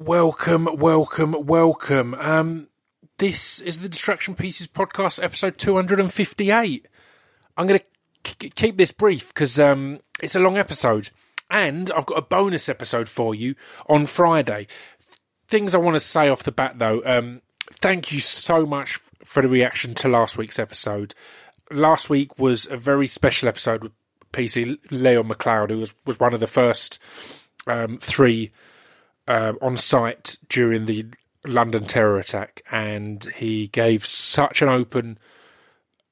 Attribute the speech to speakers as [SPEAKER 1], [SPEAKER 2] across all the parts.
[SPEAKER 1] Welcome, welcome, welcome. Um, this is the Distraction Pieces podcast, episode 258. I'm going to k- keep this brief because um, it's a long episode. And I've got a bonus episode for you on Friday. Things I want to say off the bat, though. Um, thank you so much for the reaction to last week's episode. Last week was a very special episode with PC Leon McLeod, who was, was one of the first um, three um, on site during the London terror attack, and he gave such an open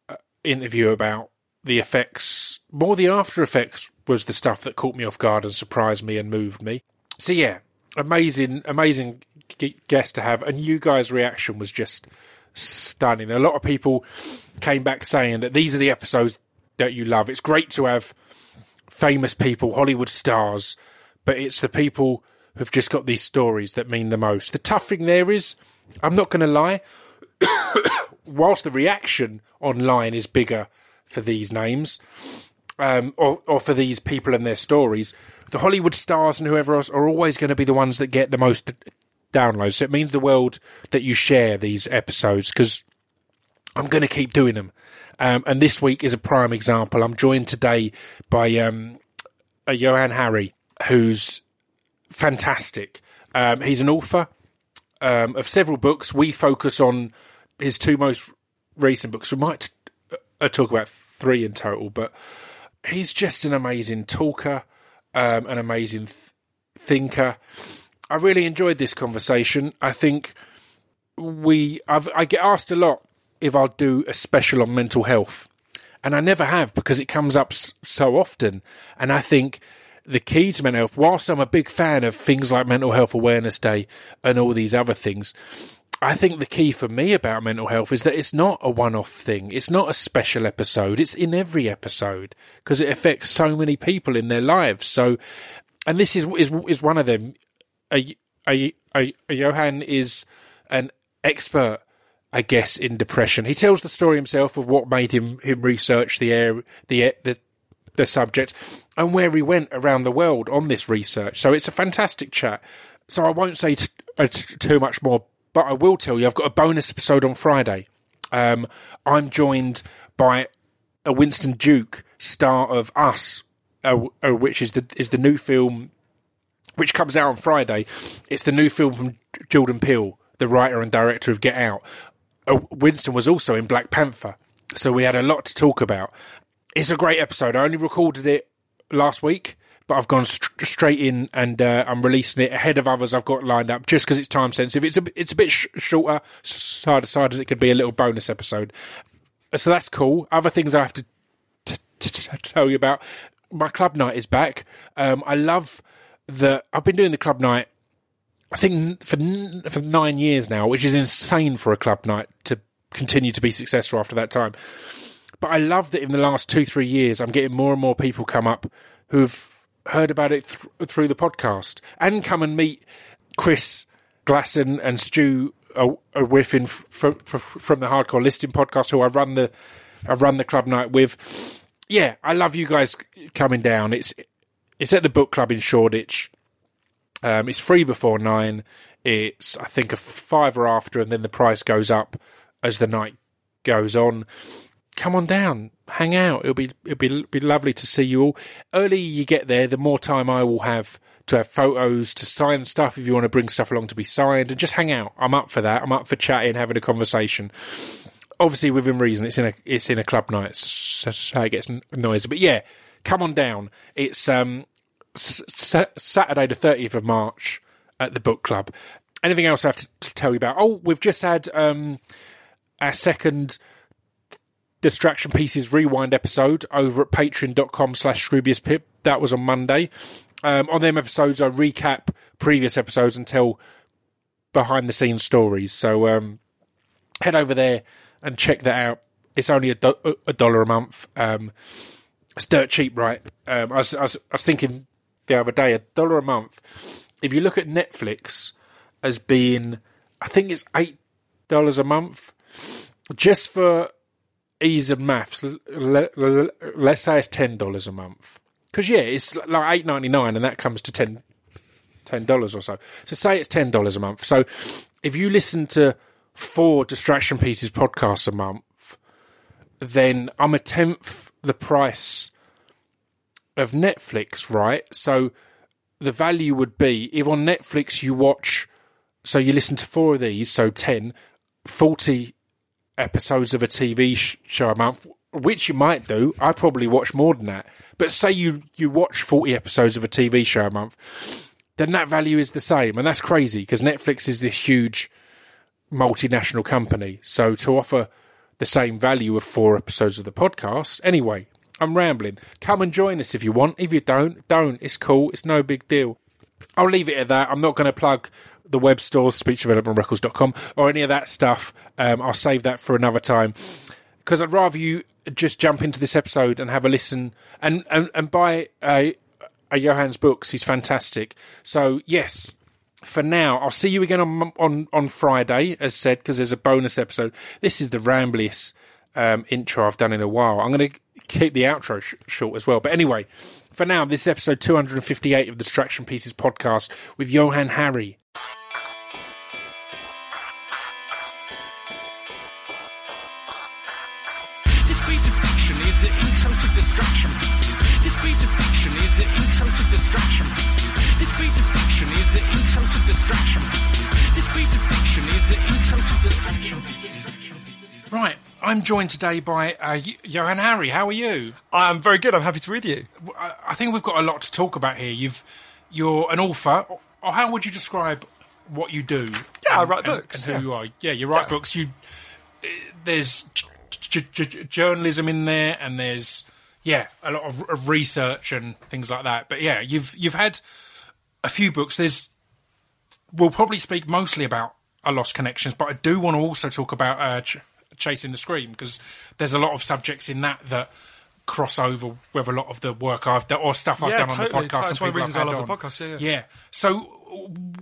[SPEAKER 1] uh, interview about the effects. More the after effects was the stuff that caught me off guard and surprised me and moved me. So yeah, amazing, amazing guest to have, and you guys' reaction was just stunning. A lot of people came back saying that these are the episodes that you love. It's great to have famous people, Hollywood stars, but it's the people who've just got these stories that mean the most. The tough thing there is, I'm not going to lie, whilst the reaction online is bigger for these names, um, or, or for these people and their stories, the Hollywood stars and whoever else are always going to be the ones that get the most downloads. So it means the world that you share these episodes because I'm going to keep doing them. Um, and this week is a prime example. I'm joined today by um, a Johann Hari, who's fantastic. Um, he's an author um, of several books. We focus on his two most recent books. We might uh, talk about three in total, but he's just an amazing talker, um, an amazing th- thinker. I really enjoyed this conversation. I think we I've, I get asked a lot if I'll do a special on mental health, and I never have because it comes up so often. And I think the key to mental health, whilst I'm a big fan of things like Mental Health Awareness Day and all these other things, I think the key for me about mental health is that it's not a one off thing. It's not a special episode. It's in every episode because it affects so many people in their lives. So, and this is, is, is one of them. A, a, a, a Johann is an expert I guess, in depression. He tells the story himself of what made him him research the air, the the the subject, and where he went around the world on this research. So it's a fantastic chat. So I won't say t- uh, t- too much more, but I will tell you I've got a bonus episode on Friday. Um, I'm joined by a Winston Duke, star of Us, uh, uh, which is the is the new film which comes out on Friday. It's the new film from Jordan Peele, the writer and director of Get Out. Uh, Winston was also in Black Panther, so we had a lot to talk about. It's a great episode. I only recorded it last week, but I've gone st- straight in and uh, I'm releasing it ahead of others I've got lined up just because it's time sensitive. It's a it's a bit sh- shorter, so I decided it could be a little bonus episode. So that's cool. Other things I have to t- t- t- tell you about. My club night is back. Um, I love that I've been doing the club night I think for for nine years now, which is insane for a club night to continue to be successful after that time. But I love that in the last two three years, I'm getting more and more people come up who've heard about it th- through the podcast and come and meet Chris Glasson and Stu Whiffin from, from the Hardcore Listing podcast, who I run the I run the club night with. Yeah, I love you guys coming down. It's it's at the book club in Shoreditch. Um, it's free before nine. It's I think a fiver after, and then the price goes up as the night goes on. Come on down, hang out. It'll be it'll be be lovely to see you all. Early you get there, the more time I will have to have photos, to sign stuff if you want to bring stuff along to be signed, and just hang out. I'm up for that. I'm up for chatting, having a conversation. Obviously, within reason, it's in a it's in a club night, so, it gets noisy. But yeah, come on down. It's um Saturday, the 30th of March at the book club. Anything else I have to, to tell you about? Oh, we've just had um, our second Distraction Pieces rewind episode over at patreon.com slash Pip. That was on Monday. Um, on them episodes, I recap previous episodes and tell behind the scenes stories. So um, head over there and check that out. It's only a, do- a dollar a month. Um, it's dirt cheap, right? Um, I was, I, was, I was thinking the other day, a dollar a month. If you look at Netflix as being, I think it's eight dollars a month, just for ease of maths. Let's say it's ten dollars a month, because yeah, it's like eight ninety nine, and that comes to ten ten dollars or so. So say it's ten dollars a month. So if you listen to four distraction pieces podcasts a month, then I'm a tenth the price of Netflix, right? So the value would be if on Netflix you watch, so you listen to four of these, so 10, 40 episodes of a TV sh- show a month, which you might do. I probably watch more than that. But say you, you watch 40 episodes of a TV show a month, then that value is the same. And that's crazy because Netflix is this huge multinational company. So to offer the same value of four episodes of the podcast, anyway, I'm rambling. Come and join us if you want. If you don't, don't. It's cool. It's no big deal. I'll leave it at that. I'm not going to plug the web stores, speechdevelopmentrecords.com, or any of that stuff. Um, I'll save that for another time because I'd rather you just jump into this episode and have a listen and, and, and buy a, a Johann's books. He's fantastic. So, yes, for now, I'll see you again on on, on Friday, as said, because there's a bonus episode. This is the rambliest um, intro I've done in a while. I'm going to keep the outro sh- short as well. But anyway, for now, this is episode 258 of the Distraction Pieces podcast with Johann Hari.
[SPEAKER 2] This piece of fiction is the intro to distraction pieces. This piece of fiction is the intro to distraction pieces. This piece of fiction is the intro to distraction pieces. This piece of fiction is the intro to distraction pieces.
[SPEAKER 1] Right, I'm joined today by uh, Johann Hari. How are you?
[SPEAKER 3] I'm very good. I'm happy to read you.
[SPEAKER 1] I I think we've got a lot to talk about here. You've you're an author, or how would you describe what you do?
[SPEAKER 3] Yeah, I write books,
[SPEAKER 1] And who
[SPEAKER 3] yeah.
[SPEAKER 1] you are? Yeah, you write
[SPEAKER 3] Yeah.
[SPEAKER 1] books. You there's j- j- j- journalism in there, and there's yeah a lot of, of research and things like that. But yeah, you've you've had a few books. There's we'll probably speak mostly about a lost connections, but I do want to also talk about uh, ch- chasing the scream because there's a lot of subjects in that that cross over with a lot of the work I've done or stuff I've
[SPEAKER 3] Yeah,
[SPEAKER 1] done
[SPEAKER 3] totally.
[SPEAKER 1] on the podcast.
[SPEAKER 3] That's
[SPEAKER 1] and
[SPEAKER 3] one of the reasons I love the podcast, yeah, yeah.
[SPEAKER 1] yeah. So,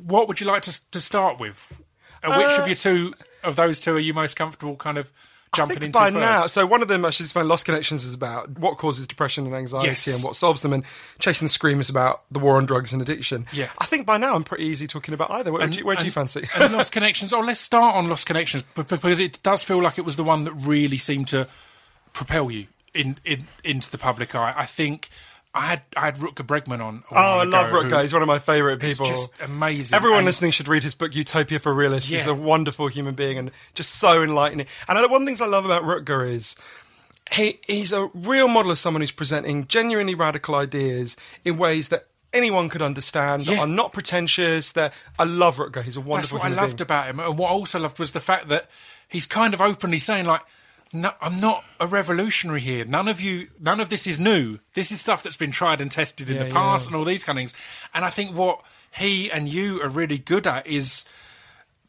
[SPEAKER 1] what would you like to to start with? Uh, which of your two of those two are you most comfortable kind of
[SPEAKER 3] I
[SPEAKER 1] jumping
[SPEAKER 3] think
[SPEAKER 1] into
[SPEAKER 3] by
[SPEAKER 1] first?
[SPEAKER 3] now, so one of them actually is my Lost Connections is about what causes depression and anxiety
[SPEAKER 1] Yes.
[SPEAKER 3] and what solves them, and Chasing the Scream is about the war on drugs and addiction.
[SPEAKER 1] Yeah.
[SPEAKER 3] I think by now I'm pretty easy talking about either. Where, would you, where do you fancy?
[SPEAKER 1] and Lost Connections. Oh, let's start on Lost Connections because it does feel like it was the one that really seemed to propel you in, in into the public eye. I think I had I had Rutger Bregman on.
[SPEAKER 3] oh, I love
[SPEAKER 1] ago,
[SPEAKER 3] Rutger. He's one of my favourite people.
[SPEAKER 1] just amazing.
[SPEAKER 3] Everyone
[SPEAKER 1] And-
[SPEAKER 3] listening should read his book Utopia for Realists. He's a wonderful human being and just so enlightening. And one of the things I love about Rutger is he he's a real model of someone who's presenting genuinely radical ideas in ways that anyone could understand that are not pretentious. That I love Rutger. He's a wonderful.
[SPEAKER 1] That's what I loved
[SPEAKER 3] being.
[SPEAKER 1] about him, and what I also loved was the fact that he's kind of openly saying like. No, I'm not a revolutionary here. None of you, none of this is new. This is stuff that's been tried and tested in
[SPEAKER 3] Yeah,
[SPEAKER 1] the past,
[SPEAKER 3] yeah.
[SPEAKER 1] and all these kind of things. And I think what he and you are really good at is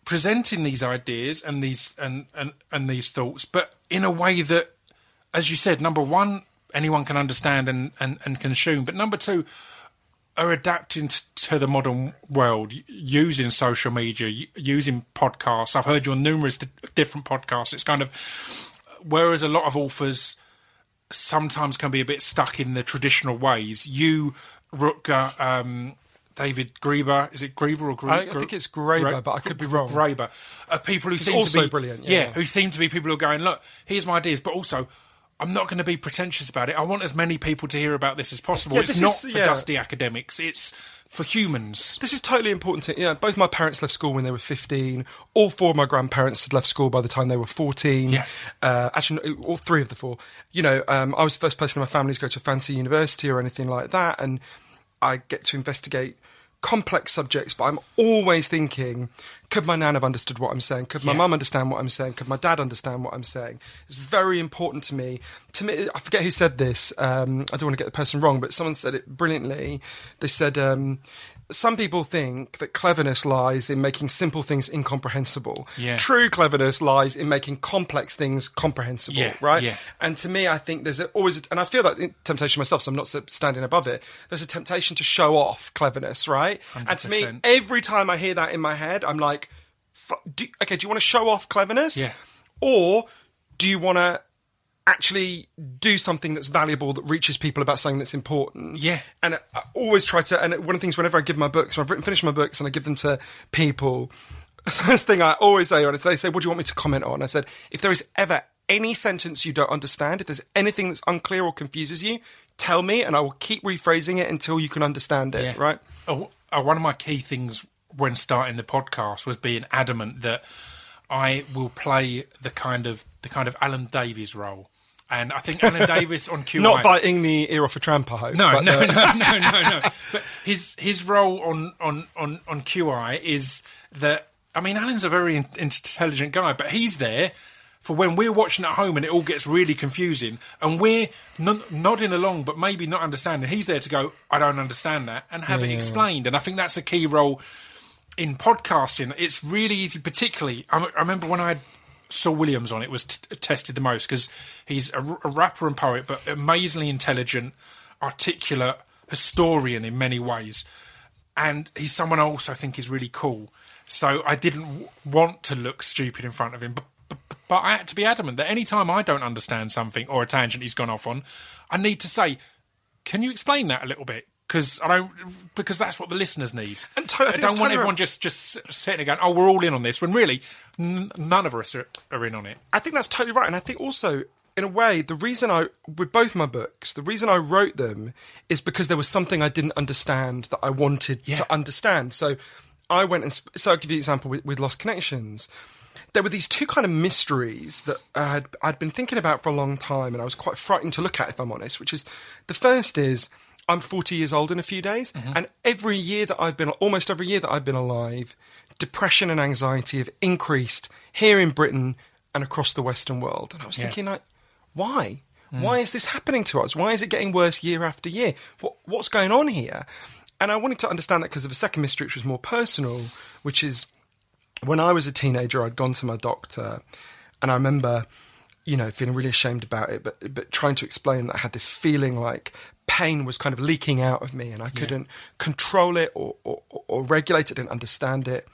[SPEAKER 1] presenting these ideas and these and, and, and these thoughts, but in a way that, as you said, number one, anyone can understand and, and, and consume, but number two, are adapting t- to the modern world using social media, using podcasts. I've heard you on numerous different podcasts. It's kind of whereas a lot of authors sometimes can be a bit stuck in the traditional ways. You, Rutger, um, David Grieber, is it Grieber or Grieber?
[SPEAKER 3] I- I think it's Graeber, but I could be wrong.
[SPEAKER 1] Graeber, are people who seem to be
[SPEAKER 3] brilliant, yeah,
[SPEAKER 1] yeah,
[SPEAKER 3] yeah.
[SPEAKER 1] who seem to be people who are going, look, here's my ideas, but also. I'm not going to be pretentious about it. I want as many people to hear about this as possible.
[SPEAKER 3] Yeah,
[SPEAKER 1] it's not
[SPEAKER 3] is-
[SPEAKER 1] for
[SPEAKER 3] yeah.
[SPEAKER 1] dusty academics. It's for humans.
[SPEAKER 3] This is totally important to you know, both my parents left school when they were 15. All four of my grandparents had left school by the time they were 14.
[SPEAKER 1] Yeah.
[SPEAKER 3] Uh, actually, all three of the four. You know, um, I was the first person in my family to go to a fancy university or anything like that. And I get to investigate complex subjects, but I'm always thinking, could my nan have understood what I'm saying? Could my
[SPEAKER 1] Yeah.
[SPEAKER 3] mum understand what I'm saying? Could my dad understand what I'm saying? It's very important to me. To me, I forget who said this. Um, I don't want to get the person wrong, but someone said it brilliantly. They said, um, some people think that cleverness lies in making simple things incomprehensible.
[SPEAKER 1] Yeah.
[SPEAKER 3] True cleverness lies in making complex things comprehensible,
[SPEAKER 1] Yeah,
[SPEAKER 3] right?
[SPEAKER 1] yeah.
[SPEAKER 3] And to me, I think there's a, always, and I feel that temptation myself, so I'm not standing above it. There's a temptation to show off cleverness, right? And to me, every time I hear that in my head, I'm like, do, okay, do you want to show off cleverness?
[SPEAKER 1] Yeah.
[SPEAKER 3] Or do you want to actually do something that's valuable that reaches people about something that's important.
[SPEAKER 1] Yeah.
[SPEAKER 3] And I, always try to, and one of the things whenever I give my books, when I've written, finished my books and I give them to people, first thing I always say it, they say, what do you want me to comment on? I said, if there is ever any sentence you don't understand, if there's anything that's unclear or confuses you, tell me and I will keep rephrasing it until you can understand it,
[SPEAKER 1] Yeah.
[SPEAKER 3] right?
[SPEAKER 1] Oh, uh, one of my key things when starting the podcast was being adamant that I will play the kind of the kind of Alan Davies role, and I think Alan Davies on QI.
[SPEAKER 3] Not biting the ear off a tramp, I hope.
[SPEAKER 1] No,
[SPEAKER 3] but,
[SPEAKER 1] no,
[SPEAKER 3] uh,
[SPEAKER 1] no, no, no, no. But his his role on on on on QI is that I mean, Alan's a very in- intelligent guy, but he's there for when we're watching at home and it all gets really confusing, and we're n- nodding along, but maybe not understanding. He's there to go, I don't understand that, and have it explained. And I think that's a key role in podcasting. It's really easy, particularly. I, I remember when I had Saul Williams on, it was t- tested the most because he's a, r- a rapper and poet, but amazingly intelligent, articulate historian in many ways, and he's someone I also think is really cool. So I didn't w- want to look stupid in front of him, but, but, but I had to be adamant that any time I don't understand something or a tangent he's gone off on, I need to say, "Can you explain that a little bit?" Because I don't, because that's what the listeners need.
[SPEAKER 3] And to- I
[SPEAKER 1] I don't want everyone just just sitting there going, "Oh, we're all in on this," when really n- none of us are, are in on it.
[SPEAKER 3] I think that's totally right. And I think also, in a way, the reason I, with both my books, the reason I wrote them is because there was something I didn't understand that I wanted
[SPEAKER 1] Yeah.
[SPEAKER 3] to understand. So I went and, sp- so I'll give you an example with, with Lost Connections. There were these two kind of mysteries that I had, I'd been thinking about for a long time and I was quite frightened to look at, if I'm honest, which is the first is I'm 40 years old in a few days. Mm-hmm. And every year that I've been, almost every year that I've been alive, depression and anxiety have increased here in Britain and across the Western world. And I was
[SPEAKER 1] Yeah.
[SPEAKER 3] thinking, like, why? Mm. Why is this happening to us? Why is it getting worse year after year? What, what's going on here? And I wanted to understand that because of a second mystery, which was more personal, which is when I was a teenager, I'd gone to my doctor, and I remember, you know, feeling really ashamed about it, but but trying to explain that I had this feeling like pain was kind of leaking out of me, and I couldn't control it or, or or regulate it, didn't understand it.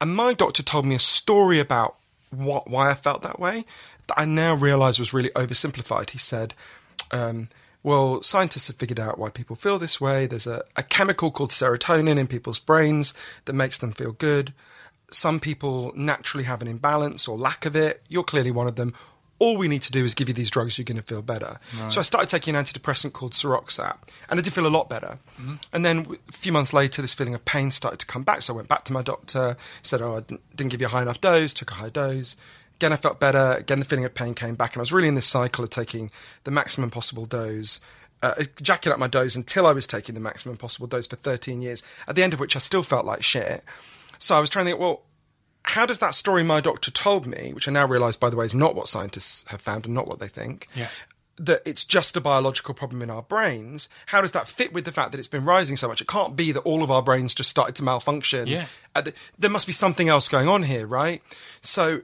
[SPEAKER 3] And my doctor told me a story about what why I felt that way that I now realise was really oversimplified. He said. Um, well, scientists have figured out why people feel this way. There's a, a chemical called serotonin in people's brains that makes them feel good. Some people naturally have an imbalance or lack of it. You're clearly one of them. All we need to do is give you these drugs, you're going to feel better. So I started taking an antidepressant called Seroxat, and I did feel a lot better. And then a few months later, this feeling of pain started to come back. So I went back to my doctor, said, Oh, I didn't didn't give you a high enough dose, took a high dose. Again, I felt better. Again, the feeling of pain came back, and I was really in this cycle of taking the maximum possible dose, uh, jacking up my dose until I was taking the maximum possible dose for 13 years, at the end of which I still felt like shit. So I was trying to think, well, how does that story my doctor told me, which I now realise, by the way, is not what scientists have found and not what they think,
[SPEAKER 1] Yeah.
[SPEAKER 3] that it's just a biological problem in our brains, how does that fit with the fact that it's been rising so much? It can't be that all of our brains just started to malfunction.
[SPEAKER 1] Yeah.
[SPEAKER 3] Uh, th- There must be something else going on here, right? So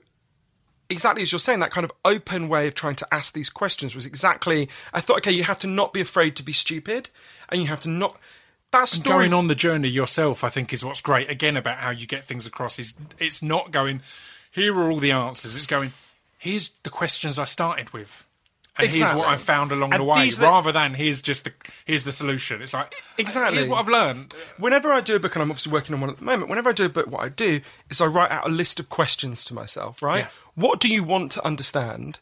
[SPEAKER 3] exactly as you're saying, that kind of open way of trying to ask these questions was exactly. I thought, okay, you have to not be afraid to be stupid, and you have to not. That story.
[SPEAKER 1] going on the journey yourself, I think, is what's great. Again, about how you get things across is it's not going. Here are all the answers. It's going. Here's the questions I started with, and here's what I found along
[SPEAKER 3] And
[SPEAKER 1] the way.
[SPEAKER 3] the-
[SPEAKER 1] rather than here's just the here's the solution. It's like
[SPEAKER 3] Exactly.
[SPEAKER 1] Here's what I've learned.
[SPEAKER 3] Whenever I do a book, and I'm obviously working on one at the moment, whenever I do a book, what I do is I write out a list of questions to myself, right?
[SPEAKER 1] Yeah.
[SPEAKER 3] What do you want to understand?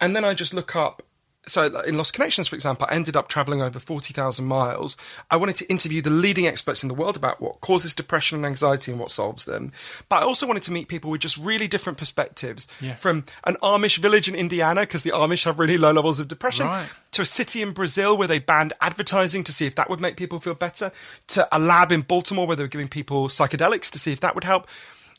[SPEAKER 3] And then I just look up. So in Lost Connections, for example, I ended up traveling over 40,000 miles. I wanted to interview the leading experts in the world about what causes depression and anxiety and what solves them. But I also wanted to meet people with just really different perspectives
[SPEAKER 1] Yeah.
[SPEAKER 3] from an Amish village in Indiana, because the Amish have really low levels of depression,
[SPEAKER 1] Right.
[SPEAKER 3] to a city in Brazil where they banned advertising to see if that would make people feel better, to a lab in Baltimore where they were giving people psychedelics to see if that would help.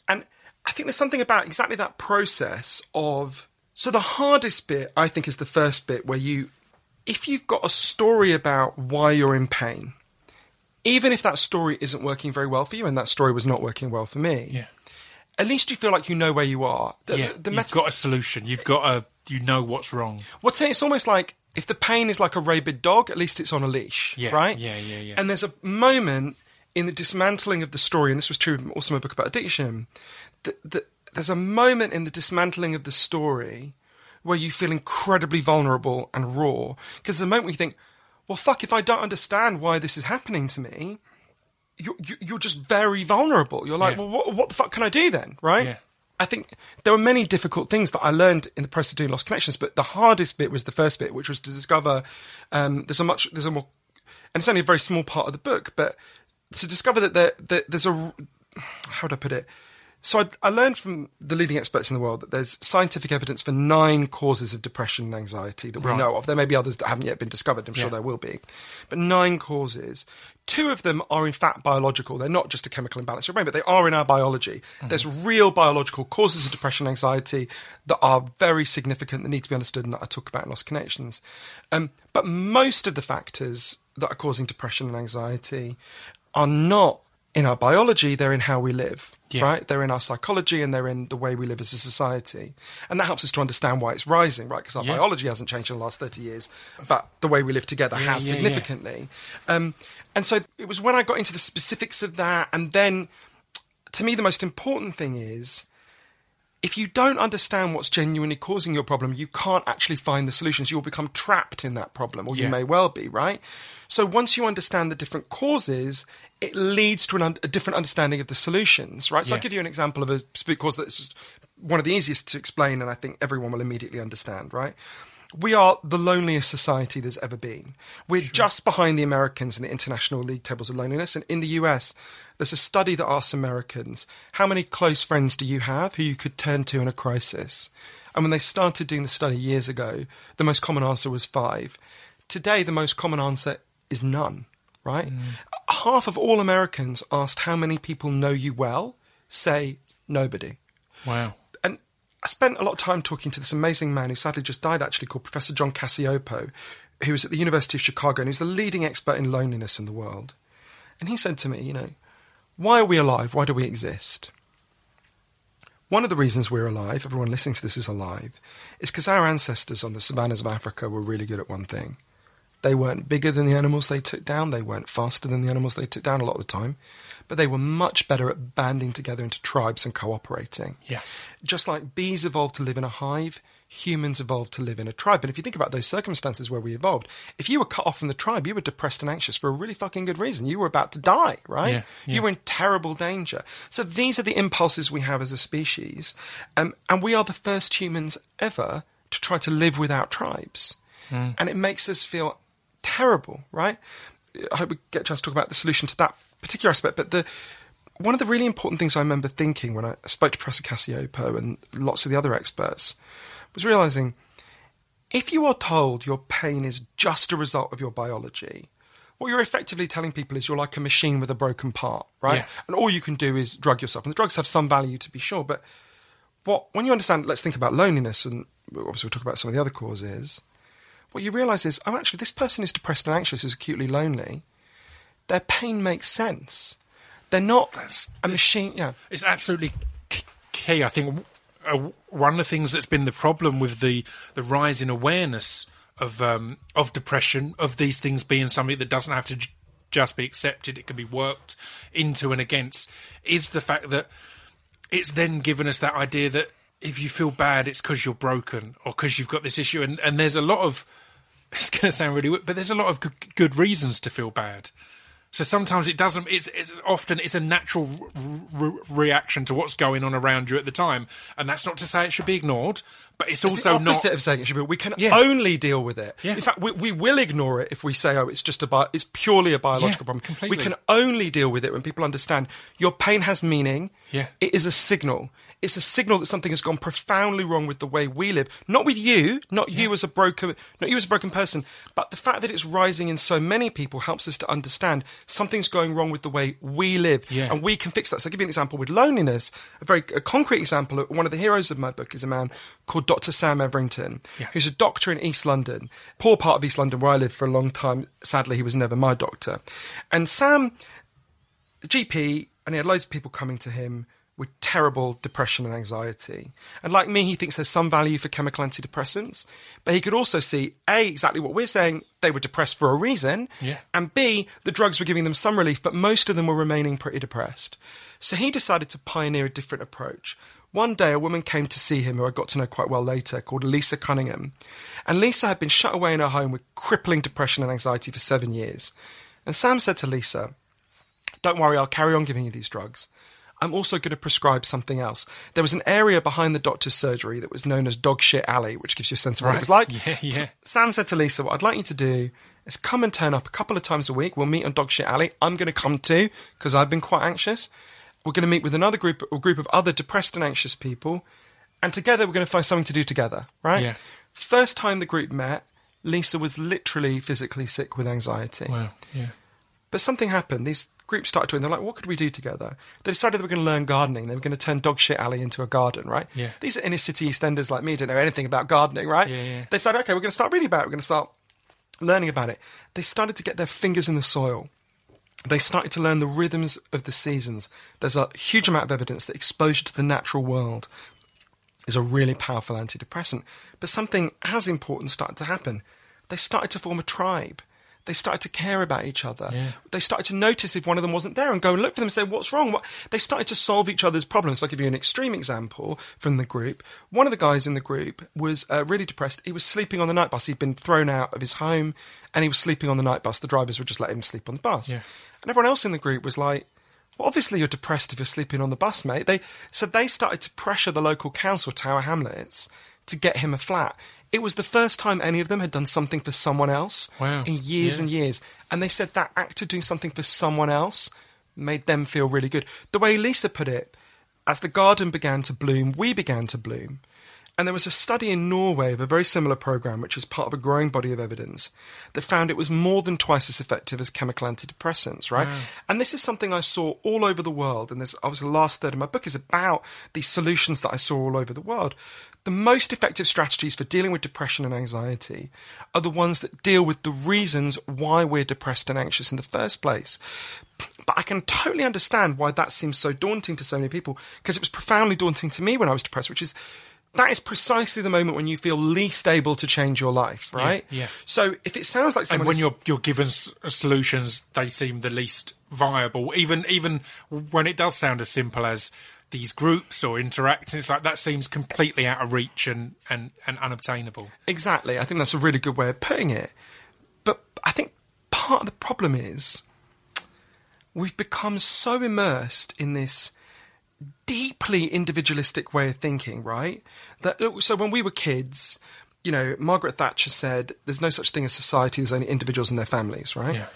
[SPEAKER 3] And I think there's something about exactly that process of. So the hardest bit, I think, is the first bit where you, if you've got a story about why you're in pain, even if that story isn't working very well for you, and that story was not working well for me,
[SPEAKER 1] Yeah,
[SPEAKER 3] at least you feel like you know where you are. The,
[SPEAKER 1] yeah.
[SPEAKER 3] the, the
[SPEAKER 1] You've
[SPEAKER 3] meta-
[SPEAKER 1] got a solution. You've got a. You know what's wrong.
[SPEAKER 3] What's it? It's almost like if the pain is like a rabid dog, at least it's on a leash,
[SPEAKER 1] Yeah,
[SPEAKER 3] right?
[SPEAKER 1] yeah, yeah, yeah.
[SPEAKER 3] And there's a moment in the dismantling of the story, and this was true also in my book about addiction. That, that there's a moment in the dismantling of the story where you feel incredibly vulnerable and raw. Because the moment where you think, well, fuck, if I don't understand why this is happening to me, you're, you- you're just very vulnerable. You're like,
[SPEAKER 1] Yeah.
[SPEAKER 3] well, what, what the fuck can I do then? Right?
[SPEAKER 1] Yeah.
[SPEAKER 3] I think there were many difficult things that I learned in the process of doing Lost Connections, but the hardest bit was the first bit, which was to discover um, there's a much there's a more and it's only a very small part of the book, but to discover that there that there's a how would I put it? So I, I learned from the leading experts in the world that there's scientific evidence for nine causes of depression and anxiety that we
[SPEAKER 1] Right.
[SPEAKER 3] know of. There may be others that haven't yet been discovered. I'm sure there will be, but nine causes. Two of them are in fact biological. They're not just a chemical imbalance in your brain, but they are in our biology. There's real biological causes of depression and anxiety that are very significant that need to be understood and that I talk about in Lost Connections. Um, but most of the factors that are causing depression and anxiety are not in our biology, they're in how we live,
[SPEAKER 1] Yeah.
[SPEAKER 3] right? They're in our psychology and they're in the way we live as a society. And that helps us to understand why it's rising, right? Because our
[SPEAKER 1] Yeah.
[SPEAKER 3] biology hasn't changed in the last 30 years, but the way we live together
[SPEAKER 1] Yeah,
[SPEAKER 3] has significantly. Um, and so it was when I got into the specifics of that. And then to me, the most important thing is if you don't understand what's genuinely causing your problem, you can't actually find the solutions. You'll become trapped in that problem, or you
[SPEAKER 1] Yeah.
[SPEAKER 3] may well be, right? So once you understand the different causes, it leads to an un- a different understanding of the solutions, right? So
[SPEAKER 1] Yeah.
[SPEAKER 3] I'll give you an example of a cause that's just one of the easiest to explain, and I think everyone will immediately understand, right? We are the loneliest society there's ever been. We're just behind the Americans in the international league tables of loneliness. And in the US, there's a study that asks Americans, how many close friends do you have who you could turn to in a crisis? And when they started doing the study years ago, the most common answer was five. Today, the most common answer is none, right? Mm. Half of all Americans asked how many people know you well say nobody.
[SPEAKER 1] Wow.
[SPEAKER 3] I spent a lot of time talking to this amazing man who sadly just died, actually, called Professor John Cacioppo, who was at the University of Chicago and he's the leading expert in loneliness in the world. And he said to me, you know, why are we alive? Why do we exist? One of the reasons we're alive, everyone listening to this is alive, is because our ancestors on the savannas of Africa were really good at one thing. They weren't bigger than the animals they took down, they weren't faster than the animals they took down a lot of the time, but they were much better at banding together into tribes and cooperating.
[SPEAKER 1] Yeah.
[SPEAKER 3] Just like bees evolved to live in a hive, humans evolved to live in a tribe. And if you think about those circumstances where we evolved, if you were cut off from the tribe, you were depressed and anxious for a really fucking good reason. You were about to die, right?
[SPEAKER 1] Yeah, yeah.
[SPEAKER 3] You were in terrible danger. So these are the impulses we have as a species. Um, and we are the first humans ever to try to live without tribes. And it makes us feel terrible, right? I hope we get a chance to talk about the solution to that particular aspect. But the one of the really important things I remember thinking when I spoke to Professor Cacioppo and lots of the other experts was realizing if you are told your pain is just a result of your biology, what you're effectively telling people is you're like a machine with a broken part, right?
[SPEAKER 1] Yeah.
[SPEAKER 3] And all you can do is drug yourself. And the drugs have some value to be sure, but what when you understand, let's think about loneliness, and obviously we'll talk about some of the other causes. What you realise is, oh, actually, this person is depressed and anxious, is acutely lonely. Their pain makes sense. They're not
[SPEAKER 1] That's-
[SPEAKER 3] a machine. Yeah,
[SPEAKER 1] It's absolutely key. I think uh, one of the things that's been the problem with the the rise in awareness of um, of depression, of these things being something that doesn't have to j- just be accepted, it can be worked into and against, is the fact that it's then given us that idea that if you feel bad, it's because you're broken or because you've got this issue, and and there's a lot of it's going to sound really weird, but there's a lot of good, good reasons to feel bad. So sometimes it doesn't. It's, it's often it's a natural r- r- reaction to what's going on around you at the time, and that's not to say it should be ignored, but it's,
[SPEAKER 3] the
[SPEAKER 1] also not.
[SPEAKER 3] opposite of saying it should be. We can
[SPEAKER 1] Yeah.
[SPEAKER 3] only deal with it.
[SPEAKER 1] Yeah.
[SPEAKER 3] In fact, we, we will ignore it if we say, "Oh, it's just a bi- it's purely a biological
[SPEAKER 1] Yeah,
[SPEAKER 3] problem."
[SPEAKER 1] completely.
[SPEAKER 3] We can only deal with it when people understand your pain has meaning.
[SPEAKER 1] Yeah.
[SPEAKER 3] it is a signal. It's a signal that something has gone profoundly wrong with the way we live. Not with you, not you as a broken, not you as a broken person, but the fact that it's rising in so many people helps us to understand something's going wrong with the way we live,
[SPEAKER 1] Yeah.
[SPEAKER 3] and we can fix that. So, I'll give you an example with loneliness. A very a concrete example. One of the heroes of my book is a man called Dr. Sam Everington,
[SPEAKER 1] Yeah.
[SPEAKER 3] who's a doctor in East London, poor part of East London where I lived for a long time. Sadly, he was never my doctor. And Sam, GP, and he had loads of people coming to him with terrible depression and anxiety. And like me, he thinks there's some value for chemical antidepressants, but he could also see A, exactly what we're saying, they were depressed for a reason,
[SPEAKER 1] Yeah.
[SPEAKER 3] and B, the drugs were giving them some relief, but most of them were remaining pretty depressed. So he decided to pioneer a different approach. One day, a woman came to see him, who I got to know quite well later, called Lisa Cunningham. And Lisa had been shut away in her home with crippling depression and anxiety for seven years. And Sam said to Lisa, Don't worry, I'll carry on giving you these drugs. I'm also going to prescribe something else. There was an area behind the doctor's surgery that was known as Dog Shit Alley, which gives you a sense of what it was like.
[SPEAKER 1] Yeah, yeah.
[SPEAKER 3] Sam said to Lisa, What I'd like you to do is come and turn up a couple of times a week. We'll meet on Dog Shit Alley. I'm going to come too because I've been quite anxious. We're going to meet with another group, a group of other depressed and anxious people, and together we're going to find something to do together, right?
[SPEAKER 1] Yeah.
[SPEAKER 3] First time the group met, Lisa was literally physically sick with anxiety.
[SPEAKER 1] Wow. Yeah.
[SPEAKER 3] But something happened. These groups started doing, they're like, what could we do together? They decided they were going to learn gardening. They were going to turn Dog Shit Alley into a garden, right?
[SPEAKER 1] Yeah.
[SPEAKER 3] These are inner city EastEnders like me, don't know anything about gardening, right?
[SPEAKER 1] Yeah, yeah.
[SPEAKER 3] They said, okay, we're going to start reading about it. We're going to start learning about it. They started to get their fingers in the soil. They started to learn the rhythms of the seasons. There's a huge amount of evidence that exposure to the natural world is a really powerful antidepressant. But something as important started to happen. They started to form a tribe. They started to care about each other.
[SPEAKER 1] Yeah.
[SPEAKER 3] They started to notice if one of them wasn't there and go and look for them and say, What's wrong? What? They started to solve each other's problems. So I'll give you an extreme example from the group. One of the guys in the group was uh, really depressed. He was sleeping on the night bus. He'd been thrown out of his home and he was sleeping on the night bus. The drivers would just let him sleep on the bus.
[SPEAKER 1] Yeah.
[SPEAKER 3] And everyone else in the group was like, well, obviously you're depressed if you're sleeping on the bus, mate. They so they started to pressure the local council, Tower Hamlets, to get him a flat. It was the first time any of them had done something for someone else
[SPEAKER 1] Wow.
[SPEAKER 3] in years
[SPEAKER 1] Yeah.
[SPEAKER 3] and years. And they said that act of doing something for someone else made them feel really good. The way Lisa put it, as the garden began to bloom, we began to bloom. And there was a study in Norway of a very similar program, which was part of a growing body of evidence, that found it was more than twice as effective as chemical antidepressants, right? And this is something I saw all over the world. And this, obviously, the last third of my book is about these solutions that I saw all over the world. The most effective strategies for dealing with depression and anxiety are the ones that deal with the reasons why we're depressed and anxious in the first place. But I can totally understand why that seems so daunting to so many people because it was profoundly daunting to me when I was depressed, which is that is precisely the moment when you feel least able to change your life, right?
[SPEAKER 1] yeah.
[SPEAKER 3] So if it sounds like
[SPEAKER 1] And when you're you're given s- solutions, they seem the least viable. Even even when it does sound as simple as these groups or interacting, it's like that seems completely out of reach and and, and unobtainable.
[SPEAKER 3] Exactly. I think that's a really good way of putting it. But I think part of the problem is we've become so immersed in this deeply individualistic way of thinking, right? That so when we were kids, you know, Margaret Thatcher said there's no such thing as society, there's only individuals and their families, right?
[SPEAKER 1] Yeah.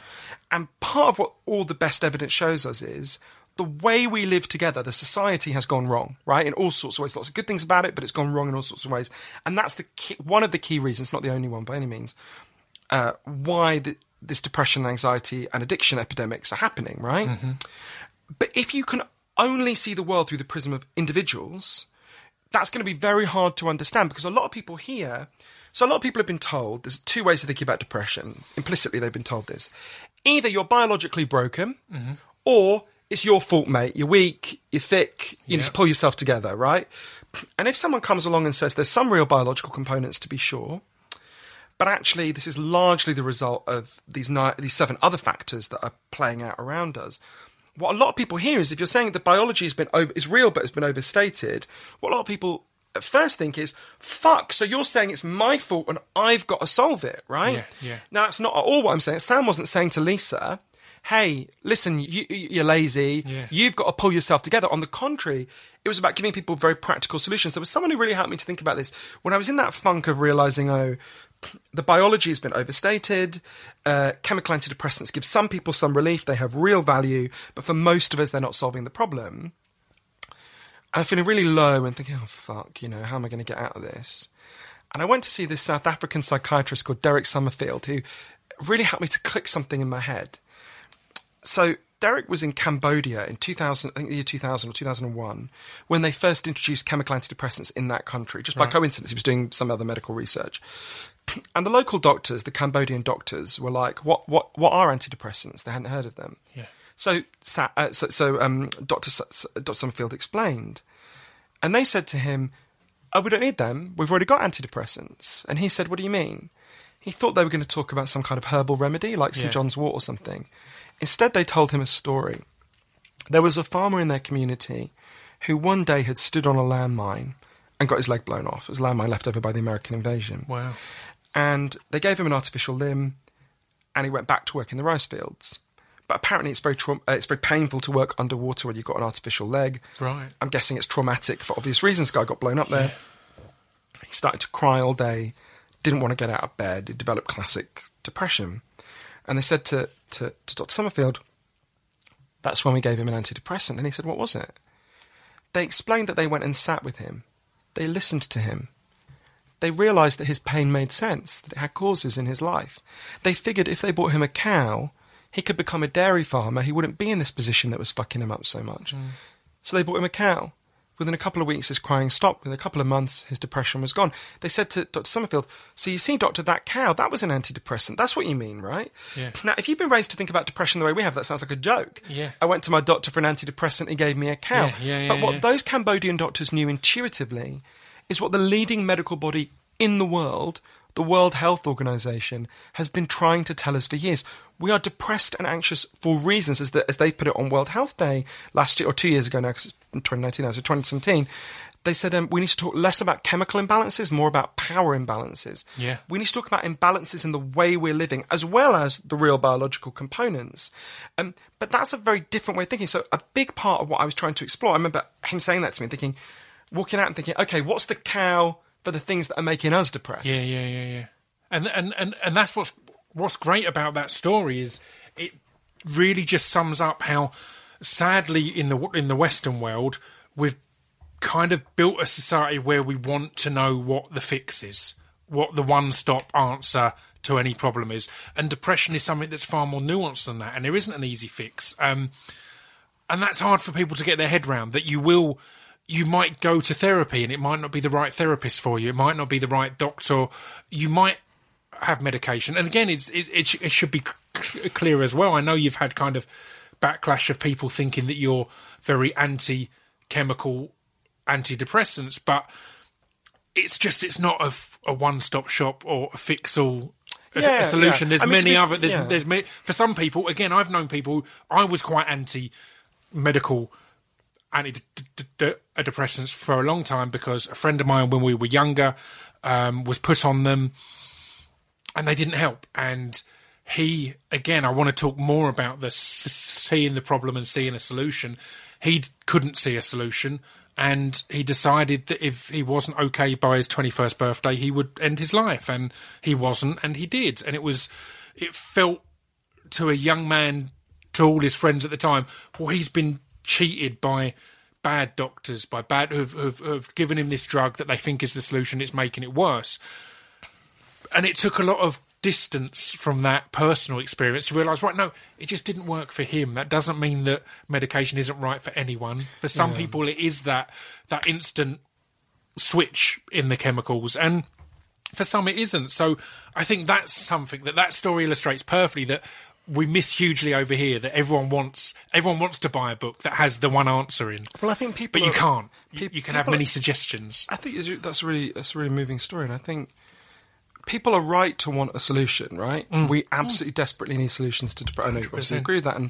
[SPEAKER 3] And part of what all the best evidence shows us is the way we live together, the society has gone wrong, right? In all sorts of ways. Lots of good things about it, but it's gone wrong in all sorts of ways. And that's the key, one of the key reasons, not the only one by any means, uh, why the, this depression, anxiety, and addiction epidemics are happening, right? But if you can only see the world through the prism of individuals, that's going to be very hard to understand because a lot of people here. So, a lot of people have been told there's two ways of thinking about depression. Implicitly, they've been told this. Either you're biologically broken, or it's your fault, mate. You're weak, you're thick, you
[SPEAKER 1] Yeah.
[SPEAKER 3] just pull yourself together, right? And if someone comes along and says there's some real biological components to be sure, but actually this is largely the result of these ni- these seven other factors that are playing out around us. What a lot of people hear is if you're saying that biology has been over, is real but has been overstated, what a lot of people at first think is, "Fuck!" So you're saying it's my fault and I've got to solve it, right?
[SPEAKER 1] Yeah, yeah.
[SPEAKER 3] Now that's not at all what I'm saying. Sam wasn't saying to Lisa, "Hey, listen, you, you're lazy.
[SPEAKER 1] Yeah.
[SPEAKER 3] You've got to pull yourself together." On the contrary, it was about giving people very practical solutions. There was someone who really helped me to think about this when I was in that funk of realizing, oh, the biology has been overstated. Uh, chemical antidepressants give some people some relief; they have real value, but for most of us, they're not solving the problem. I'm feeling really low and thinking, oh fuck, you know, how am I going to get out of this? And I went to see this South African psychiatrist called Derek Summerfield, who really helped me to click something in my head. So Derek was in Cambodia in 2000, I think the year 2000 or 2001, when they first introduced chemical antidepressants in that country. Just by coincidence, he was doing some other medical research. And the local doctors, the Cambodian doctors, were like, "What, what, what are antidepressants?" They hadn't heard of them.
[SPEAKER 1] Yeah.
[SPEAKER 3] So, uh, so, so um. S- S- Dr. Summerfield explained, and they said to him, "Oh, we don't need them. We've already got antidepressants." And he said, "What do you mean?" He thought they were going to talk about some kind of herbal remedy, like St
[SPEAKER 1] Yeah.
[SPEAKER 3] John's Wort or something. Instead, they told him a story. There was a farmer in their community who one day had stood on a landmine and got his leg blown off. It was a landmine left over by the American invasion
[SPEAKER 1] Wow.
[SPEAKER 3] and they gave him an artificial limb, and he went back to work in the rice fields. But apparently, it's very traum- uh, it's very painful to work underwater when you've got an artificial leg.
[SPEAKER 1] Right.
[SPEAKER 3] I'm guessing it's traumatic for obvious reasons. Guy got blown up there. He started to cry all day, didn't want to get out of bed. He developed classic depression, and they said to to, to Dr. Summerfield, "That's when we gave him an antidepressant." And he said, "What was it?" They explained that they went and sat with him. They listened to him they realised that his pain made sense, that it had causes in his life. They figured if they bought him a cow, he could become a dairy farmer. He wouldn't be in this position that was fucking him up so much. Mm. So they bought him a cow. Within a couple of weeks, his crying stopped. Within a couple of months, his depression was gone. They said to Dr. Summerfield, So you see, doctor, that cow, that was an antidepressant. That's what you mean, right?
[SPEAKER 1] Yeah.
[SPEAKER 3] Now, if you've been raised to think about depression the way we have, that sounds like a joke.
[SPEAKER 1] Yeah.
[SPEAKER 3] I went to my doctor for an antidepressant, he gave me a cow.
[SPEAKER 1] Yeah, yeah, yeah,
[SPEAKER 3] but what
[SPEAKER 1] yeah.
[SPEAKER 3] those Cambodian doctors knew intuitively is what the leading medical body in the world, the World Health Organization, has been trying to tell us for years. We are depressed and anxious for reasons, as, the, as they put it on World Health Day last year, or two years ago now, because it's 2019 now, so 2017. They said um, we need to talk less about chemical imbalances, more about power imbalances.
[SPEAKER 1] Yeah.
[SPEAKER 3] We need to talk about imbalances in the way we're living, as well as the real biological components. Um, but that's a very different way of thinking. So, a big part of what I was trying to explore, I remember him saying that to me, thinking, walking out and thinking, okay, what's the cow for the things that are making us depressed?
[SPEAKER 1] Yeah, yeah, yeah, yeah. And and and and that's what's what's great about that story is it really just sums up how sadly in the in the Western world we've kind of built a society where we want to know what the fix is, what the one-stop answer to any problem is, and depression is something that's far more nuanced than that, and there isn't an easy fix. Um, and that's hard for people to get their head round that you will you might go to therapy and it might not be the right therapist for you. It might not be the right doctor. You might have medication and again it's it, it, sh- it should be c- clear as well i know you've had kind of backlash of people thinking that you're very anti chemical antidepressants but it's just it's not a, f- a one-stop shop or a fix-all a,
[SPEAKER 3] Yeah,
[SPEAKER 1] a solution
[SPEAKER 3] yeah.
[SPEAKER 1] there's
[SPEAKER 3] I mean,
[SPEAKER 1] many other there's,
[SPEAKER 3] yeah.
[SPEAKER 1] there's ma- for some people again i've known people i was quite anti medical antidepressants for a long time because a friend of mine when we were younger um, was put on them and they didn't help. And he again i want to talk more about the seeing the problem and seeing a solution. He couldn't see a solution and he decided that if he wasn't okay by his 21st birthday he would end his life. And he wasn't and he did. And it was it felt to a young man to all his friends at the time well he's been cheated by bad doctors by bad who've, who've, who've given him this drug that they think is the solution. It's making it worse and it took a lot of distance from that personal experience to realize right no it just didn't work for him. That doesn't mean that medication isn't right for anyone. For some people it is that that instant switch in the chemicals. And for some it isn't. So i think that's something that that story illustrates perfectly that we miss hugely over here that everyone wants everyone wants to buy a book that has the one answer in.
[SPEAKER 3] Well, I think people.
[SPEAKER 1] but you
[SPEAKER 3] are-
[SPEAKER 1] can't. You,
[SPEAKER 3] pe-
[SPEAKER 1] you can have many suggestions.
[SPEAKER 3] I think that's really that's a really moving story, and I think people are right to want a solution. Right?
[SPEAKER 1] Mm.
[SPEAKER 3] We absolutely desperately need solutions to depression. I know you obviously agree with that, and,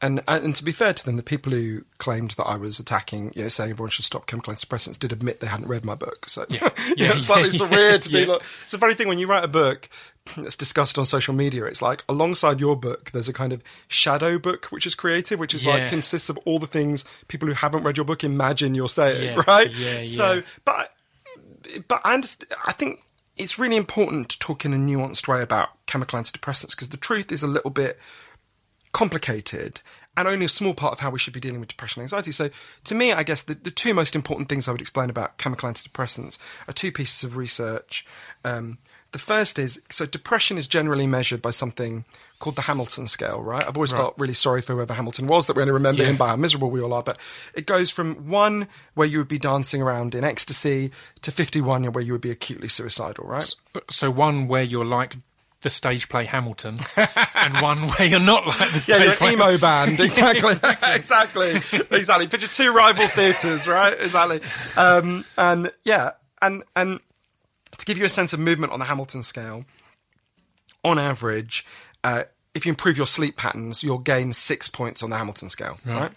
[SPEAKER 3] and and to be fair to them, the people who claimed that I was attacking, you know, saying everyone should stop chemical antidepressants, did admit they hadn't read my book. So
[SPEAKER 1] Yeah.
[SPEAKER 3] yeah, it's like it's
[SPEAKER 1] yeah.
[SPEAKER 3] weird to be
[SPEAKER 1] Yeah.
[SPEAKER 3] like. It's a funny thing when you write a book. That's discussed on social media. It's like alongside your book, there's a kind of shadow book which is created, which is
[SPEAKER 1] Yeah.
[SPEAKER 3] like consists of all the things people who haven't read your book imagine you're saying, right?
[SPEAKER 1] yeah,
[SPEAKER 3] So,
[SPEAKER 1] yeah.
[SPEAKER 3] but but I understand. I think it's really important to talk in a nuanced way about chemical antidepressants because the truth is a little bit complicated and only a small part of how we should be dealing with depression and anxiety. So, to me, I guess the, the two most important things I would explain about chemical antidepressants are two pieces of research. Um, the first is so depression is generally measured by something called the Hamilton scale, right? I've always felt really sorry for whoever Hamilton was that we only remember
[SPEAKER 1] Yeah.
[SPEAKER 3] him by how miserable we all are. But it goes from one where you would be dancing around in ecstasy to 51 where you would be acutely suicidal, right?
[SPEAKER 1] so one where you're like the stage play Hamilton, and one where you're not like the
[SPEAKER 3] Yeah,
[SPEAKER 1] stage
[SPEAKER 3] you're
[SPEAKER 1] play.
[SPEAKER 3] emo band. Exactly. exactly. exactly. Picture two rival theatres, right? Exactly. Um, and yeah, and and to give you a sense of movement on the Hamilton scale, on average, uh, if you improve your sleep patterns, you'll gain six points on the Hamilton scale, right?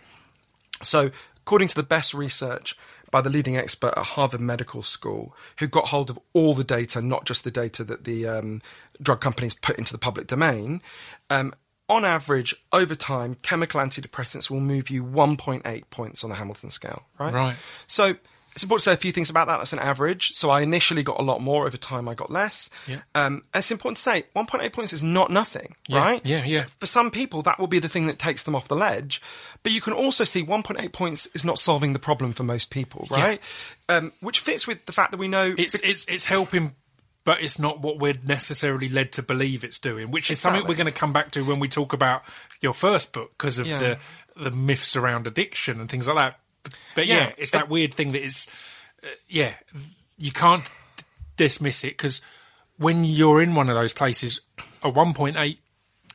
[SPEAKER 3] So, according to the best research by the leading expert at Harvard Medical School, who got hold of all the data, not just the data that the um, drug companies put into the public domain, um, on average, over time, chemical antidepressants will move you 1.8 points on the Hamilton scale, right?
[SPEAKER 1] Right.
[SPEAKER 3] So, it's important to say a few things about that. That's an average. So I initially got a lot more. Over time, I got less.
[SPEAKER 1] Yeah.
[SPEAKER 3] Um, and it's important to say 1.8 points is not nothing,
[SPEAKER 1] Yeah,
[SPEAKER 3] right?
[SPEAKER 1] yeah, yeah.
[SPEAKER 3] For some people, that will be the thing that takes them off the ledge. But you can also see 1.8 points is not solving the problem for most people, right? Um, which fits with the fact that we know
[SPEAKER 1] It's it's it's helping, but it's not what we're necessarily led to believe it's doing, which is something we're going to come back to when we talk about your first book because of
[SPEAKER 3] Yeah.
[SPEAKER 1] the the myths around addiction and things like that. But yeah,
[SPEAKER 3] Yeah.
[SPEAKER 1] it's that weird thing that is, uh, yeah, you can't d- dismiss it because when you're in one of those places, a 1.8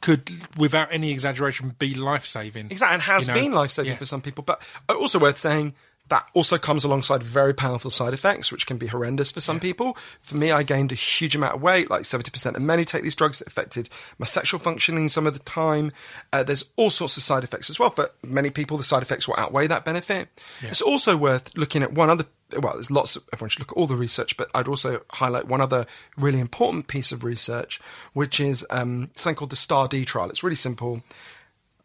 [SPEAKER 1] could, without any exaggeration, be life saving.
[SPEAKER 3] Exactly, and has
[SPEAKER 1] You know,
[SPEAKER 3] been life saving
[SPEAKER 1] yeah.
[SPEAKER 3] for some people. But also worth saying that also comes alongside very powerful side effects, which can be horrendous for some people. For me, I gained a huge amount of weight, like 70% of men who take these drugs. It affected my sexual functioning some of the time. Uh, there's all sorts of side effects as well. For many people, the side effects will outweigh that benefit. It's also worth looking at one other well, there's lots of, everyone should look at all the research, but I'd also highlight one other really important piece of research, which is um, something called the STAR-D trial. It's really simple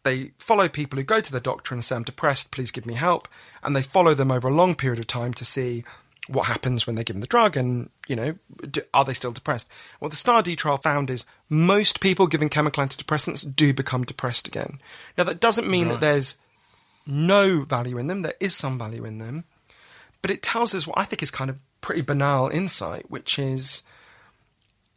[SPEAKER 3] they follow people who go to the doctor and say, I'm depressed, please give me help. And they follow them over a long period of time to see what happens when they give them the drug and, you know, do, are they still depressed? What the STAR-D trial found is most people given chemical antidepressants do become depressed again. Now, that doesn't mean that there's no value in them. There is some value in them. But it tells us what I think is kind of pretty banal insight, which is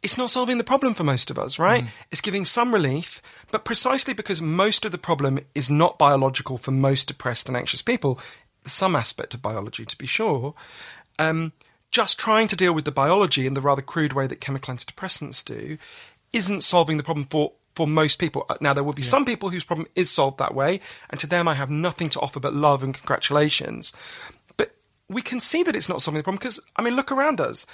[SPEAKER 3] it's not solving the problem for most of us, right? It's giving some relief, but precisely because most of the problem is not biological for most depressed and anxious people, some aspect of biology to be sure, um, just trying to deal with the biology in the rather crude way that chemical antidepressants do isn't solving the problem for, for most people. Uh, Now, there will be some people whose problem is solved that way, and to them I have nothing to offer but love and congratulations. But we can see that it's not solving the problem because, I mean, look around us.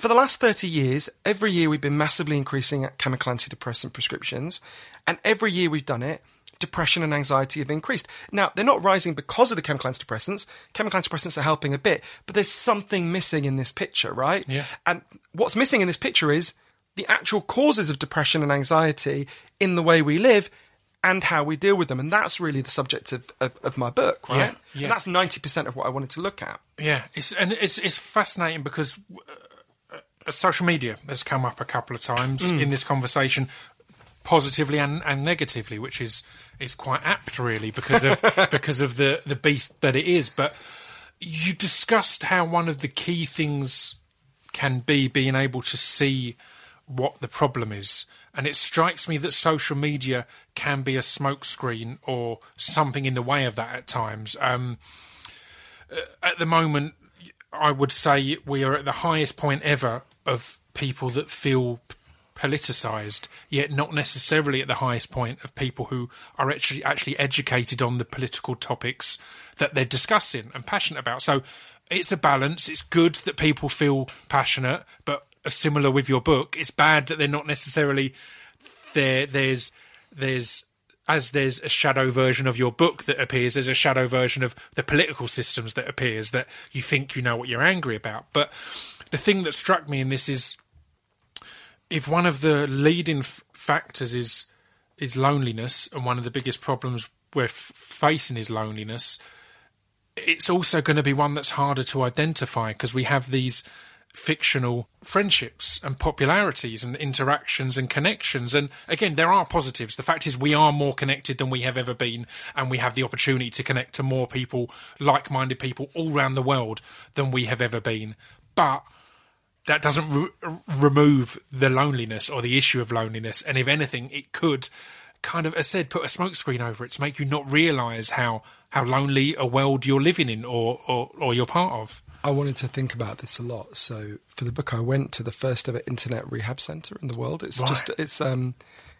[SPEAKER 3] For the last 30 years, every year we've been massively increasing chemical antidepressant prescriptions, and every year we've done it, depression and anxiety have increased. Now, they're not rising because of the chemical antidepressants. Chemical antidepressants are helping a bit, but there's something missing in this picture, right?
[SPEAKER 1] Yeah.
[SPEAKER 3] And what's missing in this picture is the actual causes of depression and anxiety in the way we live and how we deal with them. And that's really the subject of, of, of my book, right?
[SPEAKER 1] Yeah, yeah.
[SPEAKER 3] And that's 90% of what I wanted to look at.
[SPEAKER 1] Yeah, it's and it's it's fascinating because uh, social media has come up a couple of times
[SPEAKER 3] Mm.
[SPEAKER 1] in this conversation, positively and, and negatively, which is is quite apt, really, because of because of the the beast that it is. But you discussed how one of the key things can be being able to see what the problem is. And it strikes me that social media can be a smokescreen or something in the way of that at times. Um, at the moment, I would say we are at the highest point ever of people that feel politicized, yet not necessarily at the highest point of people who are actually actually educated on the political topics that they're discussing and passionate about. So it's a balance. It's good that people feel passionate, but similar with your book, it's bad that they're not necessarily there. There's there's as there's a shadow version of your book that appears, there's a shadow version of the political systems that appears that you think you know what you're angry about. But the thing that struck me in this is if one of the leading f- factors is is loneliness, and one of the biggest problems we're f- facing is loneliness, it's also going to be one that's harder to identify because we have these fictional friendships and popularities and interactions and connections. And again, there are positives. The fact is, we are more connected than we have ever been, and we have the opportunity to connect to more people, like minded people all around the world than we have ever been. But that doesn't re- remove the loneliness or the issue of loneliness. And if anything, it could kind of, as I said, put a smokescreen over it to make you not realise how how lonely a world you're living in or, or, or you're part of.
[SPEAKER 3] I wanted to think about this a lot. So for the book, I went to the first ever internet rehab center in the world. It's
[SPEAKER 1] Right.
[SPEAKER 3] just it's um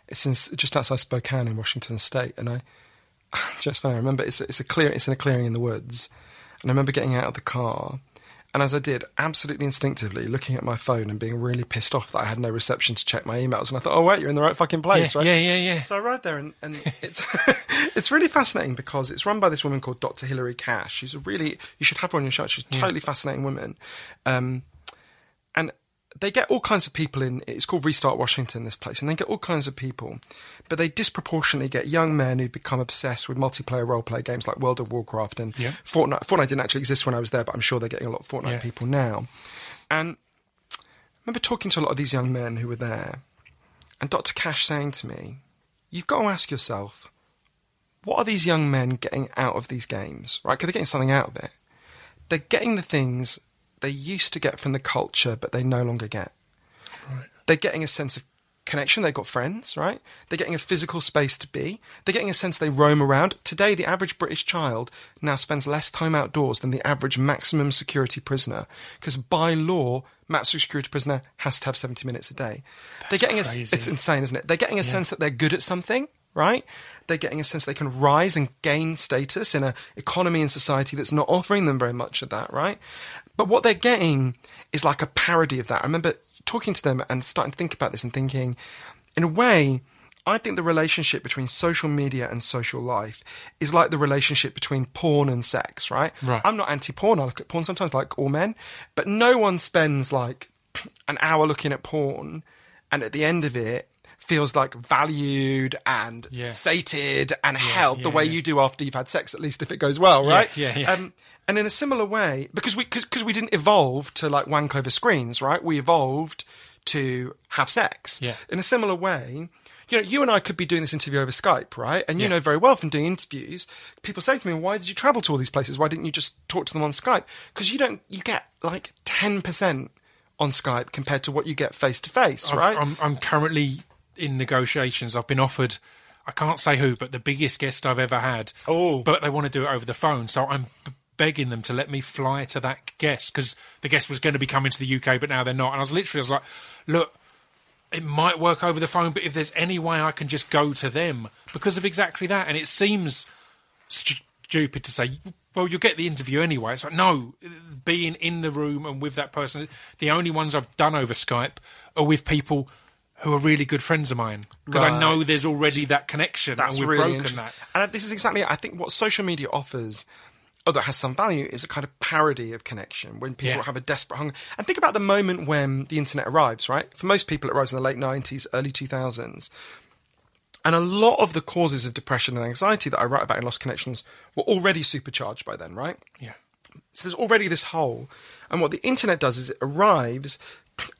[SPEAKER 3] it's in, just outside Spokane in Washington State, and I just. I remember it's it's a clear it's in a clearing in the woods, and I remember getting out of the car. And as I did, absolutely instinctively, looking at my phone and being really pissed off that I had no reception to check my emails. And I thought, oh wait, you're in the right fucking place,
[SPEAKER 1] Yeah,
[SPEAKER 3] right?
[SPEAKER 1] yeah, yeah, yeah.
[SPEAKER 3] So I arrived there, and, and it's it's really fascinating because it's run by this woman called Dr. Hilary Cash. She's a really you should have her on your show. She's a totally fascinating woman, um, and they get all kinds of people in. It's called Restart Washington, this place, and they get all kinds of people, but they disproportionately get young men who've become obsessed with multiplayer role play games like World of Warcraft and
[SPEAKER 1] Yeah.
[SPEAKER 3] Fortnite. Fortnite didn't actually exist when I was there, but I'm sure they're getting a lot of Fortnite
[SPEAKER 1] Yeah.
[SPEAKER 3] people now, and. I remember talking to a lot of these young men who were there, and Dr. Cash saying to me, You've got to ask yourself, what are these young men getting out of these games, right? Because they're getting something out of it. They're getting the things they used to get from the culture, but they no longer get.
[SPEAKER 1] Right.
[SPEAKER 3] They're getting a sense of connection. They've got friends, right? They're getting a physical space to be. They're getting a sense they roam around. Today, the average British child now spends less time outdoors than the average maximum security prisoner. Because by law, maximum security prisoner has to have 70 minutes a day. they're getting a, it's insane, isn't it? They're getting a sense that they're good at something, right? They're getting a sense they can rise and gain status in an economy and society that's not offering them very much of that, right? But what they're getting is like a parody of that. I remember talking to them and starting to think about this and thinking, in a way, I think the relationship between social media and social life is like the relationship between porn and sex, right?
[SPEAKER 1] Right.
[SPEAKER 3] I'm not anti porn. I look at porn sometimes like all men, but no one spends like an hour looking at porn and at the end of it feels like valued and
[SPEAKER 1] Yeah.
[SPEAKER 3] sated and helped the
[SPEAKER 1] yeah,
[SPEAKER 3] way
[SPEAKER 1] yeah.
[SPEAKER 3] you do after you've had sex, at least if it goes well, right?
[SPEAKER 1] yeah, yeah.
[SPEAKER 3] Um, and in a similar way, because we because we didn't evolve to like wank over screens, right? We evolved to have sex.
[SPEAKER 1] Yeah.
[SPEAKER 3] In a similar way, you know, you and I could be doing this interview over Skype, right? And you
[SPEAKER 1] Yeah.
[SPEAKER 3] know very well from doing interviews, people say to me, "Why did you travel to all these places? Why didn't you just talk to them on Skype?" Because you don't, you get like ten percent on Skype compared to what you get face to face, right?
[SPEAKER 1] I'm, I'm currently in negotiations. I've been offered, I can't say who, but the biggest guest I've ever had.
[SPEAKER 3] Oh.
[SPEAKER 1] But they want to do it over the phone. So I'm begging them to let me fly to that guest because the guest was going to be coming to the UK, but now they're not. And I was literally, I was like, look, it might work over the phone, but if there's any way I can just go to them because of exactly that. And it seems stu- stupid to say, well, you'll get the interview anyway. It's like, no, being in the room and with that person, the only ones I've done over Skype are with people who are really good friends of mine because I know there's already that connection
[SPEAKER 3] That's
[SPEAKER 1] and we've
[SPEAKER 3] really
[SPEAKER 1] broken that.
[SPEAKER 3] And this is exactly, I think, what social media offers. Although it has some value, is a kind of parody of connection when people
[SPEAKER 1] Yeah.
[SPEAKER 3] have a desperate hunger. And think about the moment when the internet arrives, right? For most people, it arrives in the late 90s, early 2000s. And a lot of the causes of depression and anxiety that I write about in Lost Connections were already supercharged by then, right?
[SPEAKER 1] Yeah.
[SPEAKER 3] So there's already this hole. And what the internet does is it arrives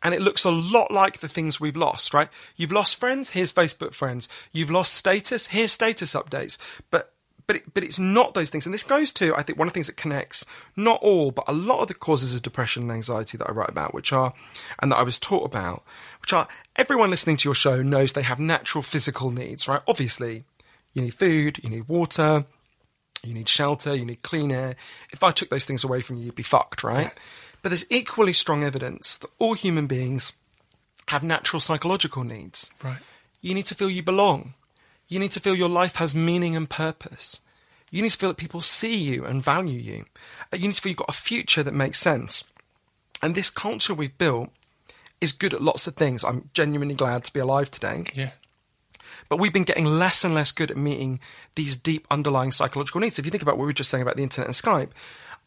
[SPEAKER 3] and it looks a lot like the things we've lost, right? You've lost friends, here's Facebook friends. You've lost status, here's status updates. But but it, but it's not those things. And this goes to, I think, one of the things that connects not all, but a lot of the causes of depression and anxiety that I write about, which are, and that I was taught about, which are everyone listening to your show knows they have natural physical needs, right? Obviously, you need food, you need water, you need shelter, you need clean air. If I took those things away from you, you'd be fucked, right? But there's equally strong evidence that all human beings have natural psychological needs.
[SPEAKER 1] Right.
[SPEAKER 3] You need to feel you belong. You need to feel your life has meaning and purpose. You need to feel that people see you and value you. Uh, You need to feel you've got a future that makes sense. And this culture we've built is good at lots of things. I'm genuinely glad to be alive today.
[SPEAKER 1] Yeah.
[SPEAKER 3] But we've been getting less and less good at meeting these deep underlying psychological needs. If you think about what we were just saying about the internet and Skype,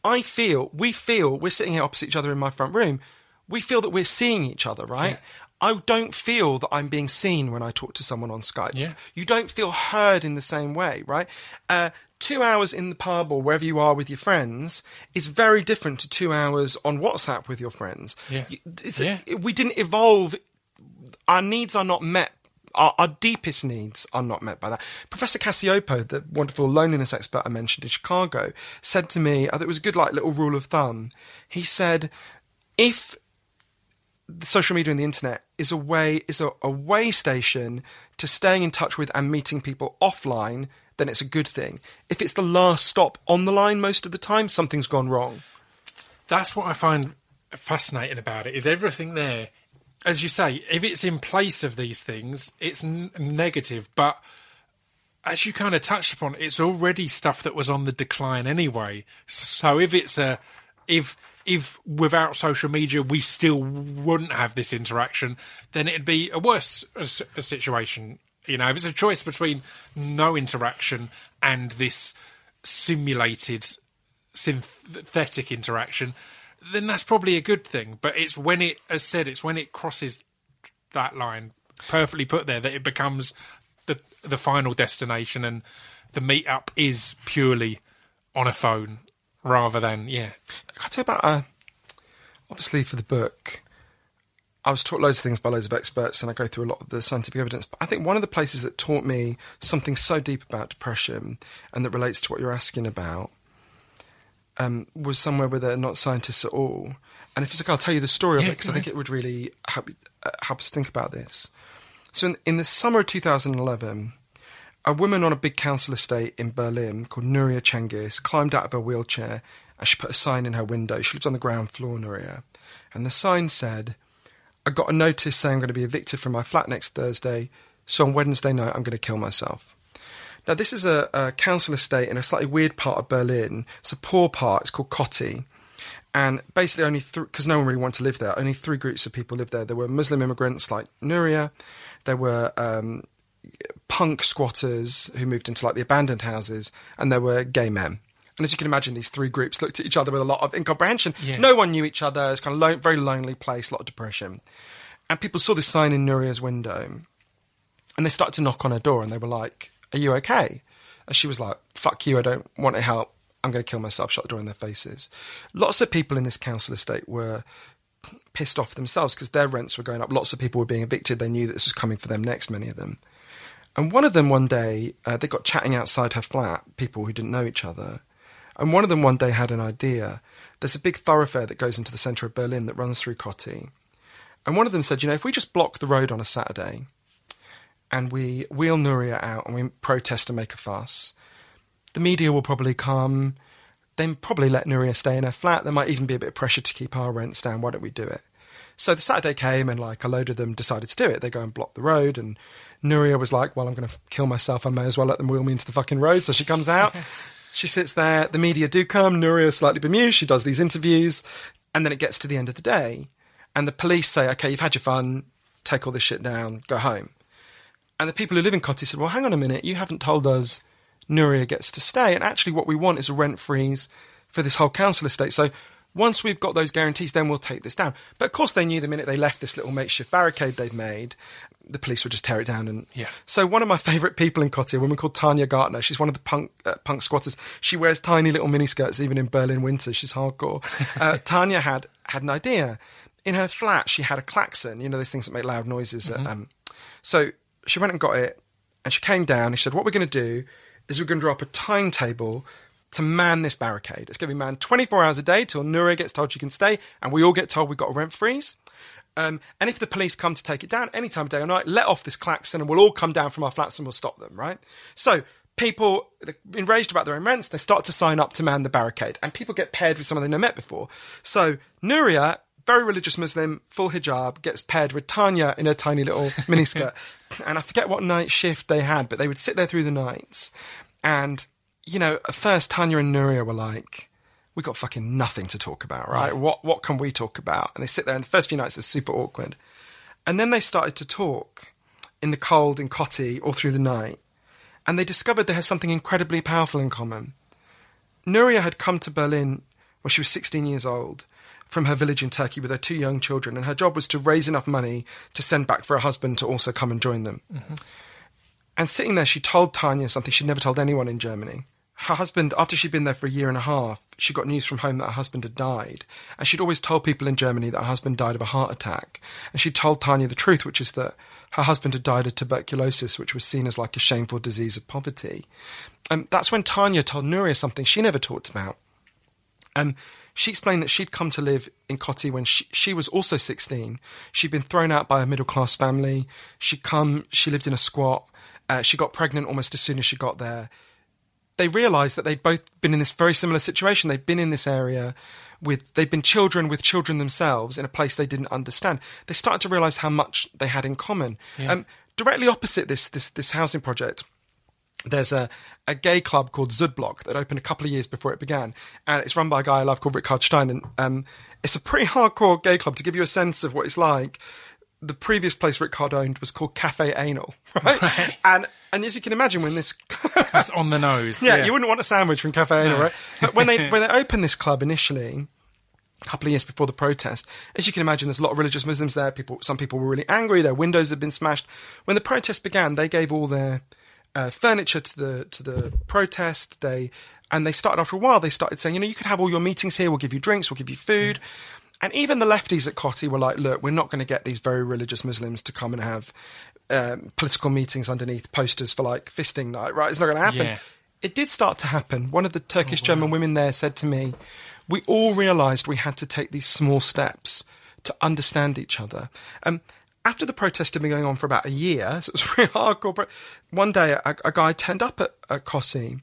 [SPEAKER 3] I feel, we feel, we're sitting here opposite each other in my front room, we feel that we're seeing each other, right?
[SPEAKER 1] Yeah.
[SPEAKER 3] I don't feel that I'm being seen when I talk to someone on Skype.
[SPEAKER 1] Yeah.
[SPEAKER 3] You don't feel heard in the same way, right? Uh, two hours in the pub or wherever you are with your friends is very different to two hours on WhatsApp with your friends.
[SPEAKER 1] Yeah. Yeah.
[SPEAKER 3] we didn't evolve our needs are not met. Our, our deepest needs are not met by that. Professor Cacioppo, the wonderful loneliness expert I mentioned in Chicago, said to me, uh, I think it was a good like little rule of thumb. He said, if the social media and the internet is a way is a, a way station to staying in touch with and meeting people offline, then it's a good thing. If it's the last stop on the line most of the time, something's gone wrong.
[SPEAKER 1] That's what I find fascinating about it. Is everything there? As you say, if it's in place of these things, it's n- negative. But as you kind of touched upon, it's already stuff that was on the decline anyway. So if it's a if if without social media we still wouldn't have this interaction, then it'd be a worse a, situation. You know, if it's a choice between no interaction and this simulated synthetic interaction, then that's probably a good thing. But it's when it, as said, it's when it crosses that line, perfectly put there, that it becomes the the final destination, and the meetup is purely on a phone rather than yeah.
[SPEAKER 3] I'll tell you about, uh, obviously, for the book, I was taught loads of things by loads of experts, and I go through a lot of the scientific evidence. But I think one of the places that taught me something so deep about depression and that relates to what you're asking about um, was somewhere where they're not scientists at all. And if it's okay, I'll tell you the story of it because I think it would really help, uh, help us think about this. So, in, in the summer of 2011, a woman on a big council estate in Berlin called Nuria Cengiz climbed out of her wheelchair and she put a sign in her window. She lives on the ground floor, Nuria. And the sign said, I got a notice saying I'm going to be evicted from my flat next Thursday, so on Wednesday night I'm going to kill myself. Now, this is a, a council estate in a slightly weird part of Berlin. It's a poor part, it's called Kotti. And basically, only because no one really wanted to live there, only three groups of people lived there. There were Muslim immigrants like Nuria, there were um, punk squatters who moved into like the abandoned houses, and there were gay men. And as you can imagine, these three groups looked at each other with a lot of incomprehension.
[SPEAKER 1] Yeah.
[SPEAKER 3] No one knew each other. It's kind of lo- very lonely place, a lot of depression. And people saw this sign in Nuria's window, and they started to knock on her door, and they were like, "Are you okay?" And she was like, "Fuck you! I don't want to help. I'm going to kill myself." Shut the door in their faces. Lots of people in this council estate were pissed off themselves because their rents were going up. Lots of people were being evicted. They knew that this was coming for them next. Many of them. And one of them one day, uh, they got chatting outside her flat, people who didn't know each other. And one of them one day had an idea. There's a big thoroughfare that goes into the centre of Berlin that runs through Kotti. And one of them said, you know, if we just block the road on a Saturday and we wheel Nuria out and we protest and make a fuss, the media will probably come. Then probably let Nuria stay in her flat. There might even be a bit of pressure to keep our rents down. Why don't we do it? So the Saturday came and like a load of them decided to do it. They go and block the road and Nuria was like, well, I'm going to kill myself. I may as well let them wheel me into the fucking road. So she comes out. she sits there. The media do come. Nuria is slightly bemused. She does these interviews. And then it gets to the end of the day. And the police say, okay, you've had your fun. Take all this shit down. Go home. And the people who live in Kotti said, well, hang on a minute. You haven't told us Nuria gets to stay. And actually, what we want is a rent freeze for this whole council estate. So once we've got those guarantees, then we'll take this down. But of course, they knew the minute they left this little makeshift barricade they'd made, the police would just tear it down. And
[SPEAKER 1] Yeah.
[SPEAKER 3] So one of my favourite people in Kotti, a woman called Tanya Gartner, she's one of the punk uh, punk squatters. She wears tiny little miniskirts even in Berlin winter. She's hardcore. Uh, Tanya had had an idea. In her flat, she had a klaxon. You know those things that make loud noises. uh, Um, so she went and got it, and she came down. and She said, "What we're going to do is we're going to draw up a timetable." To man this barricade. It's going to be manned 24 hours a day till Nuria gets told she can stay, and we all get told we've got a rent freeze. Um, and if the police come to take it down any time of day or night, let off this klaxon and we'll all come down from our flats and we'll stop them, right? So people enraged about their own rents, they start to sign up to man the barricade. And people get paired with someone they've never met before. So Nuria, very religious Muslim, full hijab, gets paired with Tanya in a tiny little miniskirt. And I forget what night shift they had, but they would sit there through the nights. And, you know, at first Tanya and Nuria were like, we got fucking nothing to talk about, right? What what can we talk about? And they sit there, and the first few nights are super awkward, and then they started to talk in the cold in Kotti all through the night, and they discovered they had something incredibly powerful in common. Nuria had come to Berlin when she was 16 years old from her village in Turkey with her two young children, and her job was to raise enough money to send back for her husband to also come and join them. Mm-hmm. And sitting there, she told Tanya something she'd never told anyone in Germany. Her husband, after she'd been there for a year and a half, she got news from home that her husband had died. And she'd always told people in Germany that her husband died of a heart attack. And she told Tanya the truth, which is that her husband had died of tuberculosis, which was seen as like a shameful disease of poverty. And that's when Tanya told Nuria something she never talked about. Um, she explained that she'd come to live in Kotti when she, she was also 16. She'd been thrown out by a middle class family. She'd come, she lived in a squat. Uh, she got pregnant almost as soon as she got there. They realised that they'd both been in this very similar situation. They'd been in this area with, they'd been children with children themselves in a place they didn't understand. They started to realise how much they had in common. Um, directly opposite this, this, this housing project, there's a, a gay club called Südblock that opened a couple of years before it began, and it's run by a guy I love called Rickard Stein. And um, it's a pretty hardcore gay club to give you a sense of what it's like. The previous place Rickard owned was called Cafe Anal, right? And and as you can imagine, when this
[SPEAKER 1] That's on the nose.
[SPEAKER 3] yeah, you wouldn't want a sandwich from Cafe Anal, right? But when they when they opened this club initially, a couple of years before the protest, as you can imagine, there's a lot of religious Muslims there. People, some people were really angry. Their windows had been smashed. When the protest began, they gave all their uh, furniture to the to the protest. They and they started after a while. They started saying, you know, you could have all your meetings here. We'll give you drinks. We'll give you food. And even the lefties at Kotti were like, look, we're not going to get these very religious Muslims to come and have um, political meetings underneath posters for like fisting night, right? It's not going to happen.
[SPEAKER 1] Yeah.
[SPEAKER 3] It did start to happen. One of the Turkish German women there said to me, we all realised we had to take these small steps to understand each other. Um, after the protest had been going on for about a year, so it was really hardcore. But one day, a, a guy turned up at, at Kotti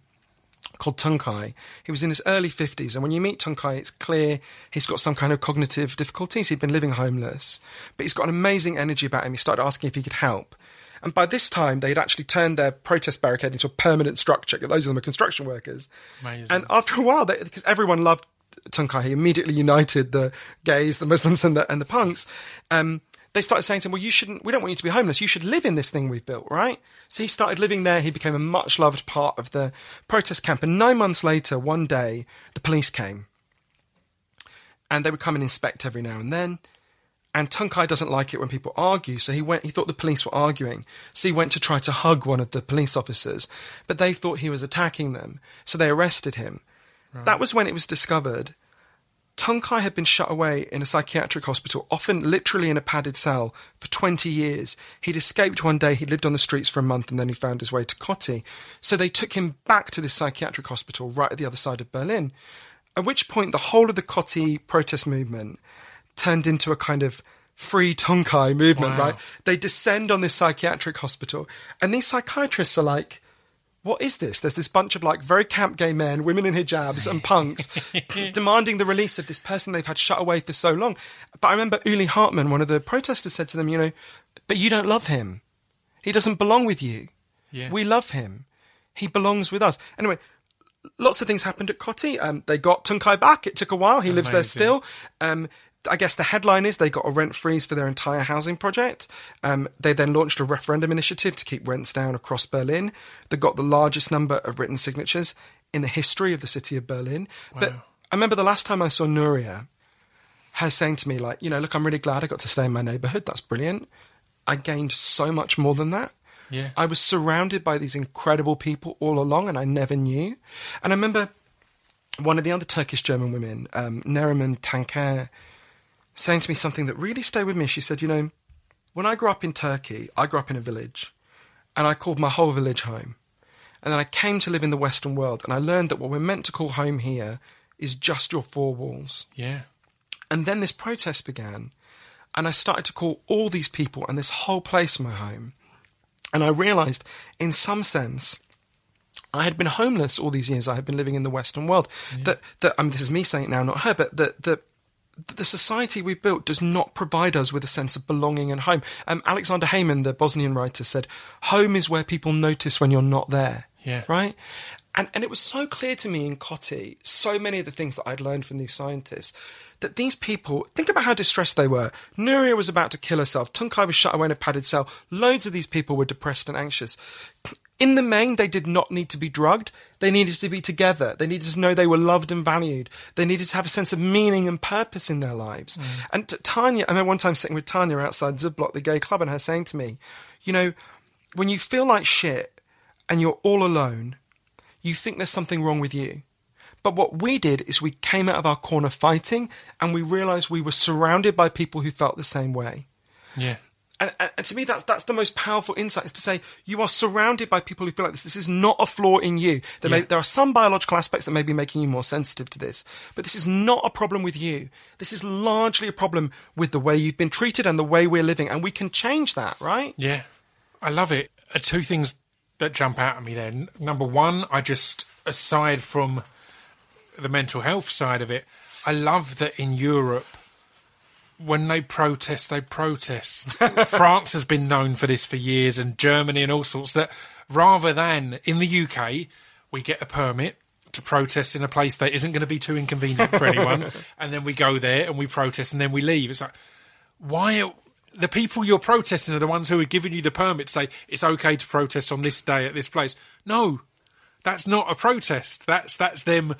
[SPEAKER 3] called Tunkai. He was in his early 50s, and when you meet Tunkai, it's clear he's got some kind of cognitive difficulties. He'd been living homeless, but he's got an amazing energy about him. He started asking if he could help. And by this time, they'd actually turned their protest barricade into a permanent structure. Those of them are construction workers.
[SPEAKER 1] Amazing.
[SPEAKER 3] And after a while, they, because everyone loved Tunkai, he immediately united the gays, the Muslims, and the and the punks. Um, they started saying to him, "Well, you shouldn't. We don't want you to be homeless. You should live in this thing we've built, right?" So he started living there. He became a much loved part of the protest camp. And nine months later, one day, the police came, and they would come and inspect every now and then. And Tunkai doesn't like it when people argue, so he went. He thought the police were arguing, so he went to try to hug one of the police officers, but they thought he was attacking them, so they arrested him. That was when it was discovered Tunkai had been shut away in a psychiatric hospital, often literally in a padded cell, for 20 years. He'd escaped one day, he'd lived on the streets for a month, and then he found his way to Kotti. So they took him back to this psychiatric hospital right at the other side of Berlin. At which point, the whole of the Kotti protest movement turned into a kind of free Tunkai movement,
[SPEAKER 1] Wow.
[SPEAKER 3] right? They descend on this psychiatric hospital, and these psychiatrists are like, what is this? There's this bunch of like very camp gay men, women in hijabs, and punks demanding the release of this person they've had shut away for so long. But I remember Uli Hartmann, one of the protesters, said to them, you know, but you don't love him. He doesn't belong with you.
[SPEAKER 1] Yeah.
[SPEAKER 3] We love him. He belongs with us. Anyway, lots of things happened at Kotti. Um, they got Tunkai back. It took a while. He lives there still. Um, I guess the headline is they got a rent freeze for their entire housing project. Um, they then launched a referendum initiative to keep rents down across Berlin. They got the largest number of written signatures in the history of the city of Berlin. But I remember the last time I saw Nuria, her saying to me, like, you know, look, I'm really glad I got to stay in my neighborhood. That's brilliant. I gained so much more than that.
[SPEAKER 1] Yeah.
[SPEAKER 3] I was surrounded by these incredible people all along, and I never knew. And I remember one of the other Turkish German women, um, Neriman Tanker, saying to me something that really stayed with me. She said, You know, when I grew up in Turkey, I grew up in a village, and I called my whole village home. And then I came to live in the Western world, and I learned that what we're meant to call home here is just your four walls.
[SPEAKER 1] Yeah.
[SPEAKER 3] And then this protest began, and I started to call all these people and this whole place my home. And I realized, in some sense, I had been homeless all these years. I had been living in the Western world. That, that I mean, this is me saying it now, not her, but that the the society we've built does not provide us with a sense of belonging and home. Um, Aleksandar Hemon, the Bosnian writer, said, "Home is where people notice when you're not there."
[SPEAKER 1] Yeah.
[SPEAKER 3] Right. And and it was so clear to me in Kotti, so many of the things that I'd learned from these scientists, that these people think about how distressed they were. Nuria was about to kill herself. Tunkai was shut away in a padded cell. Loads of these people were depressed and anxious. In the main, they did not need to be drugged. They needed to be together. They needed to know they were loved and valued. They needed to have a sense of meaning and purpose in their lives. Mm. And Tanya, I remember one time sitting with Tanya outside Südblock, the gay club, and her saying to me, you know, when you feel like shit and you're all alone, you think there's something wrong with you. But what we did is we came out of our corner fighting and we realized we were surrounded by people who felt the same way.
[SPEAKER 1] Yeah.
[SPEAKER 3] And, and, to me, that's that's the most powerful insight is to say you are surrounded by people who feel like this. This is not a flaw in you. There, may, there are some biological aspects that may be making you more sensitive to this, but this is not a problem with you. This is largely a problem with the way you've been treated and the way we're living, and we can change that, right?
[SPEAKER 1] Yeah, I love it. Uh, two things that jump out at me there. N- Number one, I just, aside from the mental health side of it, I love that in Europe, when they protest, they protest. France has been known for this for years, and Germany and all sorts. That rather than in the UK, we get a permit to protest in a place that isn't going to be too inconvenient for anyone, and then we go there and we protest, and then we leave. It's like why are, the people you're protesting are the ones who are giving you the permit to say it's okay to protest on this day at this place. No, that's not a protest. That's that's them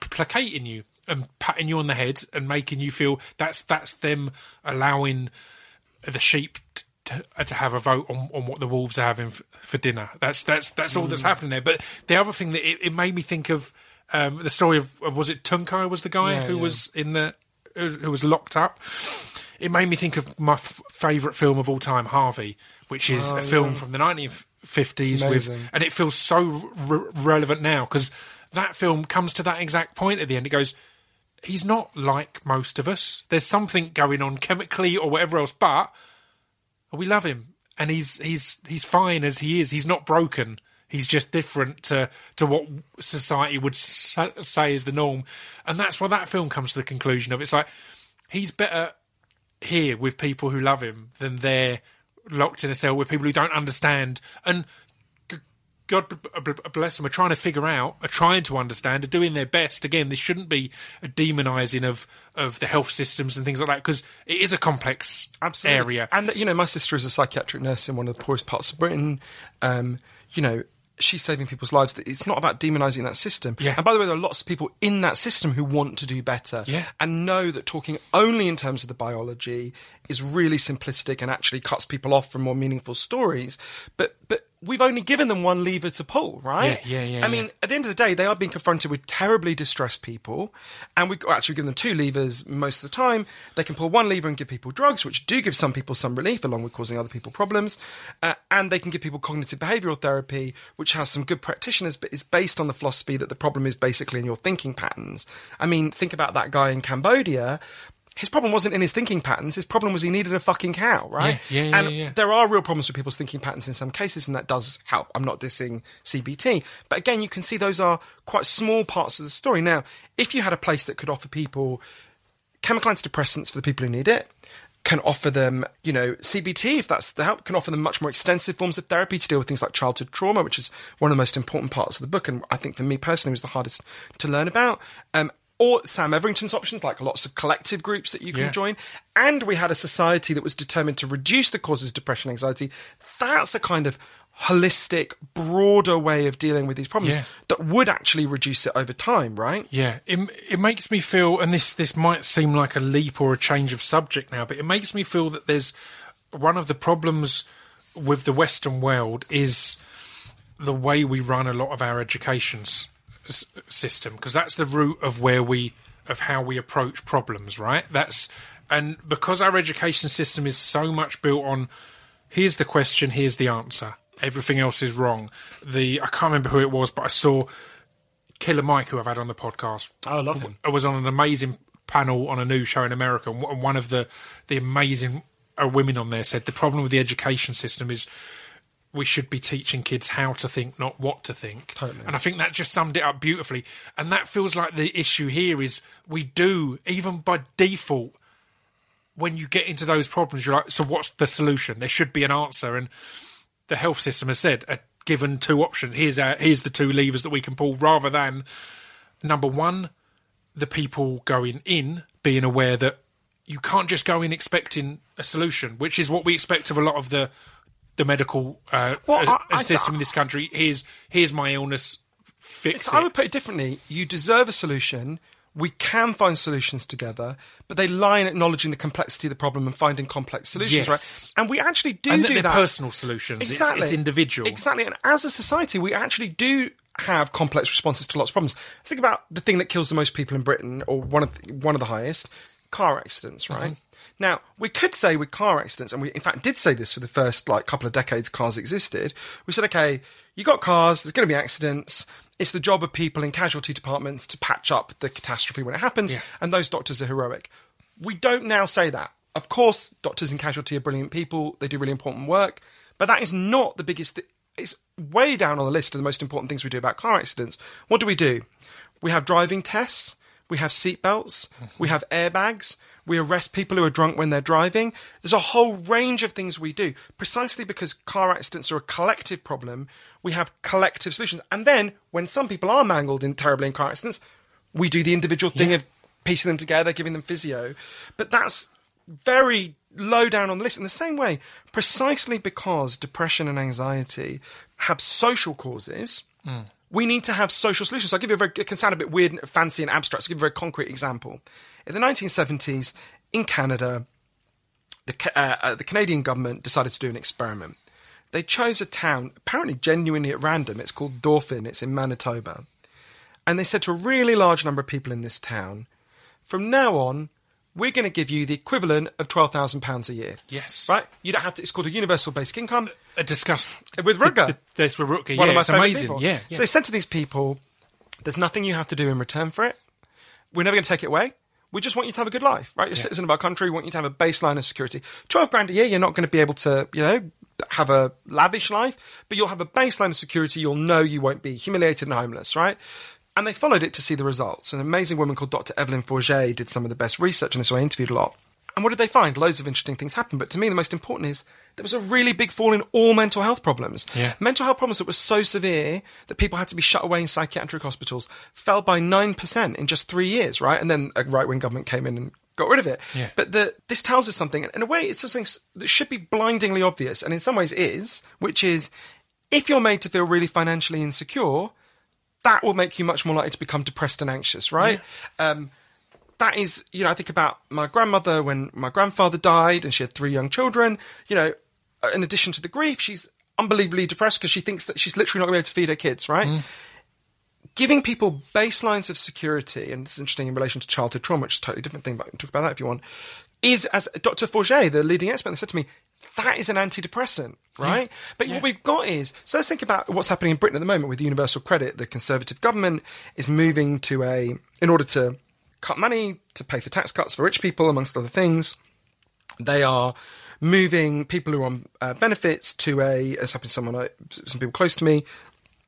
[SPEAKER 1] placating you and patting you on the head and making you feel that's that's them allowing the sheep to, uh, to have a vote on, on what the wolves are having f- for dinner. That's that's that's all that's mm. happening there. But the other thing that it, it made me think of um, the story of of- was it Tunkai was the guy
[SPEAKER 3] Yeah,
[SPEAKER 1] who
[SPEAKER 3] yeah.
[SPEAKER 1] was in the who was locked up. It made me think of my f- favourite film of all time, Harvey, which is a oh, film from the 1950s, with, and it feels so re- relevant now because that film comes to that exact point at the end. It goes, he's not like most of us. There's something going on chemically or whatever else, but we love him, and he's he's he's fine as he is. He's not broken. He's just different to to what society would say is the norm, and that's why that film comes to the conclusion of it's like he's better here with people who love him than there locked in a cell with people who don't understand and God bless them are trying to figure out are trying to understand are doing their best again this shouldn't be a demonizing of of the health systems and things like that because it is a complex
[SPEAKER 3] Absolutely.
[SPEAKER 1] area
[SPEAKER 3] And you know, my sister is a psychiatric nurse in one of the poorest parts of Britain. Um, you know, she's saving people's lives. It's not about demonising that system.
[SPEAKER 1] Yeah.
[SPEAKER 3] And by the way, there are lots of people in that system who want to do better.
[SPEAKER 1] Yeah.
[SPEAKER 3] And know that talking only in terms of the biology is really simplistic and actually cuts people off from more meaningful stories. But but we've only given them one lever to pull, right?
[SPEAKER 1] Yeah, yeah, yeah,
[SPEAKER 3] I mean, at the end of the day, they are being confronted with terribly distressed people, and we actually give them two levers most of the time. They can pull one lever and give people drugs, which do give some people some relief, along with causing other people problems, uh, and they can give people cognitive behavioural therapy, which has some good practitioners, but is based on the philosophy that the problem is basically in your thinking patterns. I mean, think about that guy in Cambodia. His problem wasn't in his thinking patterns. His problem was he needed a fucking cow, right?
[SPEAKER 1] Yeah, yeah, yeah,
[SPEAKER 3] and
[SPEAKER 1] yeah.
[SPEAKER 3] there are real problems with people's thinking patterns in some cases, and that does help. I'm not dissing CBT, but again, you can see those are quite small parts of the story. Now, if you had a place that could offer people chemical antidepressants for the people who need it, can offer them, you know, CBT if that's the help, can offer them much more extensive forms of therapy to deal with things like childhood trauma, which is one of the most important parts of the book, and I think for me personally was the hardest to learn about. Um, or Sam Everington's options, like lots of collective groups that you can
[SPEAKER 1] Yeah.
[SPEAKER 3] join. And we had a society that was determined to reduce the causes of depression and anxiety. That's a kind of holistic, broader way of dealing with these problems
[SPEAKER 1] Yeah.
[SPEAKER 3] that would actually reduce it over time, right?
[SPEAKER 1] Yeah, it it makes me feel, and this this might seem like a leap or a change of subject now, but it makes me feel that there's one of the problems with the Western world is the way we run a lot of our education s- system, because that's the root of where we of how we approach problems, right? That's and because our education system is so much built on here's the question, here's the answer. Everything else is wrong. The I can't remember who it was, but I saw Killer Mike, who I've had on the podcast.
[SPEAKER 3] Oh, I love him.
[SPEAKER 1] I was on an amazing panel on a new show in America, and one of the the amazing uh, women on there said the problem with the education system is we should be teaching kids how to think, not what to think.
[SPEAKER 3] Totally.
[SPEAKER 1] And I think that just summed it up beautifully. And that feels like the issue here is we do, even by default, when you get into those problems, you're like, so what's the solution? There should be an answer. And the health system has said, uh, given two options, here's our, here's the two levers that we can pull, rather than number one, the people going in being aware that you can't just go in expecting a solution, which is what we expect of a lot of the the medical uh,
[SPEAKER 3] Well,
[SPEAKER 1] uh,
[SPEAKER 3] I- I-
[SPEAKER 1] system in this country. Here's here's my illness, fix
[SPEAKER 3] So I would put it differently. You deserve a solution. We can find solutions together, but they lie in acknowledging the complexity of the problem and finding complex solutions,
[SPEAKER 1] Yes.
[SPEAKER 3] right? And we actually do
[SPEAKER 1] and that
[SPEAKER 3] do that.
[SPEAKER 1] personal solutions. It's-
[SPEAKER 3] Exactly.
[SPEAKER 1] It's, individual.
[SPEAKER 3] Exactly. And as a society, we actually do have complex responses to lots of problems. Let's think about the thing that kills the most people in Britain, or one of the, one of the highest. car accidents, right? Now, we could say with car accidents, and we in fact did say this for the first like couple of decades cars existed. We said, okay, you got cars, there's going to be accidents. It's the job of people in casualty departments to patch up the catastrophe when it happens,
[SPEAKER 1] Yeah.
[SPEAKER 3] and those doctors are heroic. We don't now say that. Of course, doctors in casualty are brilliant people, they do really important work, but that is not the biggest. Th- it's way down on the list of the most important things we do about car accidents. What do we do? We have driving tests, we have seatbelts, we have airbags, we arrest people who are drunk when they're driving. There's a whole range of things we do. Precisely because car accidents are a collective problem, we have collective solutions. And then, when some people are mangled in terribly in car accidents, we do the individual thing
[SPEAKER 1] Yeah.
[SPEAKER 3] of piecing them together, giving them physio. But that's very low down on the list. In the same way, precisely because depression and anxiety have social causes, hmm. We need to have social solutions. I'll give you a very, it can sound a bit weird and fancy and abstract. So I'll give you a very concrete example. In the 1970s, in Canada, the, uh, uh, the Canadian government decided to do an experiment. They chose a town, apparently genuinely at random. It's called Dauphin. It's in Manitoba. And they said to a really large number of people in this town, from now on, we're going to give you the equivalent of £12,000 a year.
[SPEAKER 1] Yes.
[SPEAKER 3] Right? You don't have to, it's called a universal basic income.
[SPEAKER 1] Uh, discussed
[SPEAKER 3] With Rutger.
[SPEAKER 1] th- th- This with Rutger.
[SPEAKER 3] One
[SPEAKER 1] Yeah,
[SPEAKER 3] of my
[SPEAKER 1] it's amazing.
[SPEAKER 3] people.
[SPEAKER 1] Yeah, yeah.
[SPEAKER 3] So they said to these people, there's nothing you have to do in return for it. We're never going to take it away. We just want you to have a good life, right? You're a citizen of our country. We want you to have a baseline of security. 12 grand a year, you're not going to be able to, you know, have a lavish life, but you'll have a baseline of security. You'll know you won't be humiliated and homeless, right? And they followed it to see the results. An amazing woman called Dr. Evelyn Forget did some of the best research on this. So I interviewed a lot. And what did they find? Loads of interesting things happened. But to me, the most important is there was a really big fall in all mental health problems.
[SPEAKER 1] Yeah.
[SPEAKER 3] Mental health problems that were so severe that people had to be shut away in psychiatric hospitals fell by 9% in just three years, right? And then a right wing government came in and got rid of it.
[SPEAKER 1] Yeah.
[SPEAKER 3] But the, this tells us something. In a way, it's something that should be blindingly obvious, and in some ways is, which is if you're made to feel really financially insecure, that will make you much more likely to become depressed and anxious, right? Um, that is, you know, I think about my grandmother when my grandfather died and she had three young children. You know, uh, in addition to the grief, she's unbelievably depressed because she thinks that she's literally not going to be able to feed her kids, right? Giving people baselines of security, and this is interesting in relation to childhood trauma, which is a totally different thing, but we can talk about that if you want, is, as Dr. Forget, the leading expert, said to me, that is an antidepressant, right? But what we've got is, so let's think about what's happening in Britain at the moment with universal credit. The Conservative government is moving to a, in order to cut money to pay for tax cuts for rich people, amongst other things, they are moving people who are on uh, benefits to a, as happened to someone, I- some people close to me,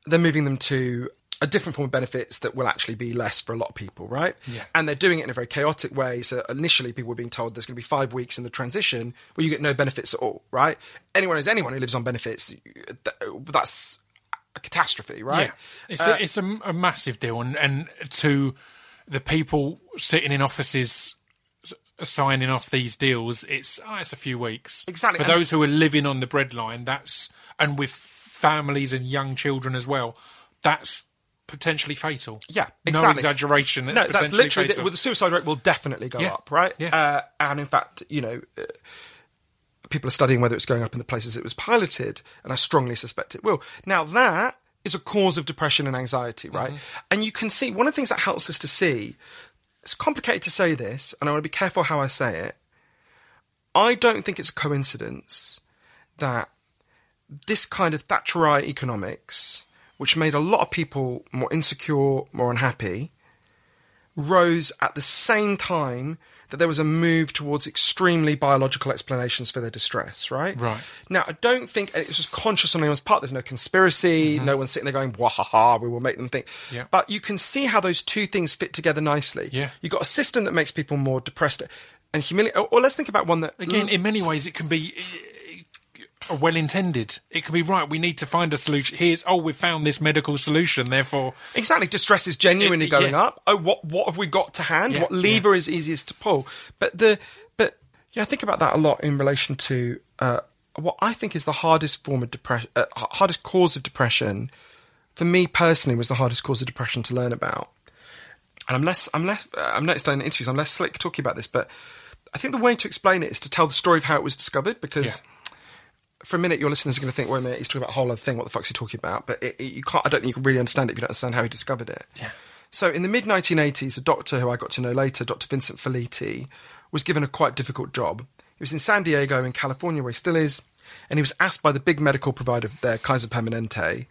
[SPEAKER 3] they're moving them to a different form of benefits that will actually be less for a lot of people, right?
[SPEAKER 1] Yeah.
[SPEAKER 3] And they're doing it in a very chaotic way. So initially, people were being told there's going to be five weeks in the transition where you get no benefits at all, right? Anyone who's anyone who lives on benefits, that's a catastrophe, right?
[SPEAKER 1] Yeah, it's
[SPEAKER 3] Uh,
[SPEAKER 1] a, it's a, a massive deal, and and to the people sitting in offices signing off these deals, it's oh, it's a few weeks
[SPEAKER 3] Exactly,
[SPEAKER 1] for
[SPEAKER 3] and-
[SPEAKER 1] those who are living on the breadline. That's and with families and young children as well. That's potentially fatal.
[SPEAKER 3] Yeah,
[SPEAKER 1] no exaggeration.
[SPEAKER 3] No, that's literally
[SPEAKER 1] fatal.
[SPEAKER 3] well, the suicide rate will definitely go
[SPEAKER 1] Yeah.
[SPEAKER 3] up, right?
[SPEAKER 1] Yeah.
[SPEAKER 3] Uh, and in fact, you know, uh, people are studying whether it's going up in the places it was piloted, and I strongly suspect it will. Now that is a cause of depression and anxiety, right? And you can see one of the things that helps us to see. It's complicated to say this, and I want to be careful how I say it. I don't think it's a coincidence that this kind of Thatcherite economics, which made a lot of people more insecure, more unhappy, rose at the same time that there was a move towards extremely biological explanations for their distress, right?
[SPEAKER 1] Right.
[SPEAKER 3] Now, I don't think it was conscious on anyone's part. There's no conspiracy. Mm-hmm. No one's sitting there going, wah ha ha, we will make them think.
[SPEAKER 1] Yeah.
[SPEAKER 3] But you can see how those two things fit together nicely.
[SPEAKER 1] Yeah.
[SPEAKER 3] You've got a system that makes people more depressed and humiliated. Or, or let's think about one that.
[SPEAKER 1] Again, in many ways, it can be well intended. It can be right. We need to find a solution. Here's oh, we've found this medical solution. Therefore,
[SPEAKER 3] Exactly, distress is genuinely
[SPEAKER 1] It-
[SPEAKER 3] going
[SPEAKER 1] yeah.
[SPEAKER 3] up. Oh, what what have we got to hand?
[SPEAKER 1] Yeah,
[SPEAKER 3] what lever is easiest to pull? But the but you know, I think about that a lot in relation to uh, what I think is the hardest form of depression, uh, hardest cause of depression. For me personally, was the hardest cause of depression to learn about. And I'm less, I'm less, uh, I'm noticed in interviews, I'm less slick talking about this, but I think the way to explain it is to tell the story of how it was discovered because for a minute, your listeners are going to think, wait a minute, he's talking about a whole other thing. What the fuck's he talking about? But it, it- you can't. I don't think you can really understand it if you don't understand how he discovered it.
[SPEAKER 1] Yeah.
[SPEAKER 3] So in the mid 1980s, a doctor who I got to know later, Dr. Vincent Felitti, was given a quite difficult job. He was in San Diego in California, where he still is, and he was asked by the big medical provider there, Kaiser Permanente,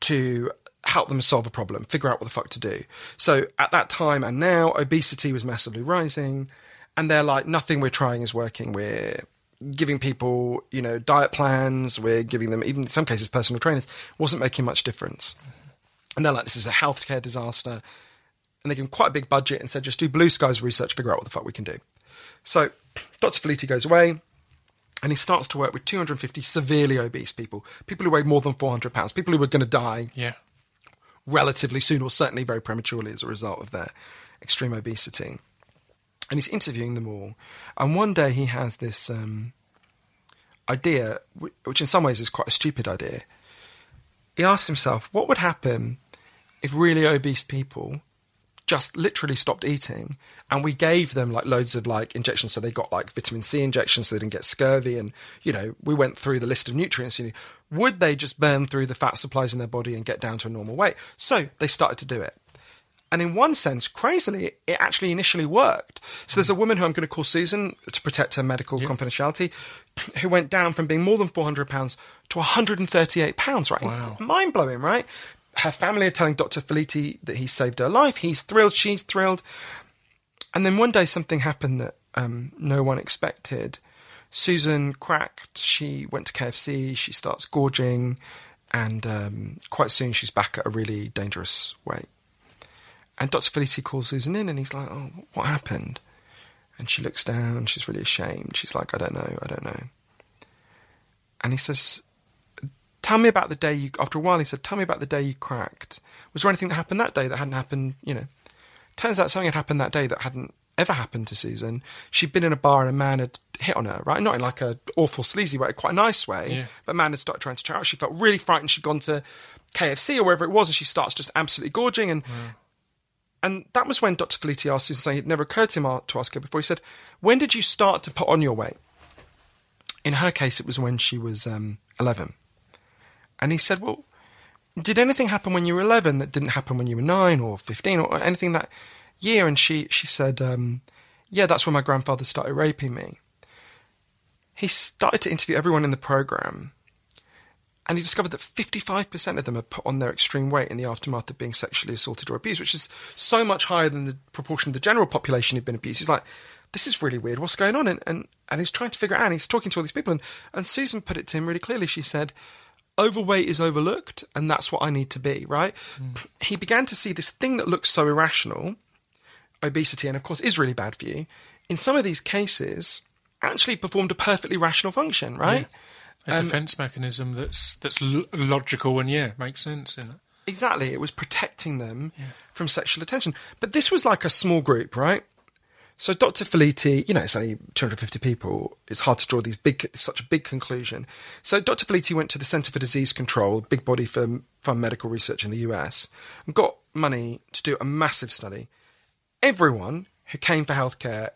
[SPEAKER 3] to help them solve a problem, figure out what the fuck to do. So at that time and now, obesity was massively rising, and they're like, nothing we're trying is working. We're giving people, you know, diet plans. We're giving them, even in some cases, personal trainers. Wasn't making much difference. And they're like, this is a healthcare disaster. And they give him quite a big budget and said, just do blue skies research, figure out what the fuck we can do. So Dr. Felitti goes away and he starts to work with 250 severely obese people, people who weigh more than 400 pounds, people who are going to die
[SPEAKER 1] Yeah.
[SPEAKER 3] relatively soon or certainly very prematurely as a result of their extreme obesity. And he's interviewing them all. And one day he has this um, idea, which in some ways is quite a stupid idea. He asks himself, what would happen if really obese people just literally stopped eating and we gave them like loads of like injections so they got like vitamin C injections so they didn't get scurvy and you know we went through the list of nutrients you know, would they just burn through the fat supplies in their body and get down to a normal weight so they started to do it and in one sense crazily it actually initially worked so there's a woman who I'm going to call Susan to protect her medical confidentiality who went down from being more than 400 pounds to 138 pounds right
[SPEAKER 1] Wow.
[SPEAKER 3] mind blowing right her family are telling Dr. Felitti that he saved her life. He's thrilled. She's thrilled. And then one day something happened that um, no one expected. Susan cracked. She went to KFC. She starts gorging. And um, quite soon she's back at a really dangerous weight. And Dr. Felitti calls Susan in and he's like, Oh, what happened? And she looks down. She's really ashamed. She's like, I don't know. I don't know. And he says, Tell me about the day you. After a while, he said, "Tell me about the day you cracked. Was there anything that happened that day that hadn't happened? You know." Turns out something had happened that day that hadn't ever happened to Susan. She'd been in a bar and a man had hit on her, right? Not in like a awful sleazy way, quite a nice way.
[SPEAKER 1] Yeah.
[SPEAKER 3] But a man had started trying to chat out. She felt really frightened. She'd gone to KFC or wherever it was, and she starts just absolutely gorging. And and that was when Dr. Felitti asked Susan, saying it never occurred to him to ask her before. He said, "When did you start to put on your weight?" In her case, it was when she was um, eleven. And he said, Well, did anything happen when you were 11 that didn't happen when you were 9 or 15 or anything that year? And she, she said, um, Yeah, that's when my grandfather started raping me. He started to interview everyone in the program. And he discovered that 55% of them had put on their extreme weight in the aftermath of being sexually assaulted or abused, which is so much higher than the proportion of the general population who'd been abused. He's like, this is really weird. What's going on? And, and, and he's trying to figure it out. And he's talking to all these people. And, and Susan put it to him really clearly. She said, overweight is overlooked, and that's what I need to be, right? Hmm. He began to see this thing that looks so irrational, obesity, and of course is really bad for you, in some of these cases actually performed a perfectly rational function, right?
[SPEAKER 1] A defense mechanism that's that's l- logical and yeah, makes sense in that.
[SPEAKER 3] Exactly. It was protecting them from sexual attention. But this was like a small group, right? So Dr. Felitti, you know, it's only 250 people. It's hard to draw these big, such a big conclusion. So Dr. Felitti went to the Centre for Disease Control, big body for fund medical research in the US, and got money to do a massive study. Everyone who came for healthcare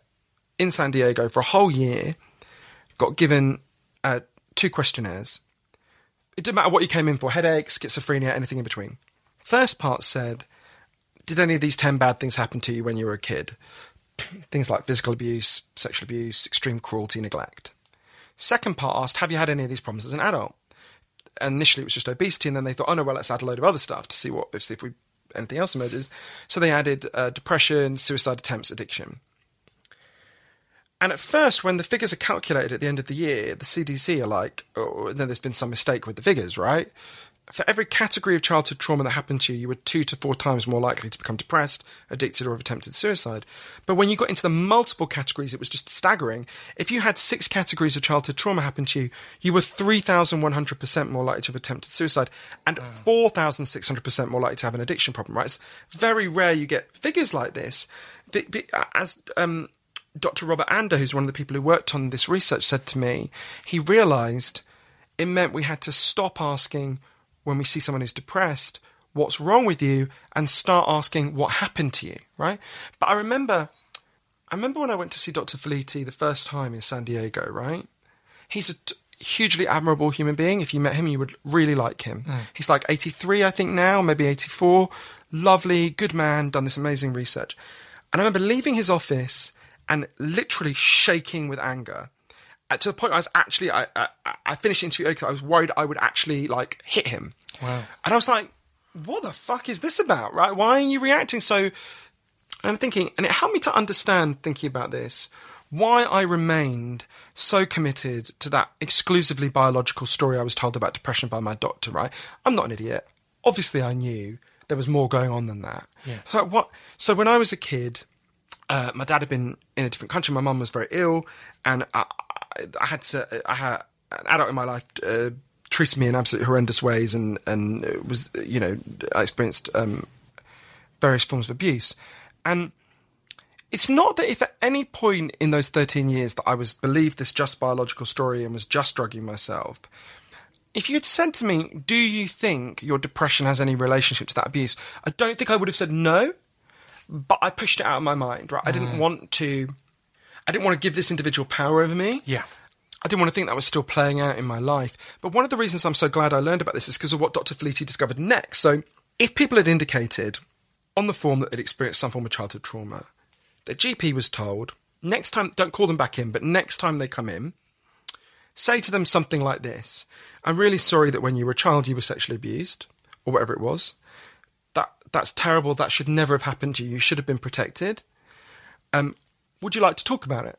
[SPEAKER 3] in San Diego for a whole year got given uh, two questionnaires it didn't matter what you came in for headaches, schizophrenia, anything in between. First part said, Did any of these 10 bad things happen to you when you were a kid? things like physical abuse, sexual abuse, extreme cruelty, neglect. Second part asked, Have you had any of these problems as an adult? And initially it was just obesity, and then they thought, Oh no, well, let's add a load of other stuff to see what, see if we anything else emerges. So they added uh, depression, suicide attempts, addiction. And at first, when the figures are calculated at the end of the year, the CDC are like, oh, then there's been some mistake with the figures, right? For every category of childhood trauma that happened to you, you were two to four times more likely to become depressed, addicted, or have attempted suicide. But when you got into the multiple categories, it was just staggering. If you had six categories of childhood trauma happen to you, you were 3,100% more likely to have attempted suicide and 4,600% more likely to have an addiction problem, right? It's very rare you get figures like this. As um, Dr. Robert Anda, who's one of the people who worked on this research, said to me, he realised it meant we had to stop asking when we see someone who's depressed, what's wrong with you, and start asking what happened to you, right? But I remember, I remember when I went to see Dr. Felitti the first time in San Diego, right? He's a t- hugely admirable human being. If you met him, you would really like him. Hmm. He's like 83, I think now, maybe 84. lovely, good man, done this amazing research. And I remember leaving his office and literally shaking with anger. uh, To the point I was actually, I, I, I finished the interview early because I was worried I would actually like hit him.
[SPEAKER 1] Wow.
[SPEAKER 3] And I was like, what the fuck is this about, right? Why are you reacting so? And I'm thinking, and it helped me to understand, thinking about this, why I remained so committed to that exclusively biological story I was told about depression by my doctor, right? I'm not an idiot. Obviously, I knew there was more going on than that.
[SPEAKER 1] Yeah.
[SPEAKER 3] So what? So when I was a kid, uh, my dad had been in a different country. My mum was very ill, and I, I, had to. I had an adult in my life uh, treated me in absolutely horrendous ways, and and it was you know I experienced um, various forms of abuse, and it's not that if at any point in those 13 years that I was believed this just biological story and was just drugging myself, if you had said to me, Do you think your depression has any relationship to that abuse? I don't think I would have said no, but I pushed it out of my mind, right? I didn't mm. want to, I didn't want to give this individual power over me.
[SPEAKER 1] Yeah.
[SPEAKER 3] I didn't want to think that was still playing out in my life. But one of the reasons I'm so glad I learned about this is because of what Dr. Felitti discovered next. So, if people had indicated on the form that they'd experienced some form of childhood trauma, the GP was told, next time, don't call them back in, but next time they come in, say to them something like this I'm really sorry that when you were a child you were sexually abused, or whatever it was. That, that's terrible. That should never have happened to you. You should have been protected. Um, would you like to talk about it?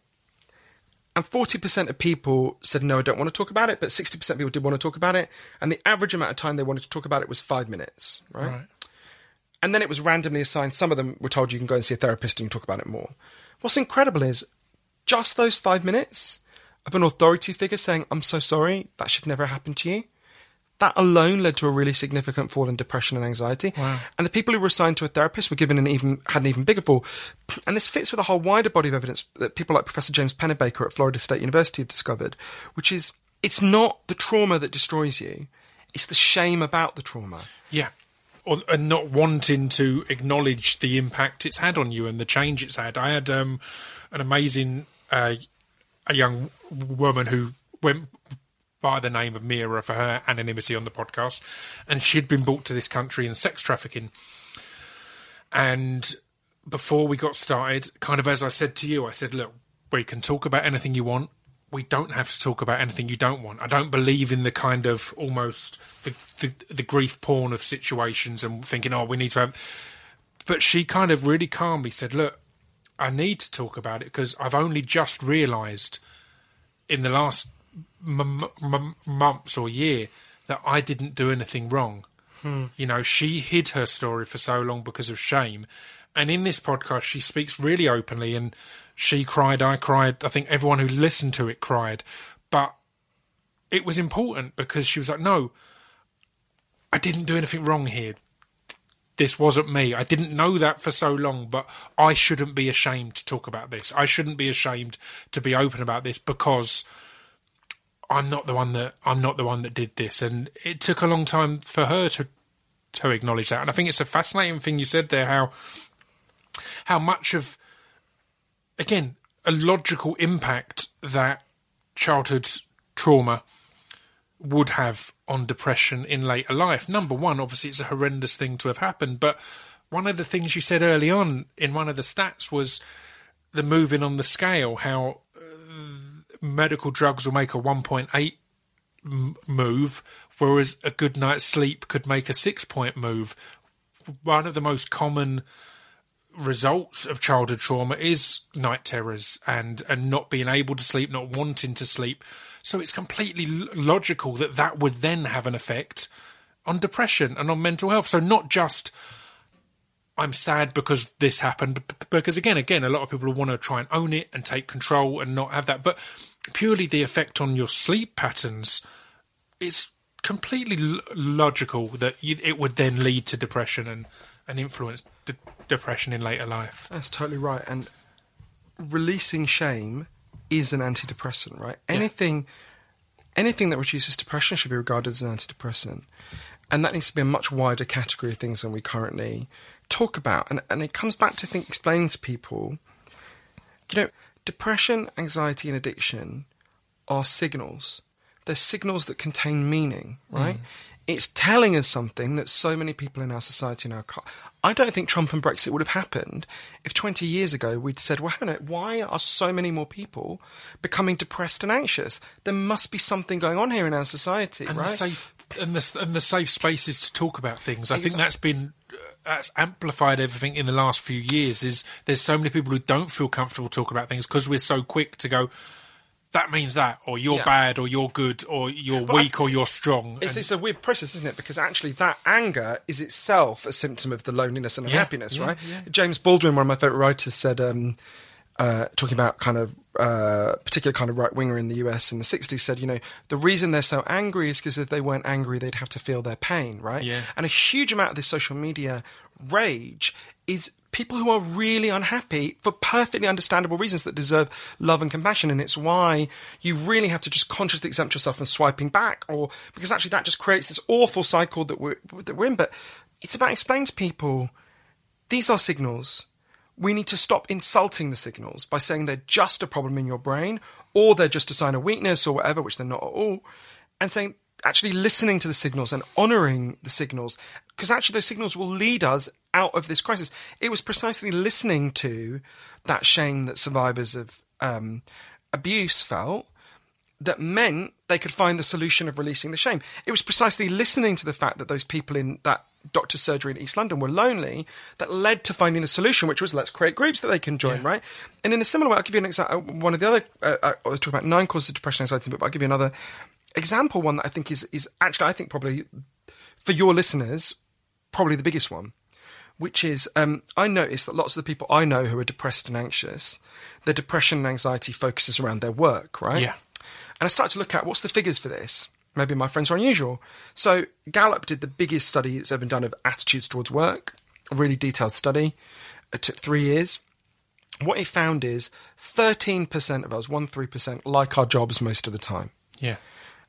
[SPEAKER 3] And 40% of people said, no, I don't want to talk about it, but 60% of people did want to talk about it. And the average amount of time they wanted to talk about it was five minutes, right?
[SPEAKER 1] Right.
[SPEAKER 3] And then it was randomly assigned. Some of them were told you can go and see a therapist and you can talk about it more. What's incredible is just those five minutes of an authority figure saying, I'm so sorry, that should never happen to you. That alone led to a really significant fall in depression and anxiety.
[SPEAKER 1] Wow.
[SPEAKER 3] And the people who were assigned to a therapist were given an even had an even bigger fall. And this fits with a whole wider body of evidence that people like Professor James Pennebaker at Florida State University have discovered, which is it's not the trauma that destroys you, it's the shame about the trauma.
[SPEAKER 1] Yeah. Or, and not wanting to acknowledge the impact it's had on you and the change it's had. I had um, an amazing uh, a young woman who went by the name of Mira for her anonymity on the podcast, and she'd been brought to this country in sex trafficking. And before we got started, kind of as I said to you, I said, look, we can talk about anything you want. We don't have to talk about anything you don't want. I don't believe in the kind of almost the, the, the grief porn of situations and thinking, oh, we need to have. But she kind of really calmly said, look, I need to talk about it because I've only just realised in the last m- m- months or year that I didn't do anything wrong. Hmm. You know, she hid her story for so long because of shame. And in this podcast, she speaks really openly and she cried, I cried. I think everyone who listened to it cried. But it was important because she was like, no, I didn't do anything wrong here. This wasn't me. I didn't know that for so long, but I shouldn't be ashamed to talk about this. I shouldn't be ashamed to be open about this because I'm not the one that I'm not the one that did this. And it took a long time for her to to acknowledge that. And I think it's a fascinating thing you said there how how much of again a logical impact that childhood trauma would have on depression in later life. Number one, obviously, it's a horrendous thing to have happened, but one of the things you said early on in one of the stats was the moving on the scale, how medical drugs will make a 1.8 move, whereas a good night's sleep could make a six point move. One of the most common results of childhood trauma is night terrors and and not being able to sleep, not wanting to sleep. So it's completely logical that that would then have an effect on depression and on mental health. So not just I'm sad because this happened, because again, again, a lot of people want to try and own it and take control and not have that, but purely the effect on your sleep patterns, it's completely l- logical that you, it would then lead to depression and and influence de- depression in later life.
[SPEAKER 3] That's totally right. And releasing shame is an antidepressant, right? Anything anything that reduces depression should be regarded as an antidepressant. And that needs to be a much wider category of things than we currently talk about. And and it comes back to think explaining to people you know, depression, anxiety and addiction are signals. They're signals that contain meaning, right? Mm. it's telling us something that so many people in our society now can't. I don't think Trump and Brexit would have happened if 20 years ago we'd said, well, hang on, why are so many more people becoming depressed and anxious? There must be something going on here in our society,
[SPEAKER 1] and
[SPEAKER 3] right?
[SPEAKER 1] the safe and the and the safe spaces to talk about things. I think that's been that's amplified everything in the last few years. Is there's so many people who don't feel comfortable talking about things because we're so quick to go. That means that, or you're
[SPEAKER 3] Yeah.
[SPEAKER 1] bad, or you're good, or you're
[SPEAKER 3] I-
[SPEAKER 1] weak, or you're strong.
[SPEAKER 3] It's,
[SPEAKER 1] And-
[SPEAKER 3] it's a weird process, isn't it? Because actually, that anger is itself a symptom of the loneliness and unhappiness,
[SPEAKER 1] yeah,
[SPEAKER 3] right?
[SPEAKER 1] yeah.
[SPEAKER 3] James Baldwin, one of my favourite writers, said, um, uh, talking about kind of uh, particular kind of right winger in the US in the 60s, said, you know, the reason they're so angry is because if they weren't angry, they'd have to feel their pain, right?
[SPEAKER 1] Yeah.
[SPEAKER 3] And a huge amount of this social media rage is people who are really unhappy for perfectly understandable reasons that deserve love and compassion. And it's why you really have to just consciously exempt yourself from swiping back, or because actually that just creates this awful cycle that we're, that we're in. But it's about explaining to people these are signals. We need to stop insulting the signals by saying they're just a problem in your brain or they're just a sign of weakness or whatever, which they're not at all, and saying actually listening to the signals and honoring the signals because actually those signals will lead us out of this crisis. It was precisely listening to that shame that survivors of um, abuse felt that meant they could find the solution of releasing the shame. It was precisely listening to the fact that those people in that doctor's surgery in East London were lonely that led to finding the solution, which was let's create groups that they can join, right? And in a similar way, I'll give you an example. One of the other, uh, uh, I was talking about nine causes of depression and anxiety, but I'll give you another example, one that I think is, is actually, I think probably for your listeners, probably the biggest one which is um, I noticed that lots of the people I know who are depressed and anxious, their depression and anxiety focuses around their work, right?
[SPEAKER 1] Yeah.
[SPEAKER 3] And I started to look at what's the figures for this. Maybe my friends are unusual. So Gallup did the biggest study that's ever been done of attitudes towards work, a really detailed study. It took three years. What it found is 13% of us, 1 3%, like our jobs most of the time.
[SPEAKER 1] yeah,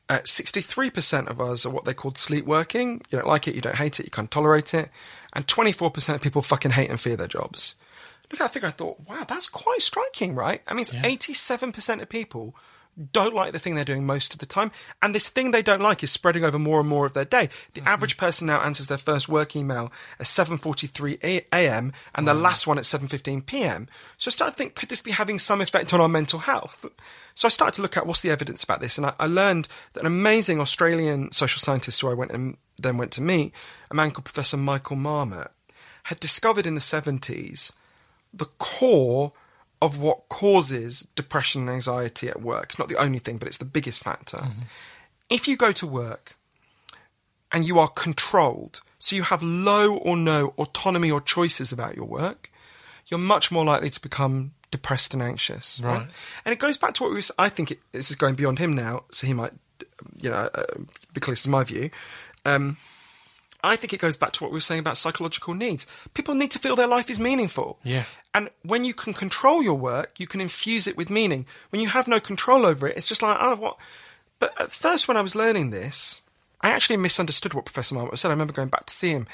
[SPEAKER 3] Uh, 63% of us are what they called sleep working. You don't like it, you don't hate it, you can't tolerate it. And 24% of people fucking hate and fear their jobs. Look at that figure, I thought, wow, that's quite striking, right? I mean, it's 87% of people don't like the thing they're doing most of the time. And this thing they don't like is spreading over more and more of their day. The mm-hmm. average person now answers their first work email at 7.43 a.m. and the last one at 7.15 p.m. So I started to think, could this be having some effect on our mental health? So I started to look at what's the evidence about this. And I, I learned that an amazing Australian social scientist who I went and then went to meet, a man called Professor Michael Marmot, had discovered in the 70s the core of what causes depression and anxiety at work. It's not the only thing, but it's the biggest factor. If you go to work and you are controlled, so you have low or no autonomy or choices about your work, you're much more likely to become depressed and anxious. Right.
[SPEAKER 1] Right.
[SPEAKER 3] And it goes back to what we was, I think it, this is going beyond him now, so he might, you know, uh, be close to my view. Um, I think it goes back to what we were saying about psychological needs. People need to feel their life is meaningful.
[SPEAKER 1] Yeah.
[SPEAKER 3] And when you can control your work, you can infuse it with meaning. When you have no control over it, it's just like, oh, what? But at first, when I was learning this, I actually misunderstood what Professor Marmot said. I remember going back to see him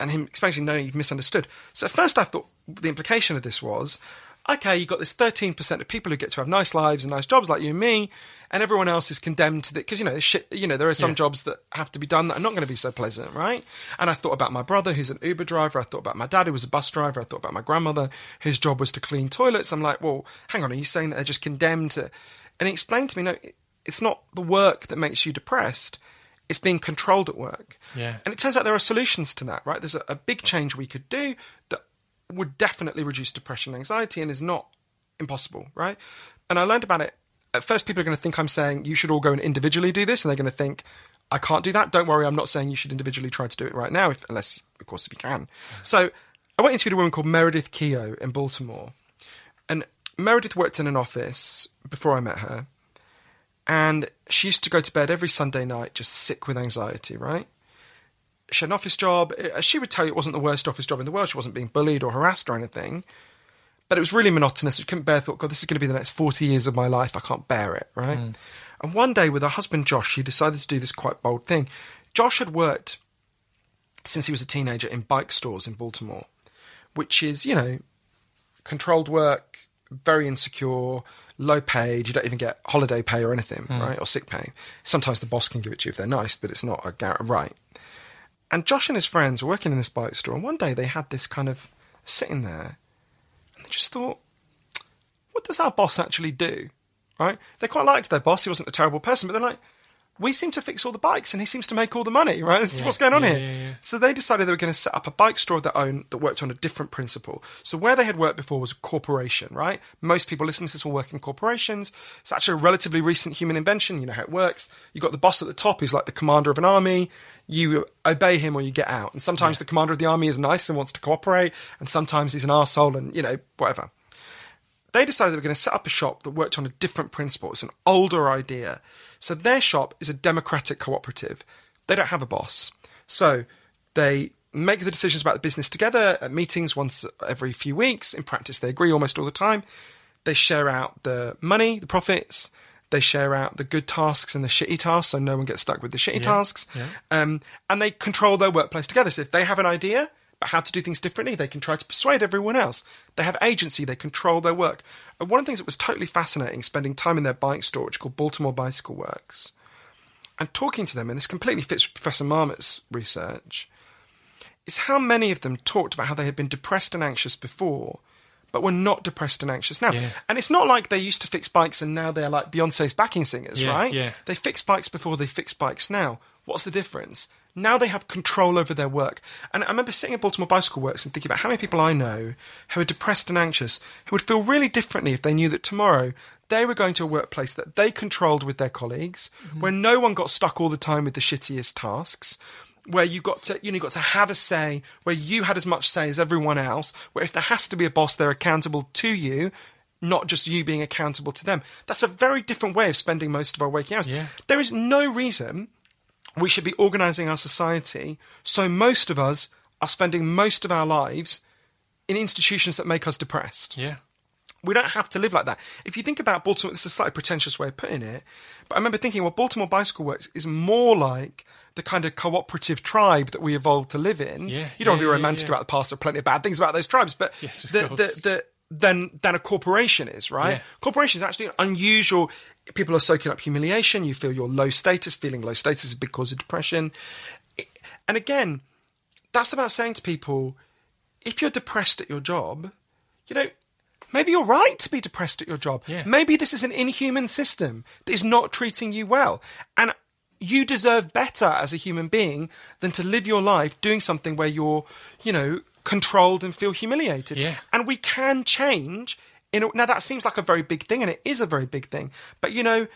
[SPEAKER 3] and him explaining no, he'd misunderstood. So at first, I thought the implication of this was, okay, you've got this 13% of people who get to have nice lives and nice jobs like you and me, and everyone else is condemned to the, because, you know, shit, you know, there are some
[SPEAKER 1] Yeah.
[SPEAKER 3] jobs that have to be done that are not going to be so pleasant, right? And I thought about my brother who's an Uber driver. I thought about my dad who was a bus driver. I thought about my grandmother whose job was to clean toilets. I'm like, well, hang on, are you saying that they're just condemned to, and he explained to me, no, it's not the work that makes you depressed. It's being controlled at work.
[SPEAKER 1] Yeah.
[SPEAKER 3] And it turns out there are solutions to that, right? There's a, a big change we could do that would definitely reduce depression and anxiety and is not impossible, right? And I learned about it. At first, people are going to think I'm saying you should all go and individually do this, and they're going to think I can't do that. Don't worry, I'm not saying you should individually try to do it right now, if, unless, of course, if you can. So I went interviewed a woman called Meredith Keogh in Baltimore, and Meredith worked in an office before I met her, and she used to go to bed every Sunday night just sick with anxiety, right? She had an office job. Uh, She would tell you it wasn't the worst office job in the world. She wasn't being bullied or harassed or anything. But it was really monotonous. She couldn't bear thought, God, this is going to be the next 40 years of my life. I can't bear it, right? And one day with her husband, Josh, she decided to do this quite bold thing. Josh had worked since he was a teenager in bike stores in Baltimore, which is, you know, controlled work, very insecure, low paid. You don't even get holiday pay or anything,
[SPEAKER 1] Hmm.
[SPEAKER 3] right? Or sick pay. Sometimes the boss can give it to you if they're nice, but it's not a right. And Josh and his friends were working in this bike store, and one day they had this kind of sitting there, and they just thought, what does our boss actually do? Right? They quite liked their boss. He wasn't a terrible person, but they're like, we seem to fix all the bikes and he seems to make all the money, right? This is what's going on
[SPEAKER 1] Yeah,
[SPEAKER 3] here.
[SPEAKER 1] yeah, yeah.
[SPEAKER 3] So they decided they were going to set up a bike store of their own that worked on a different principle. So where they had worked before was a corporation, right? Most people listening to this will work in corporations. It's actually a relatively recent human invention. You know how it works. You've got the boss at the top who's like the commander of an army. You obey him or you get out. And sometimes the commander of the army is nice and wants to cooperate. And sometimes he's an arsehole and, you know, whatever they decided they were going to set up a shop that worked on a different principle. It's an older idea. So their shop is a democratic cooperative. They don't have a boss. So they make the decisions about the business together at meetings once every few weeks. In practice, they agree almost all the time. They share out the money, the profits. They share out the good tasks and the shitty tasks, so no one gets stuck with the shitty tasks. Um, and they control their workplace together. So if they have an idea how to do things differently, they can try to persuade everyone else. They have agency, they control their work. And one of the things that was totally fascinating, spending time in their bike store, which is called Baltimore Bicycle Works, and talking to them, and this completely fits with Professor Marmot's research, is how many of them talked about how they had been depressed and anxious before, but were not depressed and anxious now.
[SPEAKER 1] Yeah.
[SPEAKER 3] And it's not like they used to fix bikes and now they're like Beyonce's backing singers,
[SPEAKER 1] Yeah,
[SPEAKER 3] right?
[SPEAKER 1] yeah.
[SPEAKER 3] They fix bikes before they fix bikes now. What's the difference? Now they have control over their work. And I remember sitting at Baltimore Bicycle Works and thinking about how many people I know who are depressed and anxious, who would feel really differently if they knew that tomorrow they were going to a workplace that they controlled with their colleagues, mm-hmm. where no one got stuck all the time with the shittiest tasks, where you got to you know you got to have a say, where you had as much say as everyone else, where if there has to be a boss, they're accountable to you, not just you being accountable to them. That's a very different way of spending most of our waking hours.
[SPEAKER 1] Yeah.
[SPEAKER 3] There is no reason we should be organising our society so most of us are spending most of our lives in institutions that make us depressed.
[SPEAKER 1] Yeah.
[SPEAKER 3] We don't have to live like that. If you think about Baltimore, this is a slightly pretentious way of putting it, but I remember thinking, well, Baltimore Bicycle Works is more like the kind of cooperative tribe that we evolved to live in.
[SPEAKER 1] Yeah,
[SPEAKER 3] you don't want to be romantic
[SPEAKER 1] yeah.
[SPEAKER 3] about the past. There are plenty of bad things about those tribes, but
[SPEAKER 1] Yes,
[SPEAKER 3] the, the, the, than than a corporation is, right?
[SPEAKER 1] Yeah.
[SPEAKER 3] Corporation is actually unusual. People are soaking up humiliation. You feel your low status. Feeling low status is a big cause of depression. And again, that's about saying to people, if you're depressed at your job, you know, maybe you're right to be depressed at your job.
[SPEAKER 1] Yeah.
[SPEAKER 3] Maybe this is an inhuman system that is not treating you well. And you deserve better as a human being than to live your life doing something where you're, you know, controlled and feel humiliated.
[SPEAKER 1] Yeah.
[SPEAKER 3] And we can change. In a, now that seems like a very big thing, and it is a very big thing. But you know,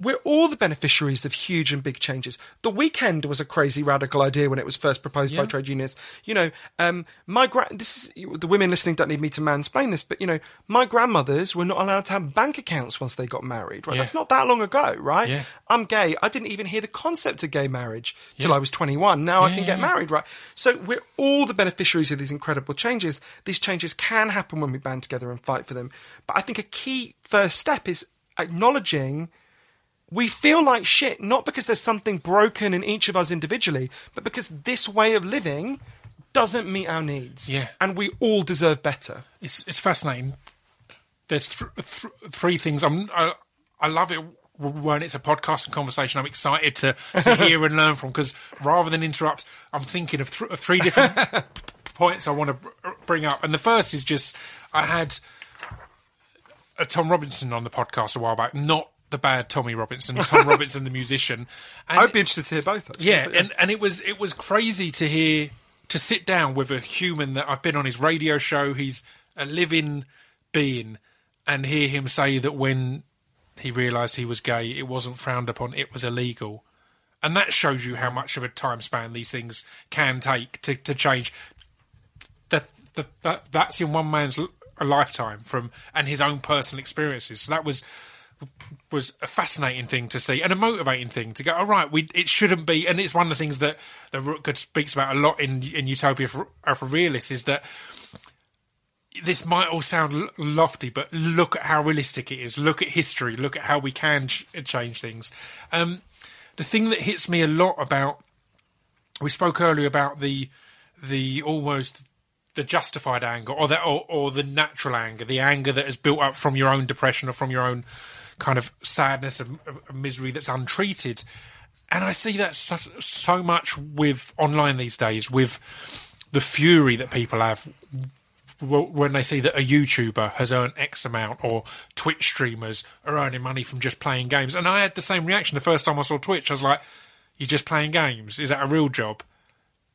[SPEAKER 3] we're all the beneficiaries of huge and big changes. The weekend was a crazy radical idea when it was first proposed by trade unions. You know, um, my gra- this is the women listening don't need me to mansplain this, but you know, my grandmothers were not allowed to have bank accounts once they got married. Right,
[SPEAKER 1] Yeah.
[SPEAKER 3] that's not that long ago, right?
[SPEAKER 1] Yeah.
[SPEAKER 3] I'm gay. I didn't even hear the concept of gay marriage till I was 21. Now I can
[SPEAKER 1] yeah,
[SPEAKER 3] get
[SPEAKER 1] yeah.
[SPEAKER 3] married, right? So we're all the beneficiaries of these incredible changes. These changes can happen when we band together and fight for them. But I think a key first step is acknowledging we feel like shit not because there's something broken in each of us individually, but because this way of living doesn't meet our needs.
[SPEAKER 1] Yeah.
[SPEAKER 3] And we all deserve better.
[SPEAKER 1] It's it's fascinating. There's th- th- three things. I'm I, I love it when it's a podcast and conversation. I'm excited to to hear and learn from because rather than interrupt, I'm thinking of, th- of three different points I want to br- bring up. And the first is just I had a Tom Robinson on the podcast a while back, not the bad Tommy Robinson, Tom Robinson the musician. And
[SPEAKER 3] I'd be interested to hear both. Actually.
[SPEAKER 1] yeah,
[SPEAKER 3] But
[SPEAKER 1] and and it was it was crazy to hear to sit down with a human that I've been on his radio show. He's a living being, and hear him say that when he realised he was gay, it wasn't frowned upon; it was illegal. And that shows you how much of a time span these things can take to, to change. That, that that that's in one man's lifetime from and his own personal experiences. So that was was a fascinating thing to see and a motivating thing to go. All right, we it shouldn't be, and it's one of the things that that Rutger speaks about a lot in in Utopia for, for Realists is that this might all sound lofty, but look at how realistic it is. Look at history. Look at how we can ch- change things. Um, the thing that hits me a lot about we spoke earlier about the the almost the justified anger or or, or the natural anger, the anger that has built up from your own depression or from your own kind of sadness and, misery that's untreated. And I see that so, so much with online these days, with the fury that people have when they see that a YouTuber has earned X amount or Twitch streamers are earning money from just playing games. And I had the same reaction the first time I saw Twitch. I was like, you're just playing games? Is that a real job?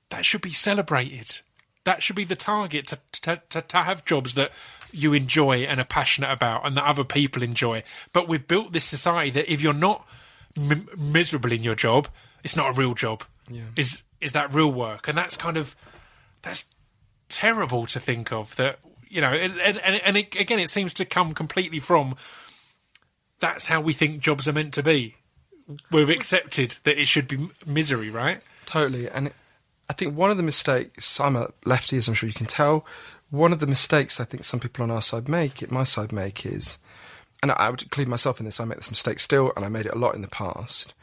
[SPEAKER 1] That should be celebrated. That should be the target to, to, to, to have jobs that you enjoy and are passionate about and that other people enjoy. But we've built this society that if you're not m- miserable in your job, it's not a real job.
[SPEAKER 3] Yeah.
[SPEAKER 1] Is is that real work? And that's kind of that's terrible to think of. That you know, and and, and it, again, it seems to come completely from that's how we think jobs are meant to be. We've accepted that it should be misery, right?
[SPEAKER 3] Totally. And it, I think one of the mistakes, I'm a lefty, as I'm sure you can tell, one of the mistakes I think some people on our side make, my side make, is, and I would include myself in this, I make this mistake still, and I made it a lot in the past,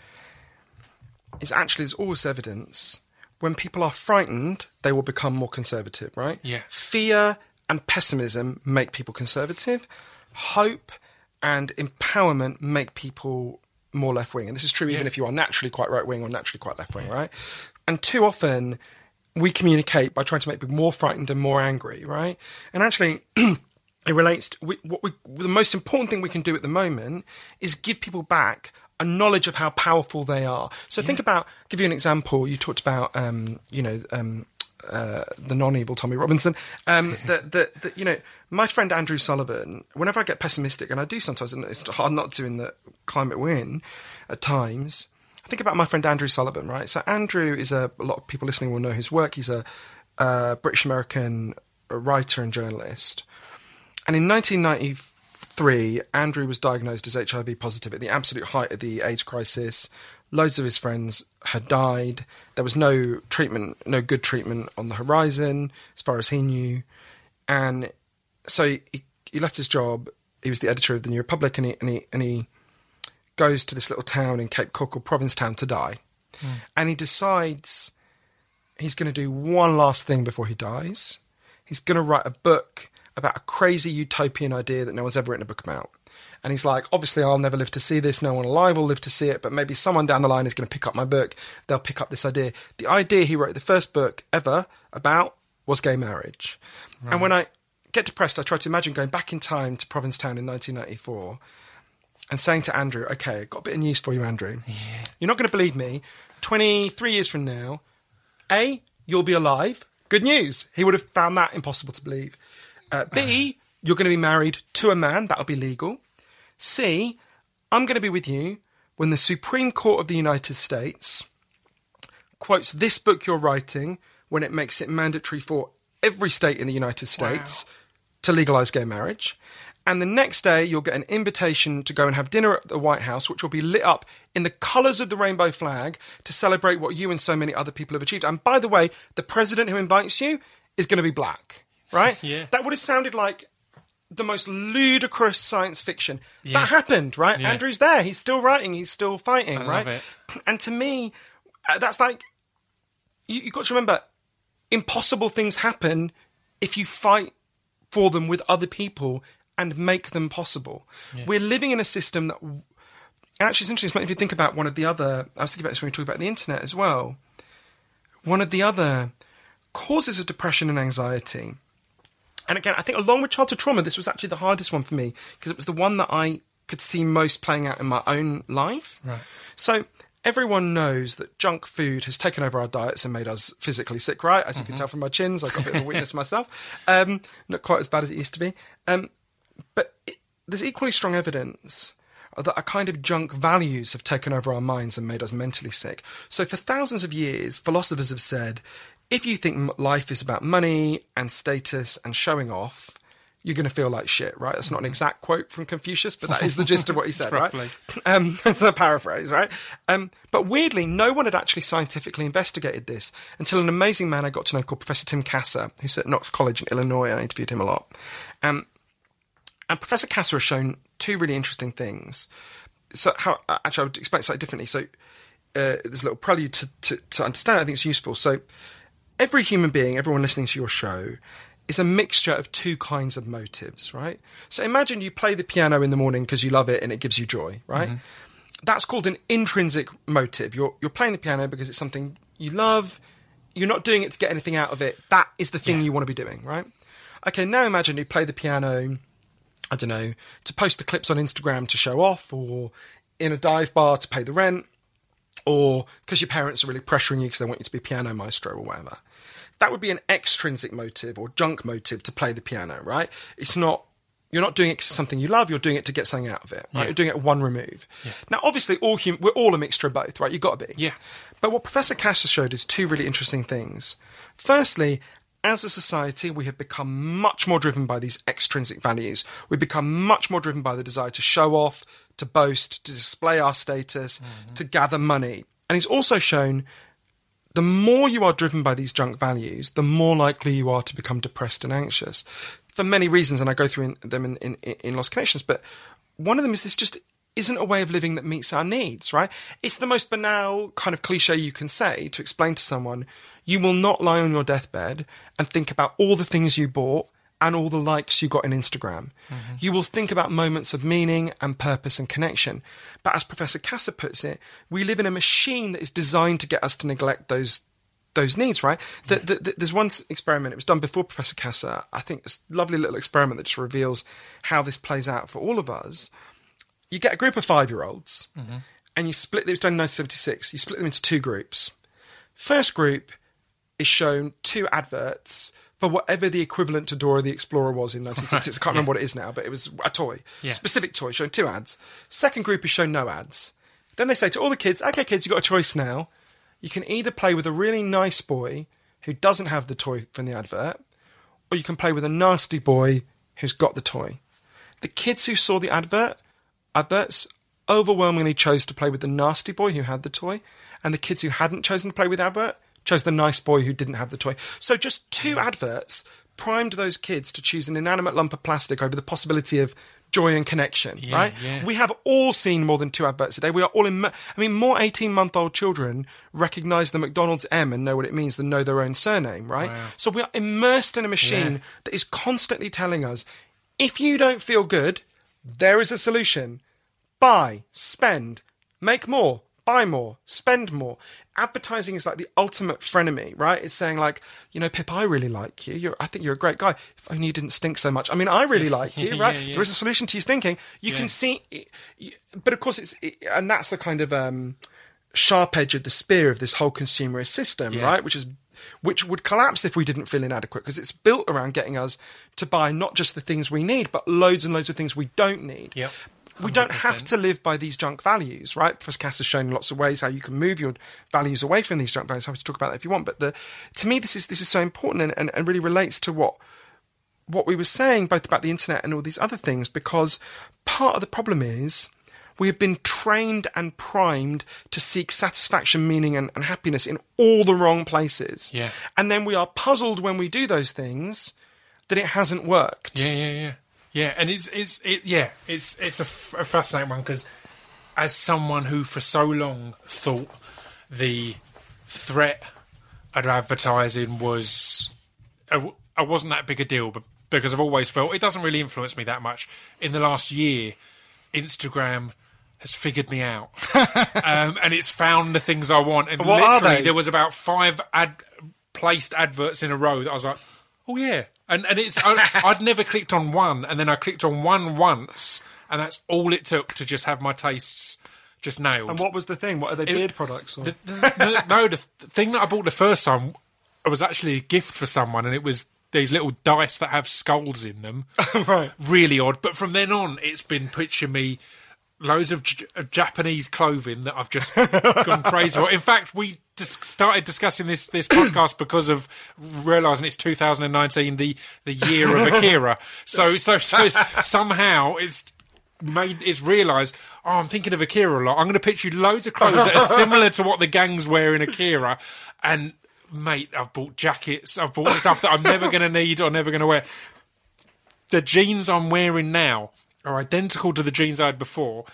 [SPEAKER 3] is actually there's always evidence when people are frightened, they will become more conservative, right?
[SPEAKER 1] Yeah.
[SPEAKER 3] Fear and pessimism make people conservative. Hope and empowerment make people more left wing. And this is true even if you are naturally quite right wing or naturally quite left wing, right? And too often we communicate by trying to make people more frightened and more angry, right? And actually, it relates to we, what we, the most important thing we can do at the moment is give people back a knowledge of how powerful they are. So think about, give you an example. You talked about, um, you know, um, uh, the non-evil Tommy Robinson. Um, that, that, that, you know, my friend Andrew Sullivan. Whenever I get pessimistic, and I do sometimes, and it's hard not to in the climate we're in at times. Think about my friend Andrew Sullivan, right? So Andrew is a, a lot of people listening will know his work. He's a, uh British American writer and journalist. And in 1993, Andrew was diagnosed as HIV positive at the absolute height of the AIDS crisis. Loads of his friends had died. There was no treatment, no good treatment on the horizon, as far as he knew. And so he, he left his job. He was the editor of the New Republic, and he, and he, and he goes to this little town in Cape Cod or Provincetown to die. Hmm. And he decides he's going to do one last thing before he dies. He's going to write a book about a crazy utopian idea that no one's ever written a book about. And he's like, obviously, I'll never live to see this. No one alive will live to see it. But maybe someone down the line is going to pick up my book. They'll pick up this idea. The idea he wrote the first book ever about was gay marriage. And when I get depressed, I try to imagine going back in time to Provincetown in 1994 and saying to Andrew, okay, I've got a bit of news for you, Andrew. You're not going to believe me. 23 years from now, A, you'll be alive. Good news. He would have found that impossible to believe. Uh, B, you're going to be married to a man. That'll be legal. C, I'm going to be with you when the Supreme Court of the United States quotes this book you're writing when it makes it mandatory for every state in the United States to legalize gay marriage. And the next day, you'll get an invitation to go and have dinner at the White House, which will be lit up in the colours of the rainbow flag to celebrate what you and so many other people have achieved. And by the way, the president who invites you is going to be black, right?
[SPEAKER 1] Yeah.
[SPEAKER 3] That would have sounded like the most ludicrous science fiction.
[SPEAKER 1] Yeah.
[SPEAKER 3] That happened, right?
[SPEAKER 1] Yeah.
[SPEAKER 3] Andrew's there. He's still writing. He's still fighting,
[SPEAKER 1] I
[SPEAKER 3] right? And to me, uh, that's like you, you've got to remember impossible things happen if you fight for them with other people and make them possible. We're living in a system that, and actually, it's interesting. If you think about one of the other, I was thinking about this when we talk about the internet as well. One of the other causes of depression and anxiety. And again, I think along with childhood trauma, this was actually the hardest one for me because it was the one that I could see most playing out in my own life.
[SPEAKER 1] Right.
[SPEAKER 3] So everyone knows that junk food has taken over our diets and made us physically sick, right? As you can tell from my chins, I've got a bit of a weakness myself. Um, not quite as bad as it used to be. Um, there's equally strong evidence that a kind of junk values have taken over our minds and made us mentally sick. So for thousands of years, philosophers have said, if you think life is about money and status and showing off, you're going to feel like shit, right? That's not an exact quote from Confucius, but that is the gist of what he said, right? Um, that's a paraphrase, right? Um, but weirdly, no one had actually scientifically investigated this until an amazing man I got to know called Professor Tim Kasser, who's at Knox College in Illinois. I interviewed him a lot. Um, and Professor Kasser has shown two really interesting things. So, how actually, I would explain it slightly differently. So, uh, there's a little prelude to, to, to understand. it. I think it's useful. So, every human being, everyone listening to your show, is a mixture of two kinds of motives, right? So imagine you play the piano in the morning because you love it and it gives you joy, right? That's called an intrinsic motive. You're you're playing the piano because it's something you love. You're not doing it to get anything out of it. That is the thing
[SPEAKER 1] Yeah.
[SPEAKER 3] you want to be doing, right? Okay, now imagine you play the piano I don't know, to post the clips on Instagram to show off, or in a dive bar to pay the rent, or because your parents are really pressuring you because they want you to be piano maestro or whatever. That would be an extrinsic motive or junk motive to play the piano, right? It's not. You're not doing it something you love. You're doing it to get something out of it. Right?
[SPEAKER 1] Yeah.
[SPEAKER 3] You're doing it one remove. Now, obviously, all hum- we're all a mixture of both, right? You've got to be.
[SPEAKER 1] Yeah.
[SPEAKER 3] But what Professor Kasser has showed is two really interesting things. Firstly, as a society, we have become much more driven by these extrinsic values. We've become much more driven by the desire to show off, to boast, to display our status, mm-hmm. to gather money. And he's also shown the more you are driven by these junk values, the more likely you are to become depressed and anxious for many reasons. And I go through in, them in, in, in Lost Connections. But one of them is this just isn't a way of living that meets our needs, right? It's the most banal kind of cliche you can say to explain to someone you will not lie on your deathbed and think about all the things you bought and all the likes you got on Instagram. Mm-hmm. You will think about moments of meaning and purpose and connection. But as Professor Kasser puts it, we live in a machine that is designed to get us to neglect those those needs, right? The, the, the, there's one experiment, it was done before Professor Kasser. I think it's a lovely little experiment that just reveals how this plays out for all of us. You get a group of five year olds mm-hmm. and you split, it was done in 1976, you split them into two groups. First group is shown two adverts for whatever the equivalent to Dora the Explorer was in 1960s. I can't remember what it is now, but it was a toy,
[SPEAKER 1] Yeah.
[SPEAKER 3] specific toy, showing two ads. Second group is shown no ads. Then they say to all the kids, okay, kids, you've got a choice now. You can either play with a really nice boy who doesn't have the toy from the advert, or you can play with a nasty boy who's got the toy. The kids who saw the advert, adverts overwhelmingly chose to play with the nasty boy who had the toy, and the kids who hadn't chosen to play with the advert chose the nice boy who didn't have the toy. So just two adverts primed those kids to choose an inanimate lump of plastic over the possibility of joy and connection,
[SPEAKER 1] Yeah,
[SPEAKER 3] right?
[SPEAKER 1] yeah.
[SPEAKER 3] We have all seen more than two adverts a day. We are all in. I mean, more eighteen-month-old children recognise the McDonald's M and know what it means than know their own surname, right?
[SPEAKER 1] Wow.
[SPEAKER 3] So we are immersed in a machine
[SPEAKER 1] Yeah.
[SPEAKER 3] that is constantly telling us, if you don't feel good, there is a solution. Buy, spend, make more, buy more, spend more. Advertising is like the ultimate frenemy, right? It's saying like, you know, Pip, I really like you. You're, I think you're a great guy. If only you didn't stink so much. I mean, I really like you, right?
[SPEAKER 1] yeah.
[SPEAKER 3] There is a solution to you stinking. You
[SPEAKER 1] Yeah.
[SPEAKER 3] can see, but of course, it's and that's the kind of um, sharp edge of the spear of this whole consumerist system,
[SPEAKER 1] Yeah.
[SPEAKER 3] right? Which is which would collapse if we didn't feel inadequate because it's built around getting us to buy not just the things we need, but loads and loads of things we don't need.
[SPEAKER 1] Yep.
[SPEAKER 3] We don't have to live by these junk values, right? Professor Kasser has shown in lots of ways how you can move your values away from these junk values. I Happy to talk about that if you want. But the, to me, this is this is so important and, and, and really relates to what what we were saying both about the internet and all these other things because part of the problem is we have been trained and primed to seek satisfaction, meaning, and, and happiness in all the wrong places.
[SPEAKER 1] Yeah.
[SPEAKER 3] And then we are puzzled when we do those things that it hasn't worked.
[SPEAKER 1] Yeah, yeah, yeah, yeah. And it's it's it yeah, it's it's a, f- a fascinating one because as someone who for so long thought the threat of advertising was I wasn't that big a deal, but because I've always felt it doesn't really influence me that much. In the last year, Instagram has figured me out, um, and it's found the things I want. And
[SPEAKER 3] What
[SPEAKER 1] literally, there was about five ad placed adverts in a row that I was like, "Oh yeah," and and it's I, I'd never clicked on one, and then I clicked on one once, and that's all it took to just have my tastes just nailed.
[SPEAKER 3] And what was the thing? What are they beard products? Or?
[SPEAKER 1] The, the, the- no, the thing that I bought the first time was actually a gift for someone, and it was these little dice that have skulls in them.
[SPEAKER 3] right.
[SPEAKER 1] Really odd. But from then on, it's been pitching me loads of, J- of Japanese clothing that I've just gone crazy for. In fact, we dis- started discussing this this podcast because of realizing it's 2019, the the year of Akira. So so so it's- somehow it's made it's realised. Oh, I'm thinking of Akira a lot. I'm going to pitch you loads of clothes that are similar to what the gangs wear in Akira, and mate, I've bought jackets. I've bought stuff that I'm never going to need or never going to wear. The jeans I'm wearing now are identical to the jeans I had before,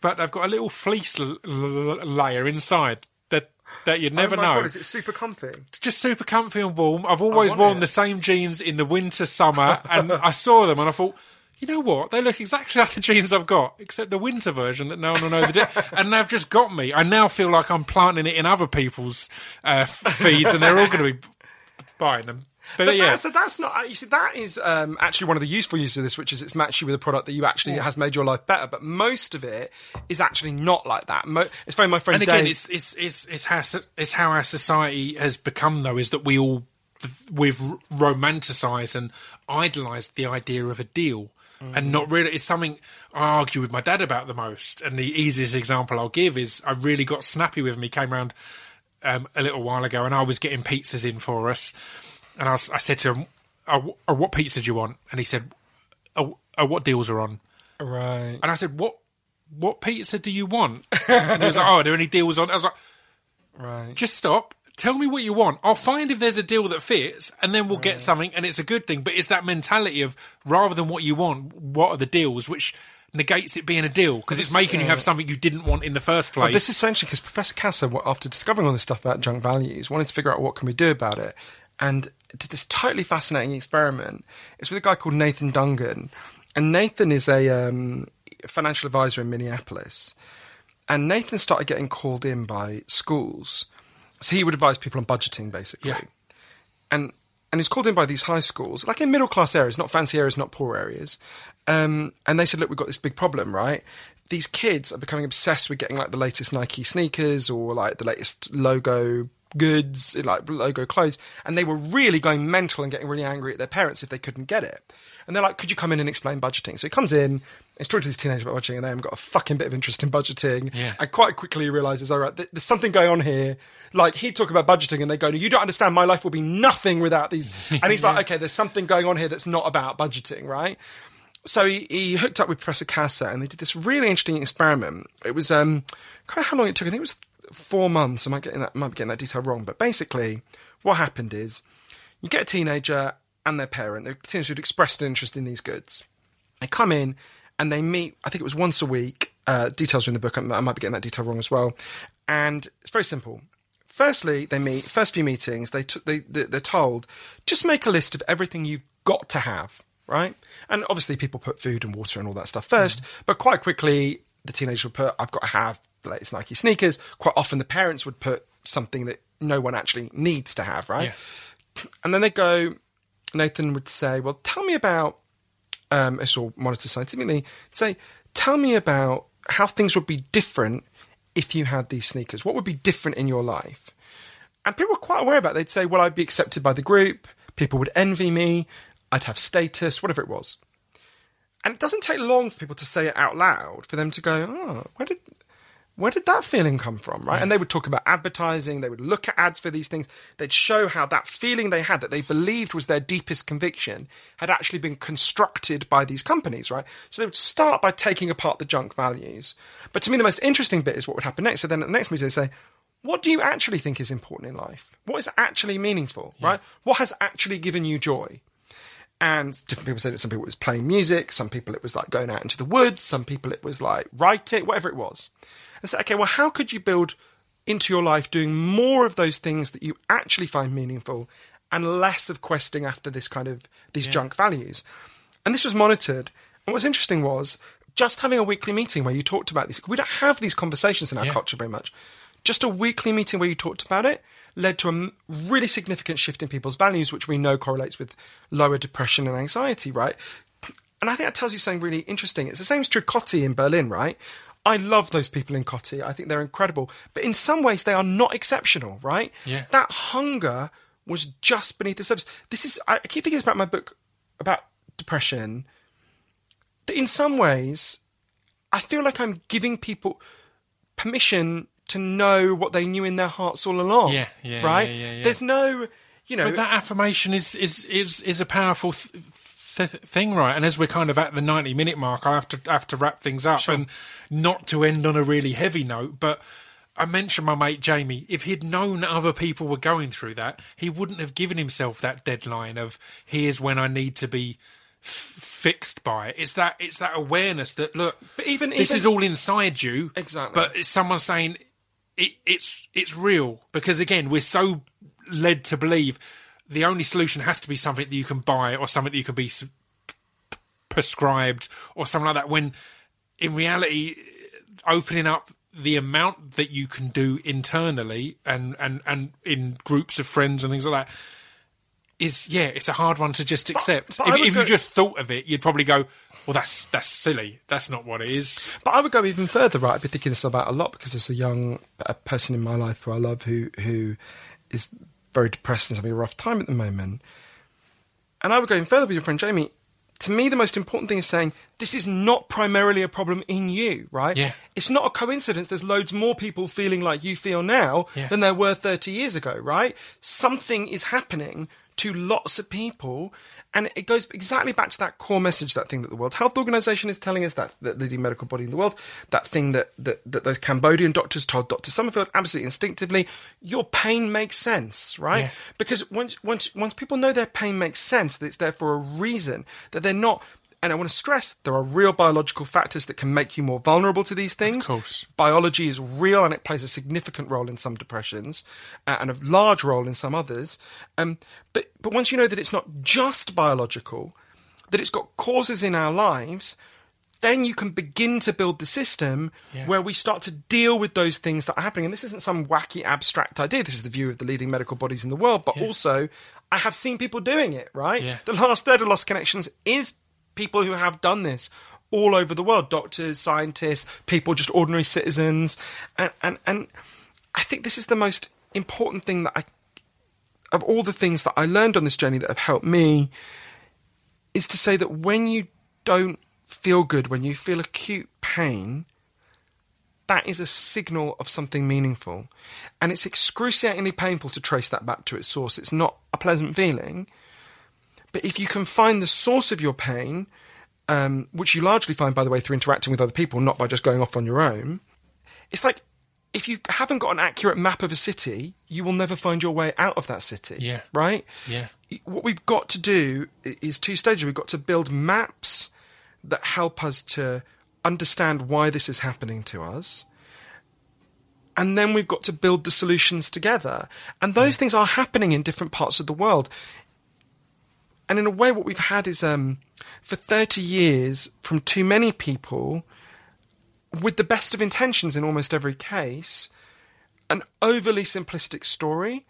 [SPEAKER 1] but they've got a little fleece l- l- layer inside. That that you'd never
[SPEAKER 3] oh
[SPEAKER 1] know.
[SPEAKER 3] God, is it super comfy?
[SPEAKER 1] It's just super comfy and warm. I've always worn
[SPEAKER 3] it.
[SPEAKER 1] the same jeans in the winter, summer, and I saw them and I thought, you know what? They look exactly like the jeans I've got, except the winter version that no one will know the di- And they've just got me. I now feel like I'm planting it in other people's uh, feeds, and they're all going to be buying them. But,
[SPEAKER 3] But
[SPEAKER 1] yeah,
[SPEAKER 3] that, so that's not. You see, that is um, actually one of the useful uses of this, which is it's matched you with a product that you actually has made your life better. But most of it is actually not like that. Mo- it's very my friend
[SPEAKER 1] and again,
[SPEAKER 3] Dave.
[SPEAKER 1] it's it's it's it's how it's how our society has become, though, is that we all we've romanticized and idolized the idea of a deal, and not really. It's something I argue with my dad about the most. And the easiest example I'll give is I really got snappy with him. He came round um, a little while ago, and I was getting pizzas in for us, and I, was, I said to him, oh, oh, "What pizza do you want?" And he said, "Oh, oh what deals are on?"
[SPEAKER 3] right.
[SPEAKER 1] And I said, "What?" What pizza do you want? And he was like, "Oh, are there any deals on?" I was like,
[SPEAKER 3] Right.
[SPEAKER 1] just stop. Tell me what you want. I'll find if there's a deal that fits, and then we'll get something, and it's a good thing. But it's that mentality of rather than what you want, what are the deals, which negates it being a deal because it's making you have something you didn't want in the first place.
[SPEAKER 3] This is essentially because Professor wa- after discovering all this stuff about junk values, wanted to figure out what can we do about it, and did this totally fascinating experiment. It's with a guy called Nathan Dungan, and Nathan is a um, financial advisor in Minneapolis. And Nathan started getting called in by schools, so he would advise people on budgeting, basically.
[SPEAKER 1] Yeah.
[SPEAKER 3] and and he's called in by these high schools, like in middle class areas, not fancy areas, not poor areas. Um, and they said, look, we've got this big problem, right? These kids are becoming obsessed with getting like the latest Nike sneakers or like the latest logo goods, like logo clothes, and they were really going mental and getting really angry at their parents if they couldn't get it. And they're like, could you come in and explain budgeting? So he comes in, he's talking to these teenagers about budgeting, and they haven't got a fucking bit of interest in budgeting.
[SPEAKER 1] Yeah.
[SPEAKER 3] And quite quickly he realizes, all right, th- there's something going on here. Like he'd talk about budgeting, and they go, you don't understand, my life will be nothing without these. And he's like, okay, there's something going on here that's not about budgeting, right? So he, he hooked up with Professor Kasser, and they did this really interesting experiment. It was um, quite how long it took. I think it was four months. I might getting that might be getting that detail wrong, but basically, what happened is you get a teenager and their parent. The teenager had expressed an interest in these goods. They come in and they meet. I think it was once a week. Uh, details are in the book. I might be getting that detail wrong as well. And it's very simple. Firstly, they meet. First few meetings, they, t- they they- they're told just make a list of everything you've got to have, right? And obviously, people put food and water and all that stuff first. But quite quickly, the teenager would put, "I've got to have the latest Nike sneakers." Quite often, the parents would put something that no one actually needs to have, right? And then they go. Nathan would say, "Well, tell me about." Um, it's all monitored scientifically. Say, tell me about how things would be different if you had these sneakers. What would be different in your life? And people were quite aware about. It. They'd say, "Well, I'd be accepted by the group. People would envy me. I'd have status, whatever it was." And it doesn't take long for people to say it out loud for them to go, "Oh, where did where did that feeling come from?" Right? And they would talk about advertising. They would look at ads for these things. They'd show how that feeling they had that they believed was their deepest conviction had actually been constructed by these companies. Right? So they would start by taking apart the junk values. But to me, the most interesting bit is what would happen next. So then at the next meeting, they say. What do you actually think is important in life? What is actually meaningful, right? What has actually given you joy? And different people said it. Some people it was playing music. Some people it was like going out into the woods. Some people it was like writing, whatever it was. And so, okay, well, how could you build into your life doing more of those things that you actually find meaningful and less of questing after this kind of these junk values? And this was monitored. And what's interesting was just having a weekly meeting where you talked about these. We don't have these conversations in our
[SPEAKER 1] Yeah.
[SPEAKER 3] culture very much. Just a weekly meeting where you talked about it led to a really significant shift in people's values, which we know correlates with lower depression and anxiety, right? And I think that tells you something really interesting. It's the same as true Kotti in Berlin, right? I love those people in Kotti. I think they're incredible. But in some ways, they are not exceptional, right?
[SPEAKER 1] Yeah.
[SPEAKER 3] That hunger was just beneath the surface. This is, I I keep thinking about my book about depression. That in some ways, I feel like I'm giving people permission to know what they knew in their hearts all along.
[SPEAKER 1] Yeah, yeah,
[SPEAKER 3] right.
[SPEAKER 1] yeah, yeah, yeah.
[SPEAKER 3] There's no, you know,
[SPEAKER 1] But that affirmation is is is is a powerful th- th- thing, right? And as we're kind of at the ninety minute mark, I have to have to wrap things up and not to end on a really heavy note, but. I mentioned my mate Jamie. If he'd known other people were going through that, he wouldn't have given himself that deadline of "here's when I need to be f- fixed by." it. It's that it's that awareness that look,
[SPEAKER 3] But even-
[SPEAKER 1] this
[SPEAKER 3] even-
[SPEAKER 1] is all inside you.
[SPEAKER 3] Exactly.
[SPEAKER 1] But it's someone saying, it, it's it's real because again we're so led to believe the only solution has to be something that you can buy or something that you can be prescribed or something like that. When in reality, opening up the amount that you can do internally and and and in groups of friends and things like that is yeah, it's a hard one to just accept.
[SPEAKER 3] but I
[SPEAKER 1] if if
[SPEAKER 3] go-
[SPEAKER 1] you just thought of it, you'd probably go, "Well, that's that's silly. That's not what it is."
[SPEAKER 3] But I would go even further, right? I've been thinking this about a lot because there's a young a person in my life who I love who who is very depressed and having a rough time at the moment. And I would go even further with your friend Jamie. To me, the most important thing is saying this is not primarily a problem in you, right?
[SPEAKER 1] Yeah.
[SPEAKER 3] It's not a coincidence. There's loads more people feeling like you feel now
[SPEAKER 1] Yeah.
[SPEAKER 3] than there were 30 years ago, right? Something is happening to lots of people. And it goes exactly back to that core message, that thing that the World Health Organization is telling us, that the leading medical body in the world, that thing that, that, that those Cambodian doctors told Dr. Summerfield absolutely instinctively, your pain makes sense, right?
[SPEAKER 1] Yeah.
[SPEAKER 3] Because once, once, once people know their pain makes sense, that it's there for a reason, that they're not, and I want to stress, there are real biological factors that can make you more vulnerable to these things.
[SPEAKER 1] course.
[SPEAKER 3] Biology is real and it plays a significant role in some depressions uh, and a large role in some others. Um, but, but once you know that it's not just biological, that it's got causes in our lives, then you can begin to build the system
[SPEAKER 1] Yeah.
[SPEAKER 3] where we start to deal with those things that are happening. And this isn't some wacky abstract idea. This is the view of the leading medical bodies in the world. But also, I have seen people doing it, right?
[SPEAKER 1] Yeah.
[SPEAKER 3] The last third of Lost Connections is people who have done this all over the world doctors, scientists, people, just ordinary citizens. And, and, and I think this is the most important thing that I, of all the things that I learned on this journey that have helped me, is to say that when you don't feel good, when you feel acute pain, that is a signal of something meaningful. And it's excruciatingly painful to trace that back to its source. It's not a pleasant feeling. But if you can find the source of your pain, um, which you largely find, by the way, through interacting with other people, not by just going off on your own, it's like if you haven't got an accurate map of a city, you will never find your way out of that city.
[SPEAKER 1] Yeah.
[SPEAKER 3] Right?
[SPEAKER 1] Yeah.
[SPEAKER 3] What we've got to do is two stages. We've got to build maps that help us to understand why this is happening to us. And then we've got to build the solutions together. And those things are happening in different parts of the world. And in a way, what we've had is um, for 30 years, from too many people, with the best of intentions in almost every case, an overly simplistic story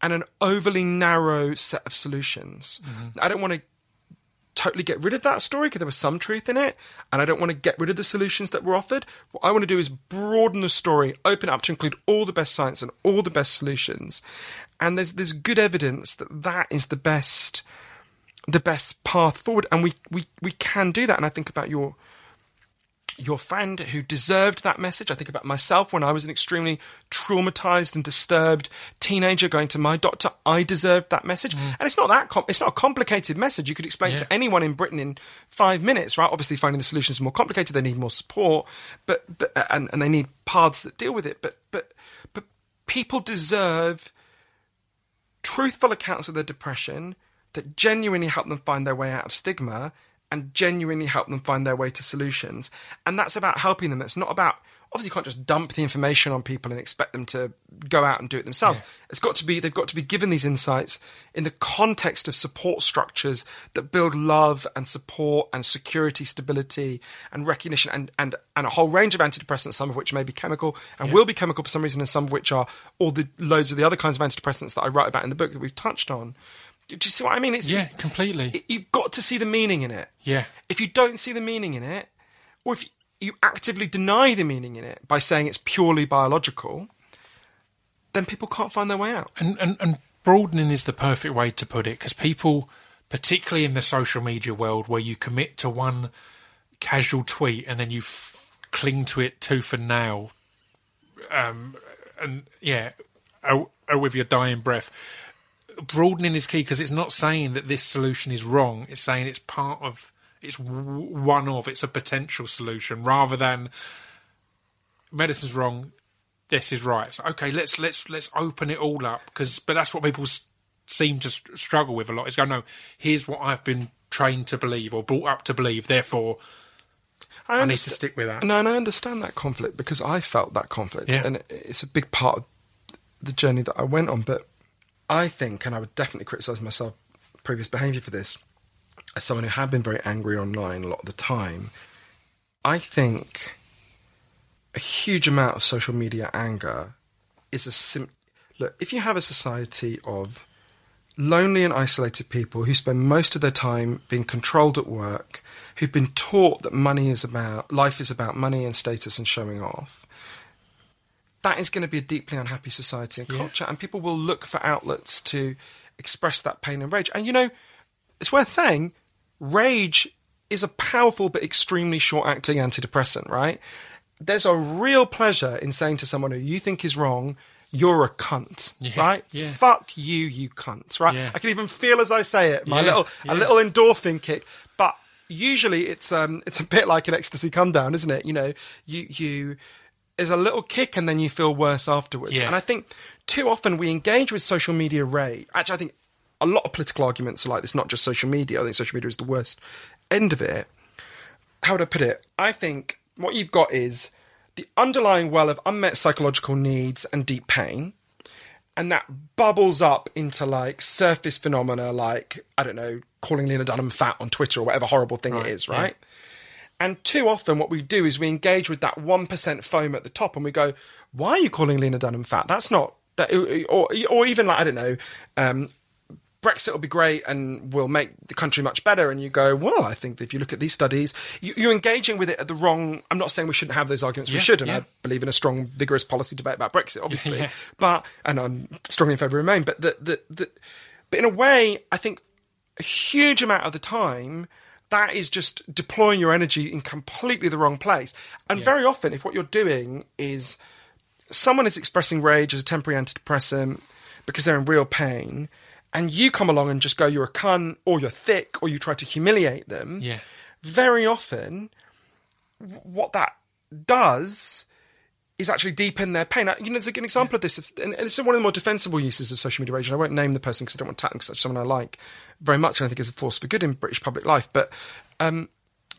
[SPEAKER 3] and an overly narrow set of solutions. I don't want to totally get rid of that story because there was some truth in it, and I don't want to get rid of the solutions that were offered. What I want to do is broaden the story, open it up to include all the best science and all the best solutions. And there's there's good evidence that that is the best the best path forward, and we we we can do that. And I think about your your friend who deserved that message. I think about myself when I was an extremely traumatized and disturbed teenager going to my doctor. I deserved that message, mm. and it's not that com- it's not a complicated message. You could explain
[SPEAKER 1] Yeah.
[SPEAKER 3] to anyone in Britain in five minutes, right? Obviously, finding the solutions is more complicated. They need more support, but but and and they need paths that deal with it. But but but people deserve truthful accounts of their depression that genuinely help them find their way out of stigma and genuinely help them find their way to solutions. And that's about helping them. It's not about obviously you can't just dump the information on people and expect them to go out and do it themselves. It's got to be they've got to be given these insights in the context of support structures that build love and support and security, stability and recognition and and, and a whole range of antidepressants, some of which may be chemical and will be chemical for some reason, and some of which are all the loads of the other kinds of antidepressants that I write about in the book that we've touched on. Do you see what I mean? It's,
[SPEAKER 1] Yeah, completely.
[SPEAKER 3] it- you've got to see the meaning in it.
[SPEAKER 1] Yeah.
[SPEAKER 3] If you don't see the meaning in it, or if you actively deny the meaning in it by saying it's purely biological, then people can't find their way out.
[SPEAKER 1] and, and, and broadening is the perfect way to put it because people, particularly in the social media world, where you commit to one casual tweet and then you f- cling to it tooth and nail, um, and yeah, with your dying breath. Broadening is key because it's not saying that this solution is wrong. It's saying it's part of, it's one of, it's a potential solution rather than medicine's wrong, this is right. So, okay, let's let's let's open it all up because, but that's what people s- seem to st- struggle with a lot. Is go, no, here's what I've been trained to believe or brought up to believe. Therefore, I, need to stick with that.
[SPEAKER 3] No, and I understand that conflict because I felt that conflict,
[SPEAKER 1] Yeah.
[SPEAKER 3] and it's a big part of the journey that I went on. But I think, and I would definitely criticise myself previous behaviour for this, as someone who had been very angry online a lot of the time. I think a huge amount of social media anger is a sim- look. If you have a society of lonely and isolated people who spend most of their time being controlled at work, who've been taught that money is about life is about money and status and showing off. That is going to be a deeply unhappy society and culture, and people will look for outlets to express that pain and rage. And you know, it's worth saying, rage is a powerful but extremely short-acting antidepressant, right? There's a real pleasure in saying to someone who you think is wrong, "You're a cunt,"
[SPEAKER 1] Yeah,
[SPEAKER 3] right?
[SPEAKER 1] yeah.
[SPEAKER 3] Fuck you, you cunt, right?
[SPEAKER 1] Yeah.
[SPEAKER 3] I can even feel as I say it, my
[SPEAKER 1] Yeah,
[SPEAKER 3] little
[SPEAKER 1] yeah.
[SPEAKER 3] a little endorphin kick. But usually it's um it's a bit like an ecstasy come down, isn't it? You know, you you there's a little kick and then you feel worse afterwards.
[SPEAKER 1] Yeah.
[SPEAKER 3] And I think too often we engage with social media rage. Actually, I think a lot of political arguments are like this, not just social media. I think social media is the worst end of it. How would I put it? I think what you've got is the underlying well of unmet psychological needs and deep pain and that bubbles up into like surface phenomena like I don't know calling Lena Dunham fat on Twitter or whatever horrible thing it is, right? And too often what we do is we engage with that 1% foam at the top and we go, why are you calling Lena Dunham fat? That's not that or or even like I don't know um Brexit will be great and will make the country much better. And you go, well, I think if you look at these studies, you, you're engaging with it at the wrong. I'm not saying we shouldn't have those arguments. we should, and
[SPEAKER 1] yeah.
[SPEAKER 3] I believe in a strong, vigorous policy debate about Brexit, obviously.
[SPEAKER 1] Yeah.
[SPEAKER 3] But and I'm strongly in favour of Remain. But the, the, the, but in a way, I think a huge amount of the time. That is just deploying your energy in completely the wrong place. And very often, if what you're doing is someone is expressing rage as a temporary antidepressant because they're in real pain, and you come along and just go, you're a cunt, or you're thick, or you try to humiliate them,
[SPEAKER 1] Yeah.
[SPEAKER 3] very often what that does is actually deepen their pain. You know, there's an example of this, and it's one of the more defensible uses of social media rage. And I won't name the person because I don't want to attack them because that's someone I like very much and I think is a force for good in British public life. But um,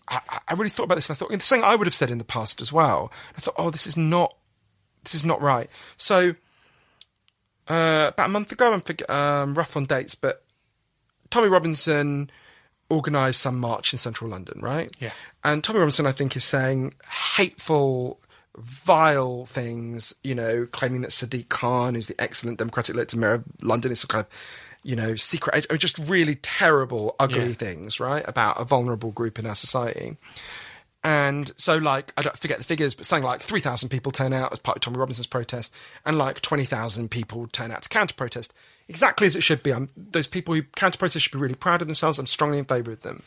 [SPEAKER 3] I, I really thought about this and I thought it's something I would have said in the past as well. I thought, oh, this is not, this is not right. So uh, about a month ago, I'm forg- um, rough on dates, but Tommy Robinson organised some march in central London, right?
[SPEAKER 1] Yeah.
[SPEAKER 3] And Tommy Robinson, I think, is saying hateful, vile things, you know, claiming that Sadiq Khan, who's the excellent Democratic elected mayor of London, is some kind of, you know, secret, mean, just really terrible, ugly
[SPEAKER 1] Yeah.
[SPEAKER 3] things, right? About a vulnerable group in our society. And so, like, I don't forget the figures, but saying like 3,000 people turn out as part of Tommy Robinson's protest, and like 20,000 people turn out to counter protest. Exactly as it should be. I'm, those people who counter protest should be really proud of themselves. I'm strongly in favour of them.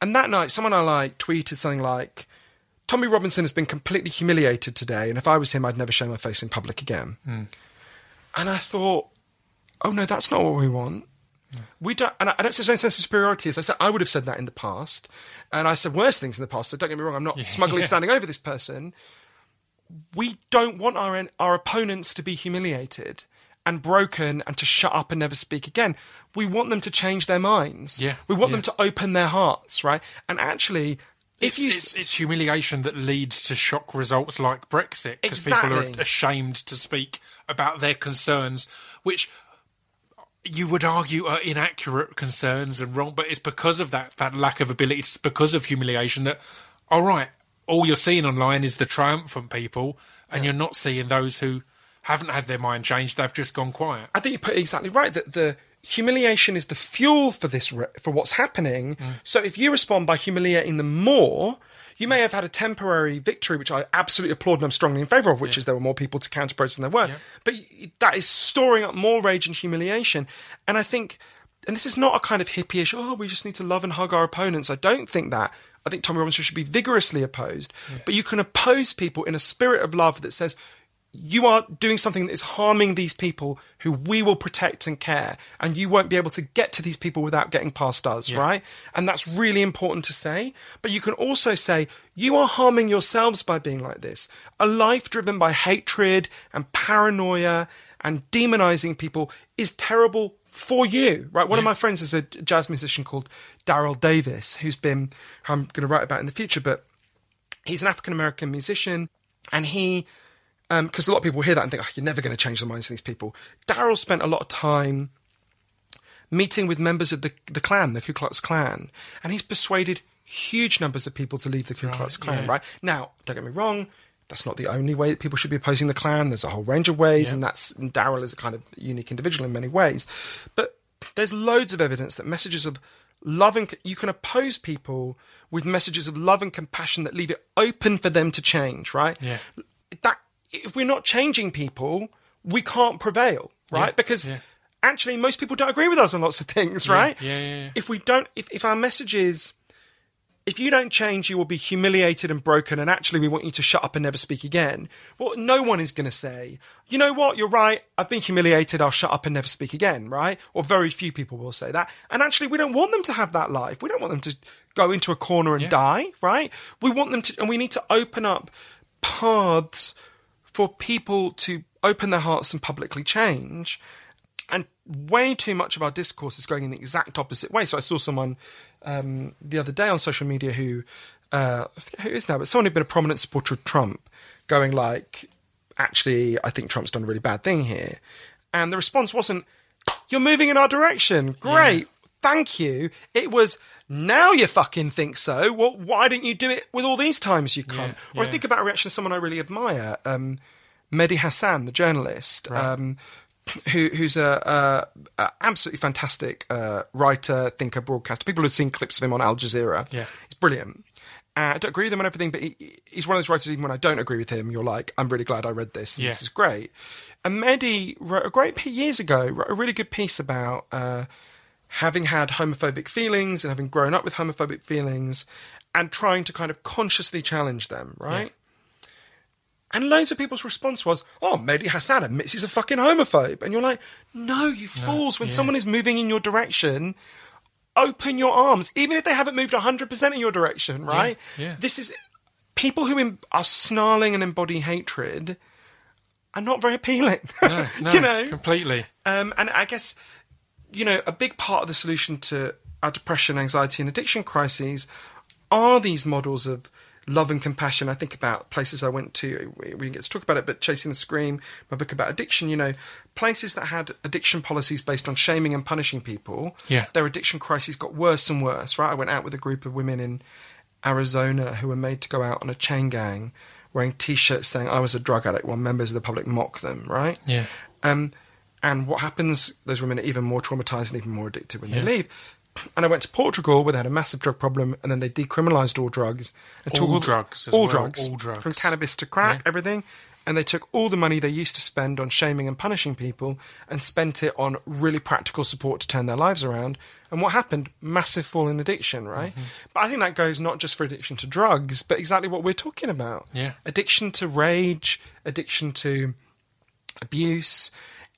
[SPEAKER 3] And that night, someone I like tweeted something like, Tommy Robinson has been completely humiliated today, and if I was him, I'd never show my face in public again. Hmm. And I thought, oh no, that's not what we want. We don't, and I, I don't say any sense of superiority. As I said, I would have said that in the past, and I said worse things in the past. So don't get me wrong, I'm not smugly
[SPEAKER 1] yeah.
[SPEAKER 3] standing over this person. We don't want our our opponents to be humiliated and broken and to shut up and never speak again. We want them to change their minds.
[SPEAKER 1] Yeah,
[SPEAKER 3] we want
[SPEAKER 1] yeah.
[SPEAKER 3] them to open their hearts, right? And actually,
[SPEAKER 1] It's,
[SPEAKER 3] you
[SPEAKER 1] it's, it's humiliation that leads to shock results like Brexit because people are ashamed to speak about their concerns, which you would argue are inaccurate concerns and wrong, but it's because of that that lack of ability, it's because of humiliation that, all right, all you're seeing online is the triumphant people, and you're not seeing those who haven't had their mind changed; they've just gone quiet.
[SPEAKER 3] I think you put it exactly right that the humiliation is the fuel for this for what's happening. Mm. So if you respond by humiliating them more, you may have had a temporary victory, which I absolutely applaud and I'm strongly in favour of, which is there were more people to counter protest than there were. But that is storing up more rage and humiliation. And I think, and this is not a kind of hippie-ish, oh, we just need to love and hug our opponents. I don't think that. I think Tommy Robinson should be vigorously opposed. But you can oppose people in a spirit of love that says, you are doing something that is harming these people who we will protect and care, and you won't be able to get to these people without getting past us, right? And that's really important to say. But you can also say, you are harming yourselves by being like this. A life driven by hatred and paranoia and demonizing people is terrible for you, right? One of my friends is a jazz musician called Daryl Davis, who's been, I'm going to write about in the future, but He's an African American musician, and he, Um, because a lot of people hear that and think, oh, you're never going to change the minds of these people. Daryl spent a lot of time meeting with members of the the Klan, the Ku Klux Klan, and he's persuaded huge numbers of people to leave the Ku Klux Klan.
[SPEAKER 1] yeah.
[SPEAKER 3] Right now, don't get me wrong. That's not the only way that people should be opposing the Klan. There's a whole range of ways,
[SPEAKER 1] Yeah.
[SPEAKER 3] and that's and Daryl is a kind of unique individual in many ways. But there's loads of evidence that messages of love and you can oppose people with messages of love and compassion that leave it open for them to change. Right?
[SPEAKER 1] Yeah.
[SPEAKER 3] That if we're not changing people, we can't prevail. Right?
[SPEAKER 1] Yeah,
[SPEAKER 3] Because
[SPEAKER 1] yeah.
[SPEAKER 3] actually, most people don't agree with us on lots of things. Right?
[SPEAKER 1] yeah, yeah, yeah.
[SPEAKER 3] If we don't, if if our message is if you don't change, you will be humiliated and broken, and actually, we want you to shut up and never speak again. Well, no one is going to say, you know what, you're right, I've been humiliated, I'll shut up and never speak again, right? Or very few people will say that. And actually, we don't want them to have that life. We don't want them to go into a corner and die, right? We want them to, and we need to open up paths for people to open their hearts and publicly change and way too much of our discourse is going in the exact opposite way. So I saw someone um, the other day on social media who uh, I forget who now, but someone who'd been a prominent supporter of Trump, going like, "Actually, I think Trump's done a really bad thing here," and the response wasn't, "You're moving in our direction, great." Thank you. It was now you fucking think so. Well, why didn't you do it with all these times you can't? Or I think about a reaction of someone I really admire, um, Mehdi Hasan, the journalist, um, who, who's a, a, a absolutely fantastic uh, writer, thinker, broadcaster. People have seen clips of him on Al Jazeera.
[SPEAKER 1] Yeah.
[SPEAKER 3] he's brilliant. Uh, I don't agree with him on everything, but he, he's one of those writers. Even when I don't agree with him, you're like, I'm really glad I read this.
[SPEAKER 1] Yeah.
[SPEAKER 3] This is great. And Mehdi wrote a great piece years ago. Wrote a really good piece about uh, having had homophobic feelings and having grown up with homophobic feelings, and trying to kind of consciously challenge them. Right. And loads of people's response was, "Oh, Mehdi Hasan admits he's a fucking homophobe," and you're like, "No, you fools! When
[SPEAKER 1] yeah.
[SPEAKER 3] someone is moving in your direction, open your arms, even if they haven't moved 100 percent in your direction, right?
[SPEAKER 1] yeah.
[SPEAKER 3] This is people who are snarling and embody hatred are not very appealing.
[SPEAKER 1] No, no,
[SPEAKER 3] you know,
[SPEAKER 1] completely.
[SPEAKER 3] um, and I guess, you know, a big part of the solution to our depression, anxiety, and addiction crises are these models of love and compassion. I think about places I went to. We didn't get to talk about it, but Chasing the Scream, my book about addiction, you know, places that had addiction policies based on shaming and punishing people.
[SPEAKER 1] Yeah.
[SPEAKER 3] Their addiction crises got worse and worse, right? I went out with a group of women in Arizona who were made to go out on a chain gang wearing t shirts saying I was a drug addict while members of the public mock them, right?
[SPEAKER 1] Yeah.
[SPEAKER 3] Um, and what happens, those women are even more traumatized and even more addicted when
[SPEAKER 1] Yeah.
[SPEAKER 3] they leave. And I went to Portugal where they had a massive drug problem and then they decriminalized all drugs. And
[SPEAKER 1] All
[SPEAKER 3] the-
[SPEAKER 1] drugs
[SPEAKER 3] all
[SPEAKER 1] well,
[SPEAKER 3] drugs.
[SPEAKER 1] all drugs.
[SPEAKER 3] From cannabis to crack,
[SPEAKER 1] Yeah.
[SPEAKER 3] everything. And they took all the money they used to spend on shaming and punishing people and spent it on really practical support to turn their lives around. And what happened? Massive fall in addiction, right?
[SPEAKER 1] Mm-hmm.
[SPEAKER 3] But I think that goes not just for addiction to drugs, but exactly what we're talking about.
[SPEAKER 1] Yeah.
[SPEAKER 3] Addiction to rage, addiction to abuse.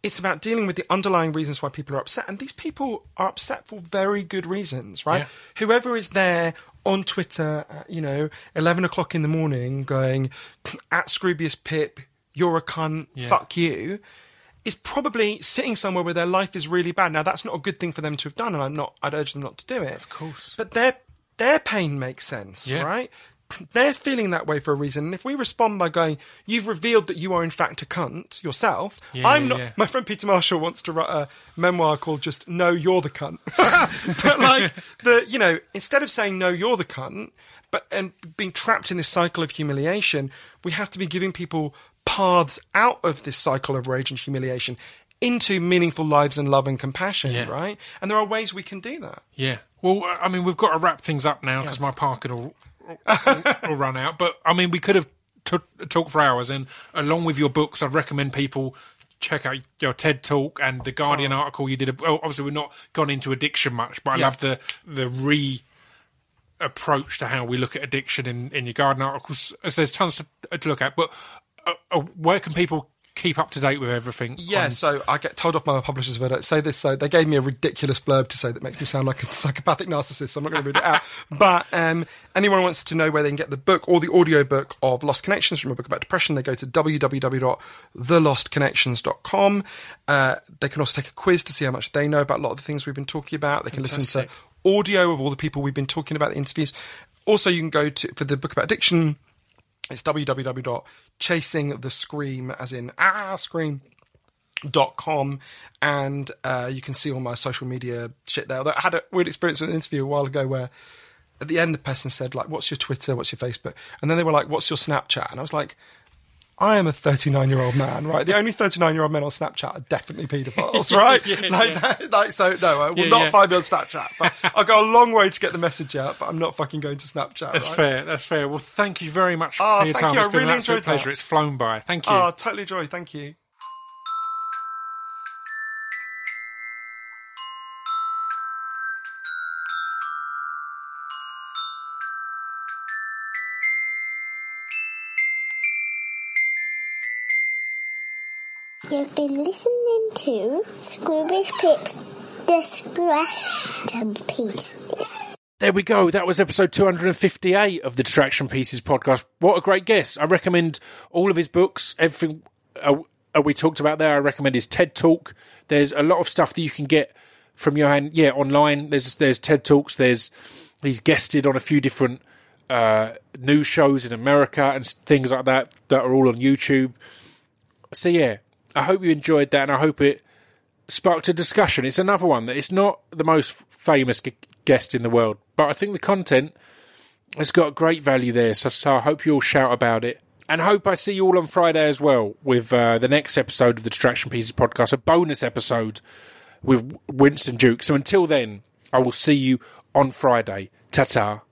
[SPEAKER 3] It's about dealing with the underlying reasons why people are upset. And these people are upset for very good reasons, right?
[SPEAKER 1] Yeah.
[SPEAKER 3] Whoever is there on Twitter at, you know, 11 o'clock in the morning going, at Scroobius Pip, you're a cunt,
[SPEAKER 1] Yeah.
[SPEAKER 3] fuck you, is probably sitting somewhere where their life is really bad. Now, that's not a good thing for them to have done, and I'm not, I'd urge them not to do it. Of
[SPEAKER 1] course.
[SPEAKER 3] But their, their pain makes sense,
[SPEAKER 1] Yeah.
[SPEAKER 3] right? They're feeling that way for a reason. And if we respond by going, you've revealed that you are in fact a cunt yourself,
[SPEAKER 1] Yeah,
[SPEAKER 3] I'm
[SPEAKER 1] yeah,
[SPEAKER 3] not.
[SPEAKER 1] yeah.
[SPEAKER 3] My friend Peter Marshall wants to write a memoir called just No, You're the Cunt. but like, the, you know, instead of saying No, You're the Cunt, but, and being trapped in this cycle of humiliation, we have to be giving people paths out of this cycle of rage and humiliation into meaningful lives and love and compassion,
[SPEAKER 1] Yeah.
[SPEAKER 3] right? And there are ways we can do that.
[SPEAKER 1] Yeah. Well, I mean, we've got to wrap things up now because my parking will, will, run out. But I mean, we could have t- talked for hours. And along with your books, I'd recommend people check out your TED talk and the Guardian article you did. Well, obviously, we've not gone into addiction much, but I
[SPEAKER 3] Yeah.
[SPEAKER 1] love the the re approach to how we look at addiction in, in your Guardian articles. So there's tons to, to look at. But uh, uh, where can people keep up to date with everything?
[SPEAKER 3] Yeah,
[SPEAKER 1] on-
[SPEAKER 3] so I get told off by my publishers if I don't say this. So they gave me a ridiculous blurb to say that makes me sound like a psychopathic narcissist. So I'm not going to read it out. But um, anyone wants to know where they can get the book or the audio book of Lost Connections from a book about depression, they go to www.thelostconnections.com. Uh, they can also take a quiz to see how much they know about a lot of the things we've been talking about. They can listen to audio of all the people we've been talking about, the interviews. Also, you can go to, for the book about addiction, It's www.chasingthescream, as in ah scream dot com and uh, you can see all my social media shit there. I had a weird experience with an interview a while ago where at the end the person said like, "What's your Twitter? What's your Facebook?" And then they were like, "What's your Snapchat?" And I was like. I am a 39 year old man, right? The only 39 year old men on Snapchat are definitely paedophiles, right?
[SPEAKER 1] Yeah,
[SPEAKER 3] like,
[SPEAKER 1] yeah.
[SPEAKER 3] That, like, so no, I will
[SPEAKER 1] Yeah,
[SPEAKER 3] not find me on Snapchat, but I'll go a long way to get the message out, but I'm not fucking going to Snapchat.
[SPEAKER 1] That's
[SPEAKER 3] right?
[SPEAKER 1] fair. That's fair. Well, thank you very much
[SPEAKER 3] Oh,
[SPEAKER 1] for your
[SPEAKER 3] thank
[SPEAKER 1] time.
[SPEAKER 3] you.
[SPEAKER 1] It's
[SPEAKER 3] I
[SPEAKER 1] been
[SPEAKER 3] really
[SPEAKER 1] an absolute
[SPEAKER 3] enjoyed that.
[SPEAKER 1] pleasure. It's flown by. Thank you.
[SPEAKER 3] Oh, totally joy. Thank you.
[SPEAKER 4] You've been listening to Scroobius Pip's Distraction Pieces.
[SPEAKER 1] There we go. That was episode 258 of the Distraction Pieces podcast. What a great guest. I recommend all of his books, everything uh, uh, we talked about there. I recommend his TED Talk. There's a lot of stuff that you can get from Johann, yeah, online. There's there's TED Talks. There's he's guested on a few different uh, news shows in America and things like that that are all on YouTube. So yeah, I hope you enjoyed that, and I hope it sparked a discussion. It's another one that it's not the most famous g- guest in the world, but I think the content has got great value there. So, so I hope you all shout about it. And hope I see you all on Friday as well with uh, the next episode of the Distraction Pieces podcast, a bonus episode with Winston Duke. So until then, I will see you on Friday. Ta ta.